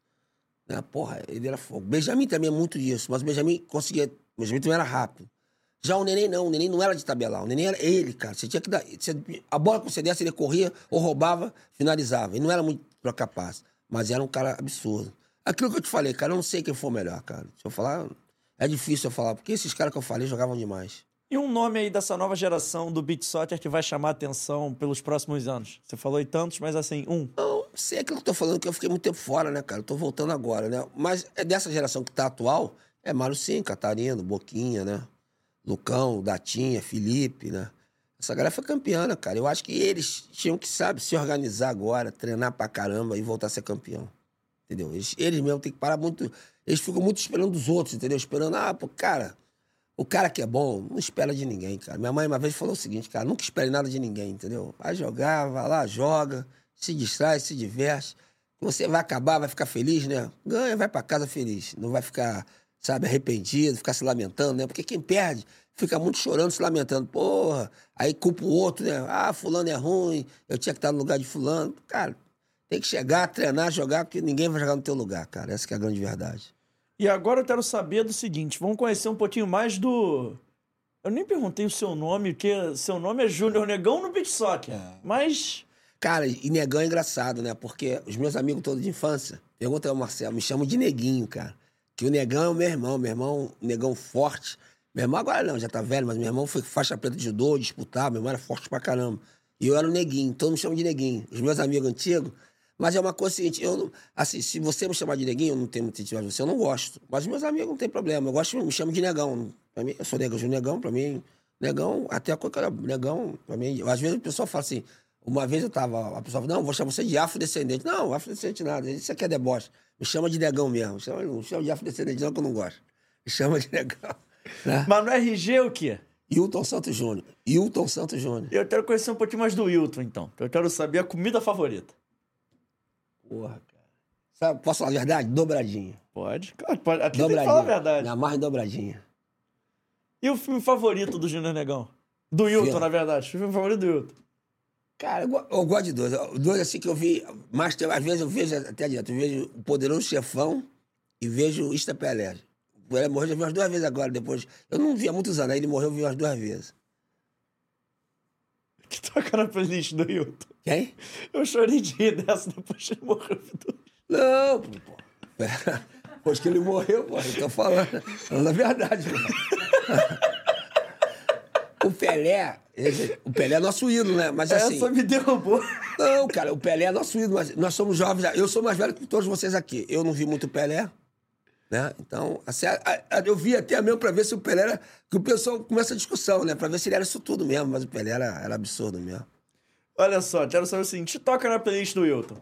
Né? Porra, ele era fogo. Benjamin também é muito disso, mas o Benjamin conseguia. O Benjamin também era rápido. Já o neném não, o neném não era de tabelar, o neném era ele, cara. Você tinha que dar. você- a bola que você desse, ele corria ou roubava, finalizava. Ele não era muito passe, mas era um cara absurdo. Aquilo que eu te falei, cara, eu não sei quem foi melhor, cara. Se eu falar, é difícil eu falar, porque esses caras que eu falei jogavam demais. E um nome aí dessa nova geração do beat soccer que vai chamar a atenção pelos próximos anos? Você falou em tantos, mas assim, um. Não, sei aquilo que eu tô falando, que eu fiquei muito tempo fora, né, cara? Eu tô voltando agora, né? Mas é dessa geração que tá atual, é Mário Sim, Catarino, Boquinha, né? Lucão, Datinha, Felipe, né? Essa galera foi campeã, né, cara? Eu acho que eles tinham que, sabe, se organizar agora, treinar pra caramba e voltar a ser campeão. Entendeu? Eles, eles mesmo têm que parar muito. Eles ficam muito esperando dos outros, entendeu? Esperando, ah, pô, cara, o cara que é bom não espera de ninguém, cara. Minha mãe uma vez falou o seguinte, cara, nunca espere nada de ninguém, entendeu? Vai jogar, vai lá, joga, se distrai, se diverte. Você vai acabar, vai ficar feliz, né? Ganha, vai para casa feliz. Não vai ficar, sabe, arrependido, ficar se lamentando, né? Porque quem perde fica muito chorando, se lamentando. Porra, aí culpa o outro, né? Ah, fulano é ruim, eu tinha que estar no lugar de fulano. Cara, tem que chegar, treinar, jogar, porque ninguém vai jogar no teu lugar, cara. Essa é a grande verdade. E agora eu quero saber do seguinte: vamos conhecer um pouquinho mais do. Eu nem perguntei o seu nome, porque seu nome é Júnior Negão no Beat Soccer. Mas. Cara, e negão é engraçado, né? Porque os meus amigos todos de infância, pergunta ao Marcelo, me chamam de neguinho, cara. Que o negão é o meu irmão, meu irmão, negão forte. Meu irmão agora não, já tá velho, mas meu irmão foi faixa preta de judô, disputar, meu irmão era forte pra caramba. E eu era o neguinho, todos me chamam de neguinho. Os meus amigos antigos mas é uma coisa seguinte, eu não, assim, se você me chamar de neguinho, eu não tenho muito intimidade você, eu não gosto. Mas meus amigos não tem problema. Eu gosto, me chamo de negão. Pra mim, eu sou negão, de negão, pra mim, negão, até a coisa negão, pra mim. Às vezes o pessoal fala assim, uma vez eu tava, a pessoa fala, não, vou chamar você de afrodescendente. Não, afrodescendente nada, isso aqui é deboche. Me chama de negão mesmo. Chama, não chama de afrodescendente não, que eu não gosto. Me chama de negão. Né? Mas no RG o quê? Hilton Santos Júnior. Hilton Santos Júnior. Eu quero conhecer um pouquinho mais do Hilton, então. Eu quero saber a comida favorita. Porra, cara. Sabe, posso falar a verdade? Dobradinha. Pode. Claro, pode. Aqui dobradinha. tem que falar a verdade. Me amarra em dobradinha. E o filme favorito do Júnior Negão? Do Wilton, na verdade. O filme favorito do Wilton. Cara, eu, gosto de dois. Dois, assim, que eu vi... Mas, às vezes, eu vejo até adiante. Eu vejo O Poderoso Chefão e vejo Ista Pelé. Ele morreu, já vi umas duas vezes agora, depois. Eu não vi há muitos anos, aí ele morreu, eu vi umas duas vezes. Que toca na playlist do Hilton. Quem? Eu chorei de rir dessa depois que ele morreu. Não, pô. Depois que ele morreu, pô, eu tô falando. Falando a verdade, pô. O Pelé, o Pelé é nosso ídolo, né? Mas assim. Essa me derrubou. Não, cara, o Pelé é nosso ídolo, mas nós somos jovens. Eu sou mais velho que todos vocês aqui. Eu não vi muito o Pelé. Né? Então, assim, a, a, eu vi até mesmo para ver se o Pelé era. Que o pessoal começa a discussão, né? Para ver se ele era isso tudo mesmo, mas o Pelé era, era absurdo mesmo. Olha só, quero saber o seguinte: toca na playlist do Wilton.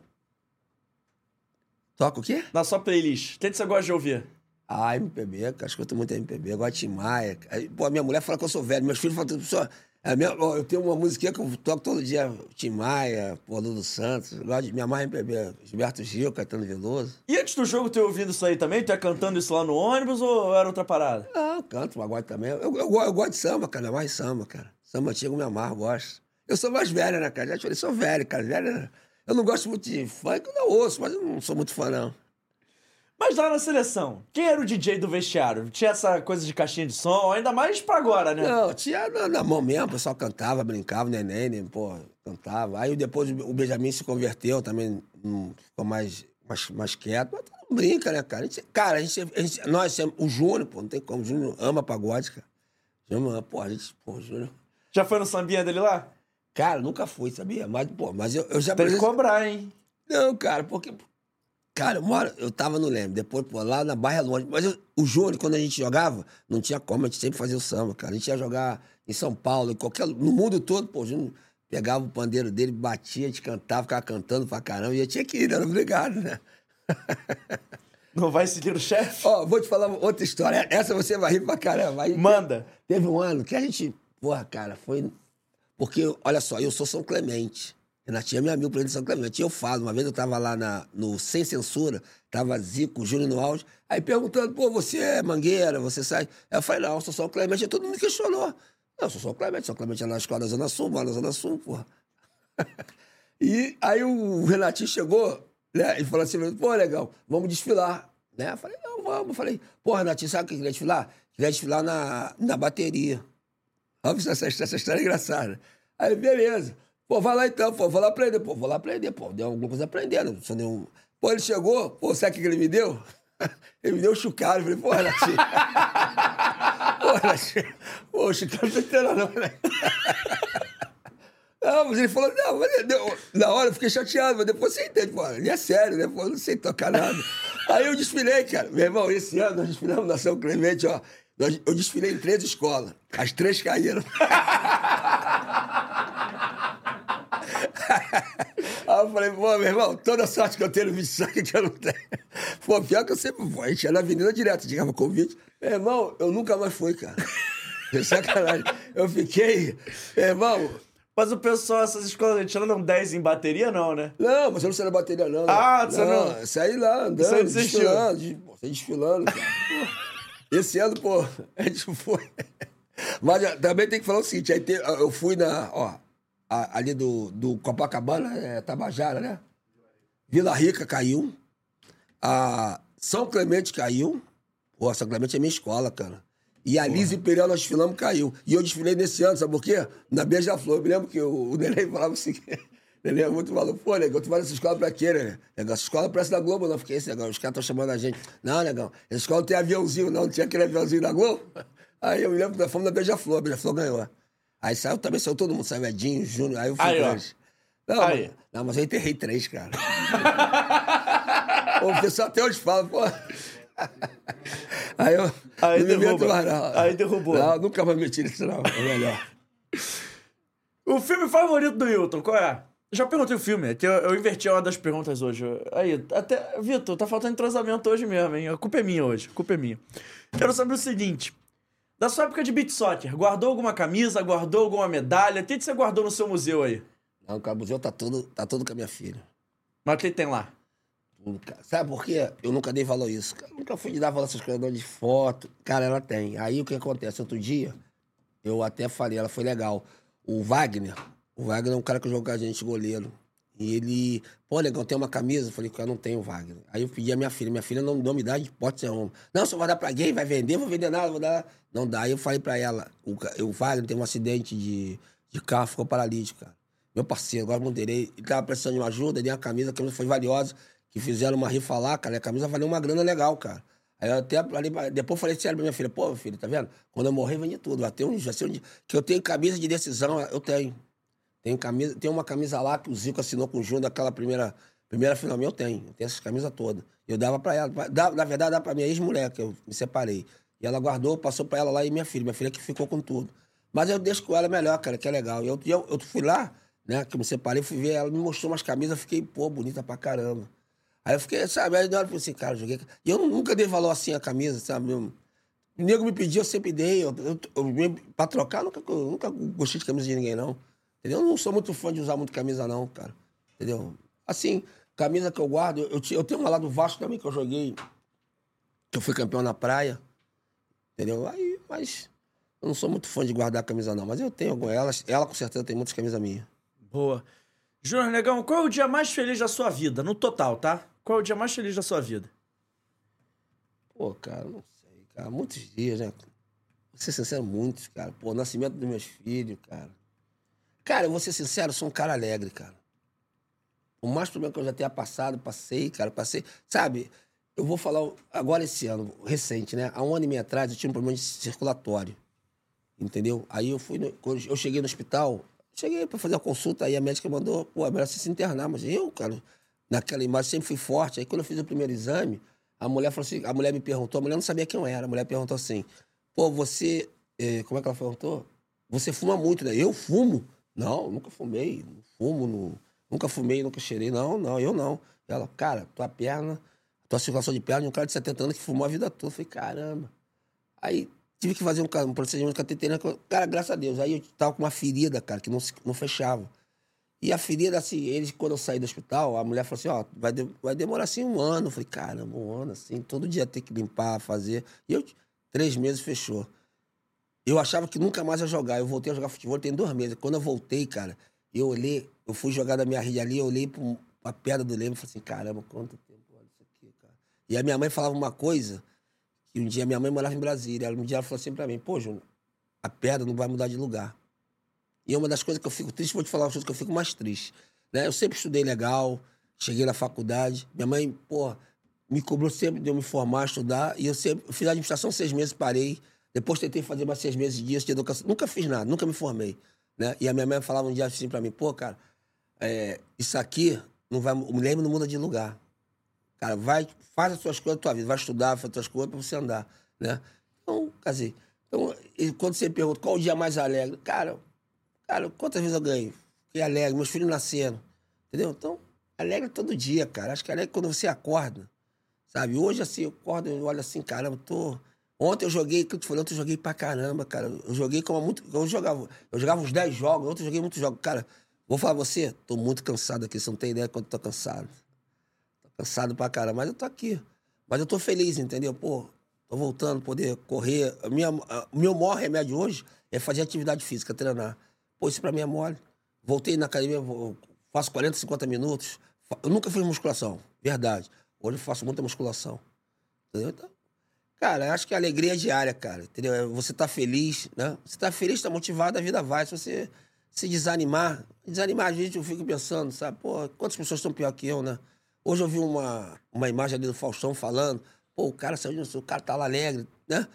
Toca o quê? Na sua playlist. O que você gosta de ouvir? Ah, MPB, cara, escuto muito MPB, eu gosto de Tim Maia. Pô, minha mulher fala que eu sou velho, meus filhos falam, só. É minha, eu tenho uma musiquinha que eu toco todo dia, Tim Maia, pô, Lulu Santos, gosto de minha mãe MPB, Gilberto Gil, Caetano Veloso. E antes do jogo, tu ia ouvindo isso aí também? Tu ia cantando isso lá no ônibus ou era outra parada? Não, canto, mas gosto também. Eu, eu, eu, eu, gosto de samba, cara, mais samba, cara. Samba antigo me amarro, gosto. Eu sou mais velho, né, cara? Já te falei, sou velho, cara. Velho, eu não gosto muito de funk, eu não ouço, mas eu não sou muito fã, não. Mas lá na seleção, quem era o DJ do vestiário? Tinha essa coisa de caixinha de som, ainda mais pra agora, né? Não, tinha na, na mão mesmo, o pessoal cantava, brincava, neném, né, pô, cantava. Aí depois o Benjamin se converteu, também não ficou mais, mais, mais quieto. Mas todo brinca, né, cara? A gente, cara, a gente, a gente, nós, o Júnior, pô, não tem como, o Júnior ama pagode, cara. Júnior, pô, a gente, pô, o Júnior... Já foi no sambinha dele lá? Cara, nunca fui, sabia? Mas, pô, mas eu, eu já... Tem que cobrar, hein? Não, cara, porque Cara, uma hora eu tava no Leme, depois, pô, lá na Barra longe. Mas eu, o Júnior, quando a gente jogava, não tinha como, a gente sempre fazia o samba, cara. A gente ia jogar em São Paulo, em qualquer. No mundo todo, pô, o Júnior pegava o pandeiro dele, batia, a gente cantava, ficava cantando pra caramba, e eu tinha que ir, era obrigado, né? Não vai seguir o chefe? Ó, vou te falar outra história. Essa você vai rir pra caramba. Aí, Manda. Teve um ano que a gente. Porra, cara, foi. Porque, olha só, eu sou São Clemente. Renatinha é minha amigo, presidente de São Clemente. Eu falo, uma vez eu tava lá na, no Sem Censura, tava Zico, Júnior no auge, aí perguntando, pô, você é mangueira, você sai? Aí eu falei, não, eu sou São Clemente, e todo mundo questionou. Não, eu sou São Clemente, São Clemente é na escola da Zona Sul, mora na Zona Sul, porra. e aí o Renatinho chegou, né, e falou assim, pô, legal, vamos desfilar. Né? Eu falei, não, vamos. Eu falei, pô, Renatinho, sabe o que queria desfilar? Queria desfilar na, na bateria. Vamos, essa, essa história é engraçada. Aí, beleza. Pô, vai lá então, pô, vou lá aprender. Pô, vou lá aprender, pô. Deu alguma coisa aprendendo. Só deu um... Pô, ele chegou, pô, sabe o que ele me deu? Ele me deu um chucalho. Falei, pô, Renatinho. pô, Pô, o Chico não tá entendendo, não, né? Não, mas ele falou, não, mas deu- na hora eu fiquei chateado, mas depois você entende, pô, ele é sério, né? Pô, eu não sei tocar nada. Aí eu desfilei, cara. Meu irmão, esse ano nós desfilamos na São Clemente, ó. Eu desfilei em três escolas. As três caíram. Aí eu falei, pô, meu irmão, toda sorte que eu tenho no vídeo sangue que eu não tenho. Pô, pior que eu sempre vou. A gente ia na avenida direto, chegava convite. Meu irmão, eu nunca mais fui, cara. Sacanagem. Eu fiquei, meu irmão, Mas o pessoal, essas escolas de tiraram 10 em bateria, não, né? Não, mas eu não sei na bateria, não. Ah, você não- Saí lá, andando, Você desfilando. Saí desfilando, cara. Esse ano, pô, a gente foi. Mas também tem que falar o seguinte: aí eu fui na. Ó, a- ali do, do Copacabana, é Tabajara, né? Vila Rica caiu. A São Clemente caiu. Pô, São Clemente é minha escola, cara. E a Liz Imperial nós desfilamos caiu. E eu desfilei nesse ano, sabe por quê? Na Beija-Flor. Eu me lembro que o, o Neném falava assim. O Neném é muito maluco. Pô, negão, tu vai nessa escola pra quê, né? Negão, essa escola parece da Globo, não. Fiquei esse negão. Os caras estão chamando a gente. Não, negão, essa escola não tem aviãozinho, não. Não tinha aquele aviãozinho da Globo. Aí eu me lembro nós fomos na Beija-Flor. A Beija-Flor ganhou. Aí saiu também, saiu todo mundo, saiu Edinho, Júnior. Aí eu fui Aí. Não, Aí. mas, não, mas eu enterrei três, cara. O pessoal até hoje fala, pô. Aí eu Aí não meto mais, não. Aí derrubou. Não, nunca mais meti nisso, não. É melhor. O filme favorito do Hilton, qual é? Eu já perguntei o filme, que eu, eu inverti a ordem das perguntas hoje. Aí, até. Vitor, tá faltando entrosamento hoje mesmo, hein? A culpa é minha hoje, a culpa é minha. Quero saber o seguinte: da sua época de beat soccer, guardou alguma camisa, guardou alguma medalha? O que que você guardou no seu museu aí? Não, cara, o museu tá todo, tá todo com a minha filha. Mas o que tem lá? Sabe por quê? Eu nunca dei valor a isso. Eu nunca fui de dar valor a essas coisas de foto. Cara, ela tem. Aí o que acontece? Outro dia, eu até falei, ela foi legal. O Wagner, o Wagner é um cara que jogou com a gente, goleiro. E ele, pô, legal, tem uma camisa? Eu falei, cara, não tenho Wagner. Aí eu pedi a minha filha, minha filha não, não me dá de hipótese nenhuma. Não, só vai dar pra gay, vai vender, vou vender nada, vou dar. Não dá. Aí eu falei pra ela, o, o Wagner teve um acidente de, de carro, ficou paralítico, cara. Meu parceiro, agora Monterey, ele tava precisando de uma ajuda, dei uma camisa, a camisa foi valiosa, que fizeram uma rifa lá, cara, a camisa valeu uma grana legal, cara. Aí eu até falei, depois eu falei sério pra minha filha, pô, filha, tá vendo? Quando eu morrer, vende tudo. Vai ter um, vai ser um. Que eu tenho camisa de decisão, eu tenho. Tem, camisa, tem uma camisa lá que o Zico assinou com o Júnior daquela primeira, primeira final eu tenho. Eu tenho essas camisas todas. Eu dava pra ela. Dá- na verdade, dava pra minha ex-mulher, que eu me separei. E ela guardou, passou pra ela lá e minha filha. Minha filha que ficou com tudo. Mas eu deixo com ela melhor, cara, que é legal. E eu, eu, eu fui lá, né, que eu me separei, fui ver, ela me mostrou umas camisas, eu fiquei, pô, bonita pra caramba. Aí eu fiquei, sabe, aí na hora eu falei assim, cara, eu joguei. E eu nunca dei valor assim à camisa, sabe? Eu, o nego me pediu, eu sempre dei. Eu, eu, eu, pra trocar, nunca, eu nunca gostei de camisa de ninguém, não. Entendeu? Eu não sou muito fã de usar muito camisa, não, cara. Entendeu? Assim, camisa que eu guardo, eu, eu tenho uma lá do Vasco também que eu joguei, que eu fui campeão na praia. Entendeu? Aí, mas eu não sou muito fã de guardar camisa, não. Mas eu tenho algumas. Ela, ela com certeza tem muitas camisas minhas. Boa. Júnior Negão, qual é o dia mais feliz da sua vida? No total, tá? Qual é o dia mais feliz da sua vida? Pô, cara, não sei, cara. Muitos dias, né? Vou ser sincero, muitos, cara. Pô, o nascimento dos meus filhos, cara. Cara, eu vou ser sincero, sou um cara alegre, cara. O mais problema que eu já tenha passado, passei, cara, passei. Sabe, eu vou falar agora esse ano, recente, né? Há um ano e meio atrás, eu tinha um problema de circulatório. Entendeu? Aí eu fui, quando eu cheguei no hospital, cheguei pra fazer a consulta, aí a médica mandou, pô, é melhor você se internar. Mas eu, cara, naquela imagem sempre fui forte. Aí quando eu fiz o primeiro exame, a mulher falou assim, a mulher me perguntou, a mulher não sabia quem eu era. A mulher perguntou assim, pô, você. eh, como é que ela perguntou? Você fuma muito, né? Eu fumo? Não, nunca fumei. Não fumo, não- nunca fumei, nunca cheirei. Não, não, eu não. Ela, cara, tua perna, tua circulação de perna de um cara de 70 anos que fumou a vida toda. Eu falei, caramba. Aí tive que fazer um, um procedimento eu- Cara, graças a Deus. Aí eu tava com uma ferida, cara, que não, não fechava. E a ferida, assim, eles, quando eu saí do hospital, a mulher falou assim, ó, vai, de- vai demorar assim um ano. Eu falei, caramba, um ano, assim, todo dia ter que limpar, fazer. E eu, três meses fechou. Eu achava que nunca mais ia jogar. Eu voltei a jogar futebol tem dois meses. Quando eu voltei, cara, eu olhei, eu fui jogar da minha rede ali, eu olhei um- pra pedra do leme e falei assim, caramba, quanto tempo, olha isso aqui, cara. E a minha mãe falava uma coisa, que um dia minha mãe morava em Brasília. Um dia ela falou assim pra mim, pô, Júnior, a pedra não vai mudar de lugar. E é uma das coisas que eu fico triste, vou te falar uma coisa que eu fico mais triste. Né? Eu sempre estudei legal, cheguei na faculdade. Minha mãe, pô, me cobrou sempre de eu me formar, estudar. E eu sempre eu fiz administração seis meses, parei. Depois tentei fazer mais seis meses de educação. Nunca fiz nada, nunca me formei. Né? E a minha mãe falava um dia assim pra mim, pô, cara, é, isso aqui não vai. O mulher não muda de lugar. Cara, vai, faz as suas coisas da tua vida, vai estudar, faz as suas coisas pra você andar. Né? Então, dizer, então, quando você pergunta qual o dia mais alegre, cara, cara, quantas vezes eu ganho? Fiquei alegre, meus filhos nasceram. Entendeu? Então, alegre todo dia, cara. Acho que alegre quando você acorda. Sabe? Hoje, assim, eu acordo e olho assim, caramba, tô. Ontem eu joguei, que eu te falei, ontem eu joguei pra caramba, cara. Eu joguei como muito. Eu jogava, eu jogava uns 10 jogos, ontem eu joguei muitos jogos. Cara, vou falar você, tô muito cansado aqui, você não tem ideia quanto tô cansado. Tô cansado pra caramba, mas eu tô aqui. Mas eu tô feliz, entendeu? Pô, tô voltando, poder correr. Minha, a- o meu maior remédio hoje é fazer atividade física, treinar. Pô, isso pra mim é mole. Voltei na academia, faço 40, 50 minutos. Eu nunca fiz musculação, verdade. Hoje eu faço muita musculação. Entendeu? Então, cara, acho que a alegria é diária, cara. Entendeu? É Você tá feliz, né? Você tá feliz, tá motivado, a vida vai. Se você se desanimar, desanimar, às vezes eu fico pensando, sabe? Pô, quantas pessoas estão pior que eu, né? Hoje eu vi uma, uma imagem ali do Faustão falando, pô, o cara saiu, o cara tá lá alegre, né?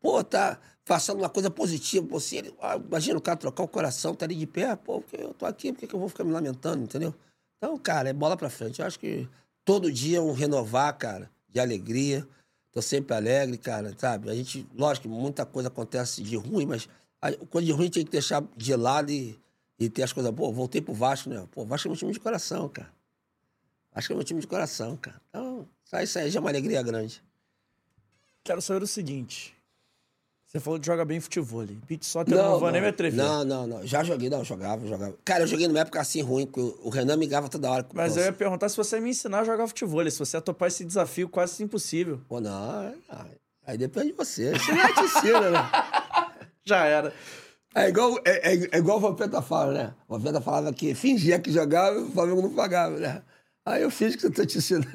Pô, tá passando uma coisa positiva, pô, se ele, ah, imagina o cara trocar o coração, tá ali de pé, pô, porque eu tô aqui, por que eu vou ficar me lamentando, entendeu? Então, cara, é bola pra frente. Eu acho que todo dia é um renovar, cara, de alegria. Tô sempre alegre, cara, sabe? A gente, lógico muita coisa acontece de ruim, mas a coisa de ruim tem que deixar de lado e, e ter as coisas. Pô, voltei pro Vasco, né? Pô, Vasco é meu time de coração, cara. Acho que é meu time de coração, cara. Então, isso aí já é uma alegria grande. Quero saber o seguinte. Você falou que joga bem futebol. Beat soccer eu não, vou nem me atrever. Não, não, não. Já joguei, não, jogava, jogava. Cara, eu joguei numa época assim ruim, que o Renan me ligava toda hora. Mas eu ia perguntar se você ia me ensinar a jogar futebol. Se você ia topar esse desafio quase impossível. Pô, não, é- aí depende de você. Você não te ensina, né? Já era. É igual, é, é, é igual o Vampeta fala, né? O Vampeta falava que fingia que jogava, o Flamengo não pagava, né? Aí eu fiz que eu tô te ensinando.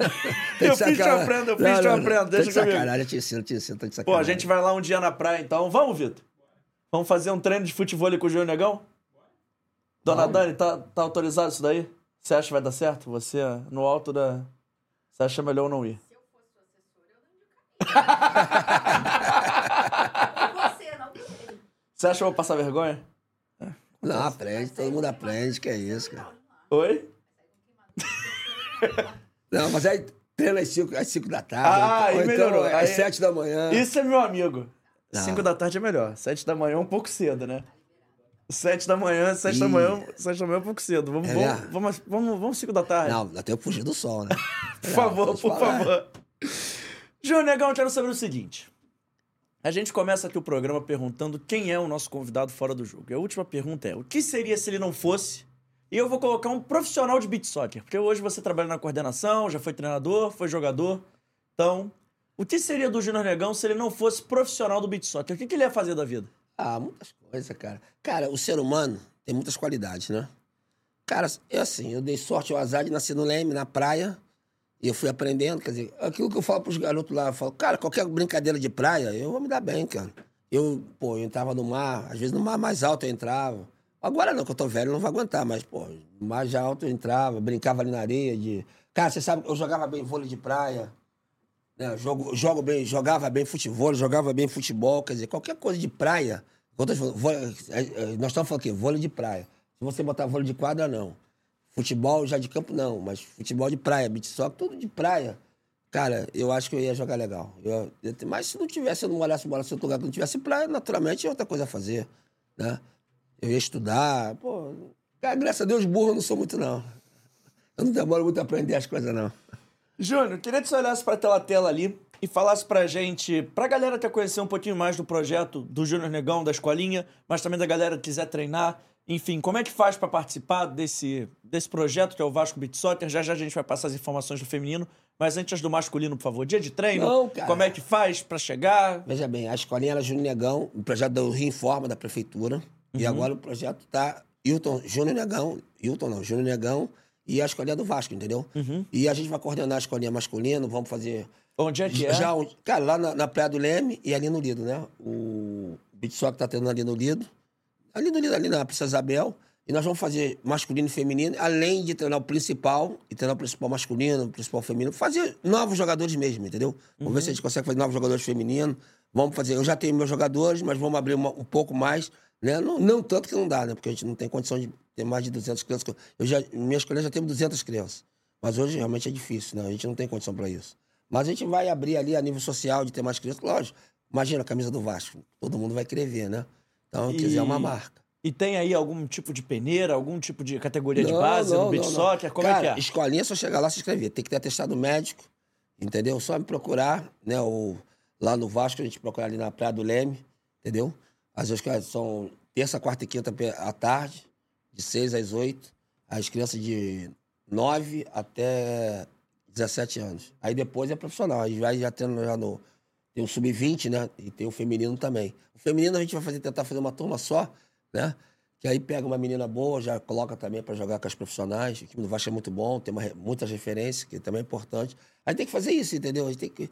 Tá Eu fiz eu sacanagem. aprendo, eu fiz Não, eu não, não. aprendo, Tá deixa de comigo. sacanagem, eu te ensino, eu te ensino, tá de Pô, sacanagem. a gente vai lá um dia na praia, então. Vamos, Vitor? Vamos fazer um treino de futebol com o Júnior Negão? Dona Vamos. Dani, tá, tá autorizado isso daí? Você acha que vai dar certo? Você, no alto da. Você acha melhor não ir? Você, não ele. Você acha que eu vou passar vergonha? Não, aprende, todo mundo aprende, que é isso, cara. Oi? Não, mas aí treina às 5 às cinco da tarde. Ah, ou aí melhorou. Então, às Aí- 7 da manhã. Isso é meu amigo. Não. 5 da tarde é melhor. 7 da manhã é um pouco cedo, né? 7 da manhã, 7 da manhã, 7 da manhã é um pouco cedo. Vamos, É vamos, vamos, vamos, vamos 5 da tarde. Não, até eu fugir do sol, né? Por favor, pode por falar. favor. Júnior Negão, eu quero saber o seguinte. A gente começa aqui o programa perguntando quem é o nosso convidado fora do jogo. E a última pergunta é: o que seria se ele não fosse? E eu vou colocar um profissional de beat soccer, porque hoje você trabalha na coordenação, já foi treinador, foi jogador. Então, o que seria do Júnior Negão se ele não fosse profissional do beat soccer? O que, que ele ia fazer da vida? Ah, muitas coisas, cara. Cara, o ser humano tem muitas qualidades, né? Cara, eu assim, eu dei sorte ao azar de nascer no Leme, na praia, e eu fui aprendendo, quer dizer, aquilo que eu falo pros garotos lá, eu falo, cara, qualquer brincadeira de praia, eu vou me dar bem, cara. Eu, pô, eu entrava no mar, às vezes no mar mais alto eu entrava. Agora não, que eu tô velho, eu não vou aguentar, mas, pô, já alto eu entrava, brincava ali na areia de... Cara, você sabe, eu jogava bem vôlei de praia, né? Jogo, jogo bem, jogava bem futebol, jogava bem futebol, quer dizer, qualquer coisa de praia. Eu falando, vôlei- eh, eh, nós estamos falando aqui, vôlei de praia. Se você botar vôlei de quadra, não. Futebol já de campo, não. Mas futebol de praia, beat soccer, tudo de praia. Cara, eu acho que eu ia jogar legal. Eu, eu- mas se não tivesse, eu não molhasse bola em outro lugar que não tivesse praia, naturalmente, é outra coisa a fazer, né? Eu ia estudar, pô... Graças a Deus, burro eu não sou muito, não. Eu não demoro muito a aprender as coisas, não. Júnior, queria que você olhasse pra tela tela ali e falasse pra gente, pra galera quer conhecer um pouquinho mais do projeto do Júnior Negão, da escolinha, mas também da galera que quiser treinar. Enfim, como é que faz pra participar desse, desse projeto que é o Vasco Beat Soccer? Já já a gente vai passar as informações do feminino, mas antes do masculino, por favor. Dia de treino? Não, cara. Como é que faz pra chegar? Veja bem, a escolinha era Júnior Negão, o projeto do Rio Informa da Prefeitura. E agora o projeto tá Hilton, Júnior Negão, Hilton não, Júnior Negão e a escolinha do Vasco, entendeu? E a gente vai coordenar a escolinha masculina, vamos fazer. Onde é que é? Já, cara, lá na, na Praia do Leme e ali no Lido, né? O Beat Soccer tá tendo ali no Lido. Ali no Lido, ali na Princesa Isabel. E nós vamos fazer masculino e feminino, além de treinar o principal, e treinar o principal masculino, o principal feminino, fazer novos jogadores mesmo, entendeu? Vamos ver se a gente consegue fazer novos jogadores femininos. Vamos fazer. Eu já tenho meus jogadores, mas vamos abrir uma- um pouco mais. Né? Não, não tanto que não dá, né? Porque a gente não tem condição de ter mais de 200 crianças. Eu já, minhas crianças já temos 200 crianças. Mas hoje realmente é difícil, né? A gente não tem condição para isso. Mas a gente vai abrir ali a nível social de ter mais crianças. Lógico, imagina a camisa do Vasco. Todo mundo vai querer ver, né? Então, E- quiser uma marca. E tem aí algum tipo de peneira, algum tipo de categoria de Não, base não, no beach não, soccer? Como Cara, é que é? escolinha é só chegar lá e se inscrever. Tem que ter atestado médico, entendeu? Só me procurar, né? O, lá no Vasco, a gente procurar ali na Praia do Leme, entendeu? As escolas são terça, quarta e quinta à tarde, de 6 às 8. As crianças de 9 até 17 anos. Aí depois é profissional. Aí vai já tendo já no. Tem o sub-20, né? E tem o feminino também. O feminino a gente vai fazer, tentar fazer uma turma só, né? Que aí pega uma menina boa, já coloca também para jogar com as profissionais. O time do Vasco é muito bom, tem uma muitas referências, que também é importante. A gente tem que fazer isso, entendeu? A gente tem que.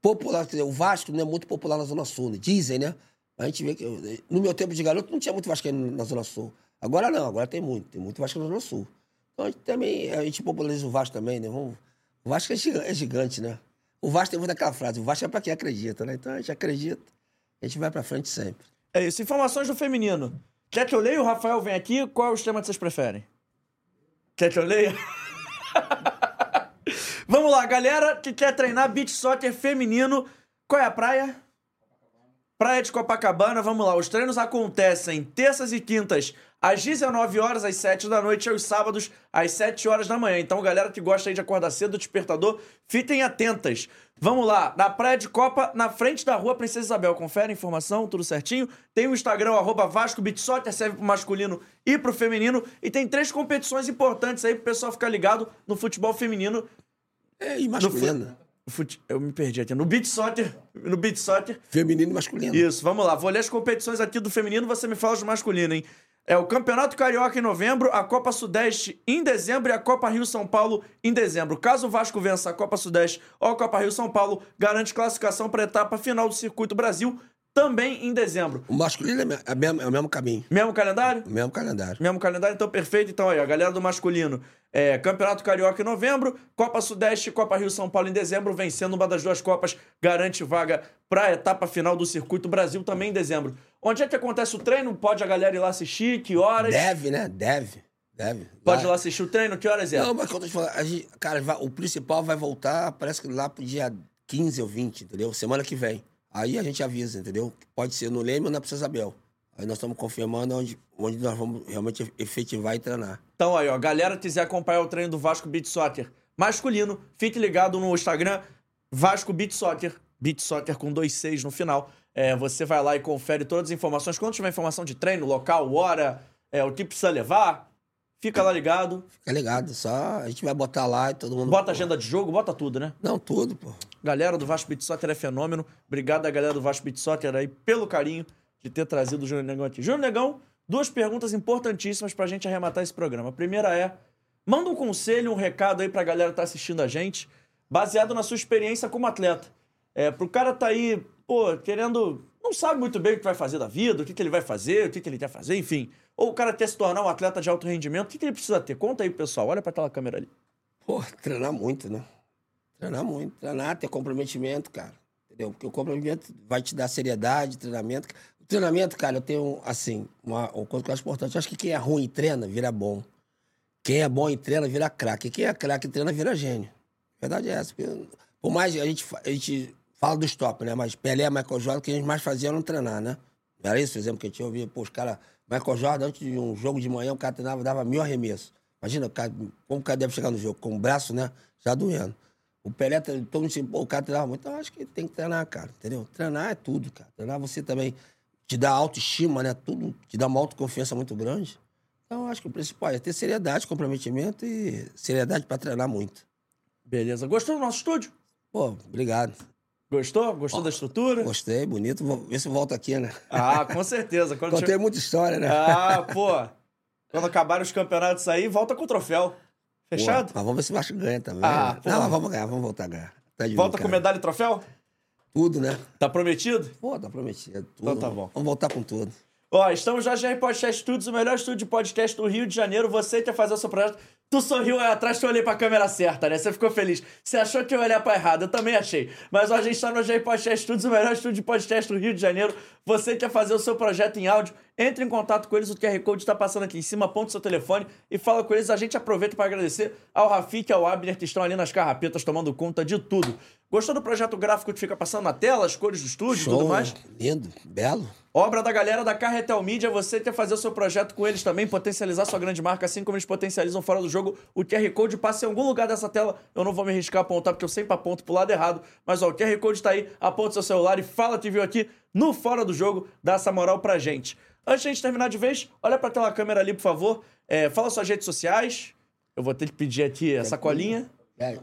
Popular, dizer, o Vasco não é muito popular na Zona Sul, né? dizem, né? A gente vê que. No meu tempo de garoto não tinha muito Vascaíno na Zona Sul. Agora não, agora tem muito. Tem muito Vasco na Zona Sul. Então a gente também. A gente populariza o Vasco também, né? Vamos, o Vasco é giga- é gigante, né? O Vasco tem muito aquela frase: o Vasco é pra quem acredita, né? Então a gente acredita, a gente vai pra frente sempre. É isso. Informações do feminino. Quer que eu leia? O Rafael vem aqui. Qual é o tema que vocês preferem? Quer que eu leia? Vamos lá, galera que quer treinar beach soccer feminino. Qual é a praia? Praia de Copacabana, vamos lá. Os treinos acontecem terças e quintas às 19 horas, às 7 da noite, e aos sábados, às 7 horas da manhã. Então, galera que gosta aí de acordar cedo, despertador, fiquem atentas. Vamos lá, na Praia de Copa, na frente da rua Princesa Isabel. Confere a informação, tudo certinho. Tem o Instagram, arroba Vasco serve pro masculino e pro feminino. E tem três competições importantes aí pro pessoal ficar ligado no futebol feminino. É, e masculino. Fute- Eu me perdi aqui. No beach soccer, no beach soccer, Feminino e masculino. isso, vamos lá. Vou ler as competições aqui do feminino, você me fala do masculino, hein? É o Campeonato Carioca em novembro, a Copa Sudeste em dezembro e a Copa Rio-São Paulo em dezembro. Caso o Vasco vença a Copa Sudeste ou a Copa Rio-São Paulo, garante classificação para a etapa final do Circuito Brasil, também em dezembro. O masculino é, é mesmo- é o mesmo caminho, Mesmo calendário? o mesmo calendário. Mesmo calendário, então perfeito. Então aí, a galera do masculino. É, Campeonato Carioca em novembro, Copa Sudeste, Copa Rio São Paulo em dezembro, vencendo uma das duas Copas, garante vaga para a etapa final do Circuito Brasil também em dezembro. Onde é que acontece o treino? Pode a galera ir lá assistir? Que horas? Deve, né? Deve. Deve. Pode ir lá assistir o treino? Que horas é? Não, mas quando eu te falar, a gente- cara, o principal vai voltar, parece que lá pro dia 15 ou 20, entendeu? Semana que vem. Aí a gente avisa, entendeu? Pode ser no Leme ou na Princesa Isabel. Aí nós estamos confirmando onde, onde nós vamos realmente efetivar e treinar. Então aí, ó, galera quiser acompanhar o treino do Vasco Beach Soccer masculino, fique ligado no Instagram Vasco Beach Soccer, Beach Soccer com dois seis no final. É, você vai lá e confere todas as informações. Quando tiver informação de treino, local, hora, é, o que precisa levar, fica lá ligado. Fica ligado, só a gente vai botar lá e todo mundo. Bota agenda de jogo, bota tudo, né? Não, tudo, pô. Galera do Vasco Beach Soccer é fenômeno. Obrigado a galera do Vasco Beach Soccer aí pelo carinho de ter trazido o Júnior Negão aqui. Júnior Negão, duas perguntas importantíssimas pra gente arrematar esse programa. A primeira é: manda um conselho, um recado aí pra galera que tá assistindo a gente, baseado na sua experiência como atleta. É, pro cara tá aí, pô, querendo. Não sabe muito bem o que vai fazer da vida, o que, que ele vai fazer, o que, que ele quer fazer, enfim. Ou o cara quer se tornar um atleta de alto rendimento, o que, que ele precisa ter? Conta aí, pessoal. Olha pra aquela câmera ali. Pô, treinar muito, né? Treinar muito. Treinar, ter comprometimento, cara. Entendeu? Porque o comprometimento vai te dar seriedade, treinamento. O treinamento, cara, eu tenho, assim, uma, uma coisa que eu acho importante. Eu acho que quem é ruim e treina, vira bom. Quem é bom e treina, vira craque. Quem é craque e treina, vira gênio. A verdade é essa. Por mais a gente, a gente fala do stop, né? Mas Pelé, Michael Jordan, o que a gente mais fazia era não treinar, né? Era isso o exemplo que a gente ouvia? Pô, os caras... Michael Jordan, antes de um jogo de manhã, o cara treinava, dava mil arremessos. Imagina, cara, como o cara deve chegar no jogo? Com o braço, né? Já doendo. O Pelé, todo mundo disse, pô, o cara treinava muito. Então, eu acho que tem que treinar, cara, entendeu? Treinar é tudo, cara. Treinar você também te dá autoestima, né? Tudo te dá uma autoconfiança muito grande. Então, eu acho que o principal é ter seriedade, comprometimento e seriedade pra treinar muito. Beleza. Gostou do nosso estúdio? Pô, obrigado. Gostou? Gostou da estrutura? Gostei, bonito. Vou ver se eu volto aqui, né? Ah, com certeza. Quando Contei tiver- muita história, né? Ah, pô. Quando acabarem os campeonatos aí, volta com o troféu. Fechado? mas vamos ver se o Vasco ganha também. Ah, né? Não, mas vamos ganhar, vamos voltar a ganhar. Tá volta com medalha e troféu? Tudo, né? Tá prometido? Pô, tá prometido. Tudo. Então tá bom. Vamos voltar com tudo. Ó, estamos na GR Podcast Studios, o melhor estúdio de podcast do Rio de Janeiro. Você quer fazer o seu projeto? Tu sorriu aí atrás eu olhei pra câmera certa, né? Você ficou feliz. Você achou que eu ia olhar pra errado, eu também achei. Mas ó, a gente tá no GR Podcast Studios, o melhor estúdio de podcast do Rio de Janeiro. Você quer fazer o seu projeto em áudio? Entre em contato com eles, o QR Code tá passando aqui em cima, aponta o seu telefone e fala com eles. A gente aproveita para agradecer ao Rafik e ao Abner que estão ali nas carrapetas tomando conta de tudo. Gostou do projeto gráfico que fica passando na tela, as cores do estúdio e tudo mais? Lindo, belo. Obra da galera da Carretel Media, você quer fazer o seu projeto com eles também, potencializar sua grande marca, assim como eles potencializam fora do jogo. O QR Code passa em algum lugar dessa tela. Eu não vou me arriscar a apontar, porque eu sempre aponto pro lado errado. Mas ó, o QR Code tá aí, aponta seu celular e fala que viu aqui no Fora do Jogo, dá essa moral pra gente. Antes de a gente terminar de vez, olha pra aquela câmera ali, por favor. É, fala suas redes sociais. Eu vou ter que pedir aqui essa colinha. É,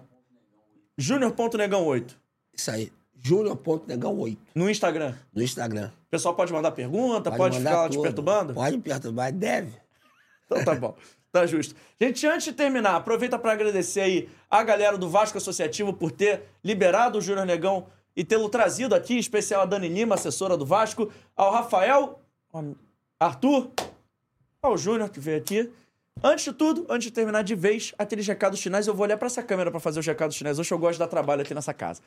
Júnior.negão8. isso aí. Júnior.negão8 No Instagram. no Instagram. O pessoal pode mandar pergunta, pode, mandar ficar lá te tudo. perturbando? Pode me perturbar, deve. Então tá bom. Tá justo. Gente, antes de terminar, aproveita para agradecer aí a galera do Vasco Associativo por ter liberado o Júnior Negão e tê-lo trazido aqui, em especial a Dani Lima, assessora do Vasco, ao Rafael, Arthur, ao Júnior que veio aqui. Antes de tudo, antes de terminar de vez, aqueles recados finais, eu vou olhar pra essa câmera pra fazer os recados finais. Hoje eu gosto de dar trabalho aqui nessa casa.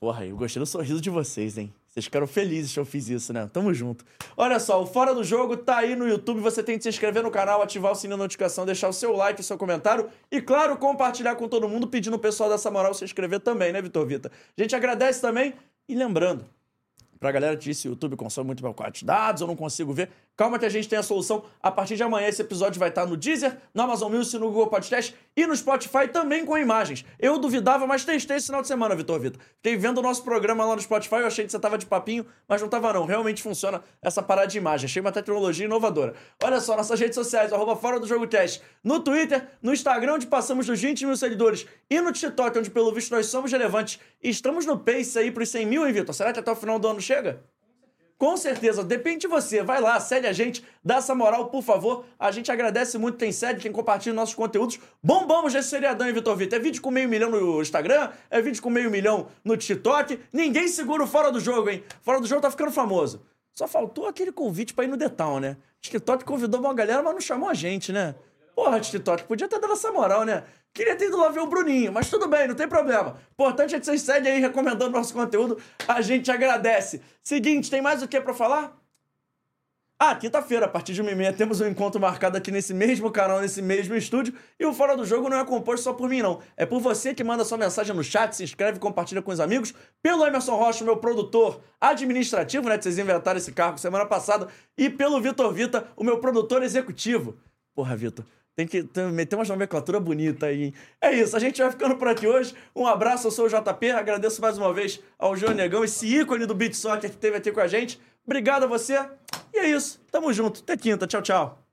Porra, eu gostei do sorriso de vocês, hein? Vocês ficaram felizes que eu fiz isso, né? Tamo junto. Olha só, o Fora do Jogo tá aí no YouTube. Você tem que se inscrever no canal, ativar o sininho da notificação, deixar o seu like, o seu comentário e, claro, compartilhar com todo mundo, pedindo o pessoal dessa moral se inscrever também, né, Vitor Vita? A gente agradece também e lembrando, Pra galera que disse o YouTube consome muito meu dados, eu não consigo ver. Calma que a gente tem a solução. A partir de amanhã esse episódio vai estar no Deezer, no Amazon Music, no Google Podcast e no Spotify também com imagens. Eu duvidava, mas testei esse final de semana, Vitor Vitor. Fiquei vendo o nosso programa lá no Spotify, eu achei que você tava de papinho, mas não tava não. Realmente funciona essa parada de imagem. Achei uma tecnologia inovadora. Olha só, nossas redes sociais, arroba Fora do Jogo no Twitter, no Instagram, onde passamos dos 20 mil seguidores, e no TikTok, onde pelo visto nós somos relevantes. E estamos no pace aí pros 100 mil, hein, Vitor? Será que até o final do ano chega? Com certeza, depende de você. Vai lá, segue a gente, dá essa moral, por favor. A gente agradece muito quem segue, quem compartilha nossos conteúdos. Bombamos esse seriadão, hein, Vitor Vitor? É vídeo com meio milhão no Instagram, é vídeo com meio milhão no TikTok. Ninguém segura o fora do jogo, hein? Fora do jogo tá ficando famoso. Só faltou aquele convite pra ir no Town, né? TikTok convidou uma galera, mas não chamou a gente, né? Porra, TikTok, podia ter dado essa moral, né? Queria ter ido lá ver o Bruninho, mas tudo bem, não tem problema. Importante é que vocês seguem aí recomendando nosso conteúdo. A gente agradece. Seguinte, tem mais o que pra falar? Ah, quinta-feira, a partir de uma e meia, temos um encontro marcado aqui nesse mesmo canal, nesse mesmo estúdio. E o Fora do Jogo não é composto só por mim, não. É por você que manda sua mensagem no chat, se inscreve compartilha com os amigos. Pelo Emerson Rocha, meu produtor administrativo, né? Que vocês inventaram esse cargo semana passada. E pelo Vitor Vita, o meu produtor executivo. Porra, Vitor. Tem que ter- meter uma nomenclatura bonita aí. hein? É isso, a gente vai ficando por aqui hoje. Um abraço, eu sou o JP. Agradeço mais uma vez ao João Negão, esse ícone do Beat Soccer que esteve aqui com a gente. Obrigado a você. E é isso. Tamo junto. Até quinta. Tchau, tchau.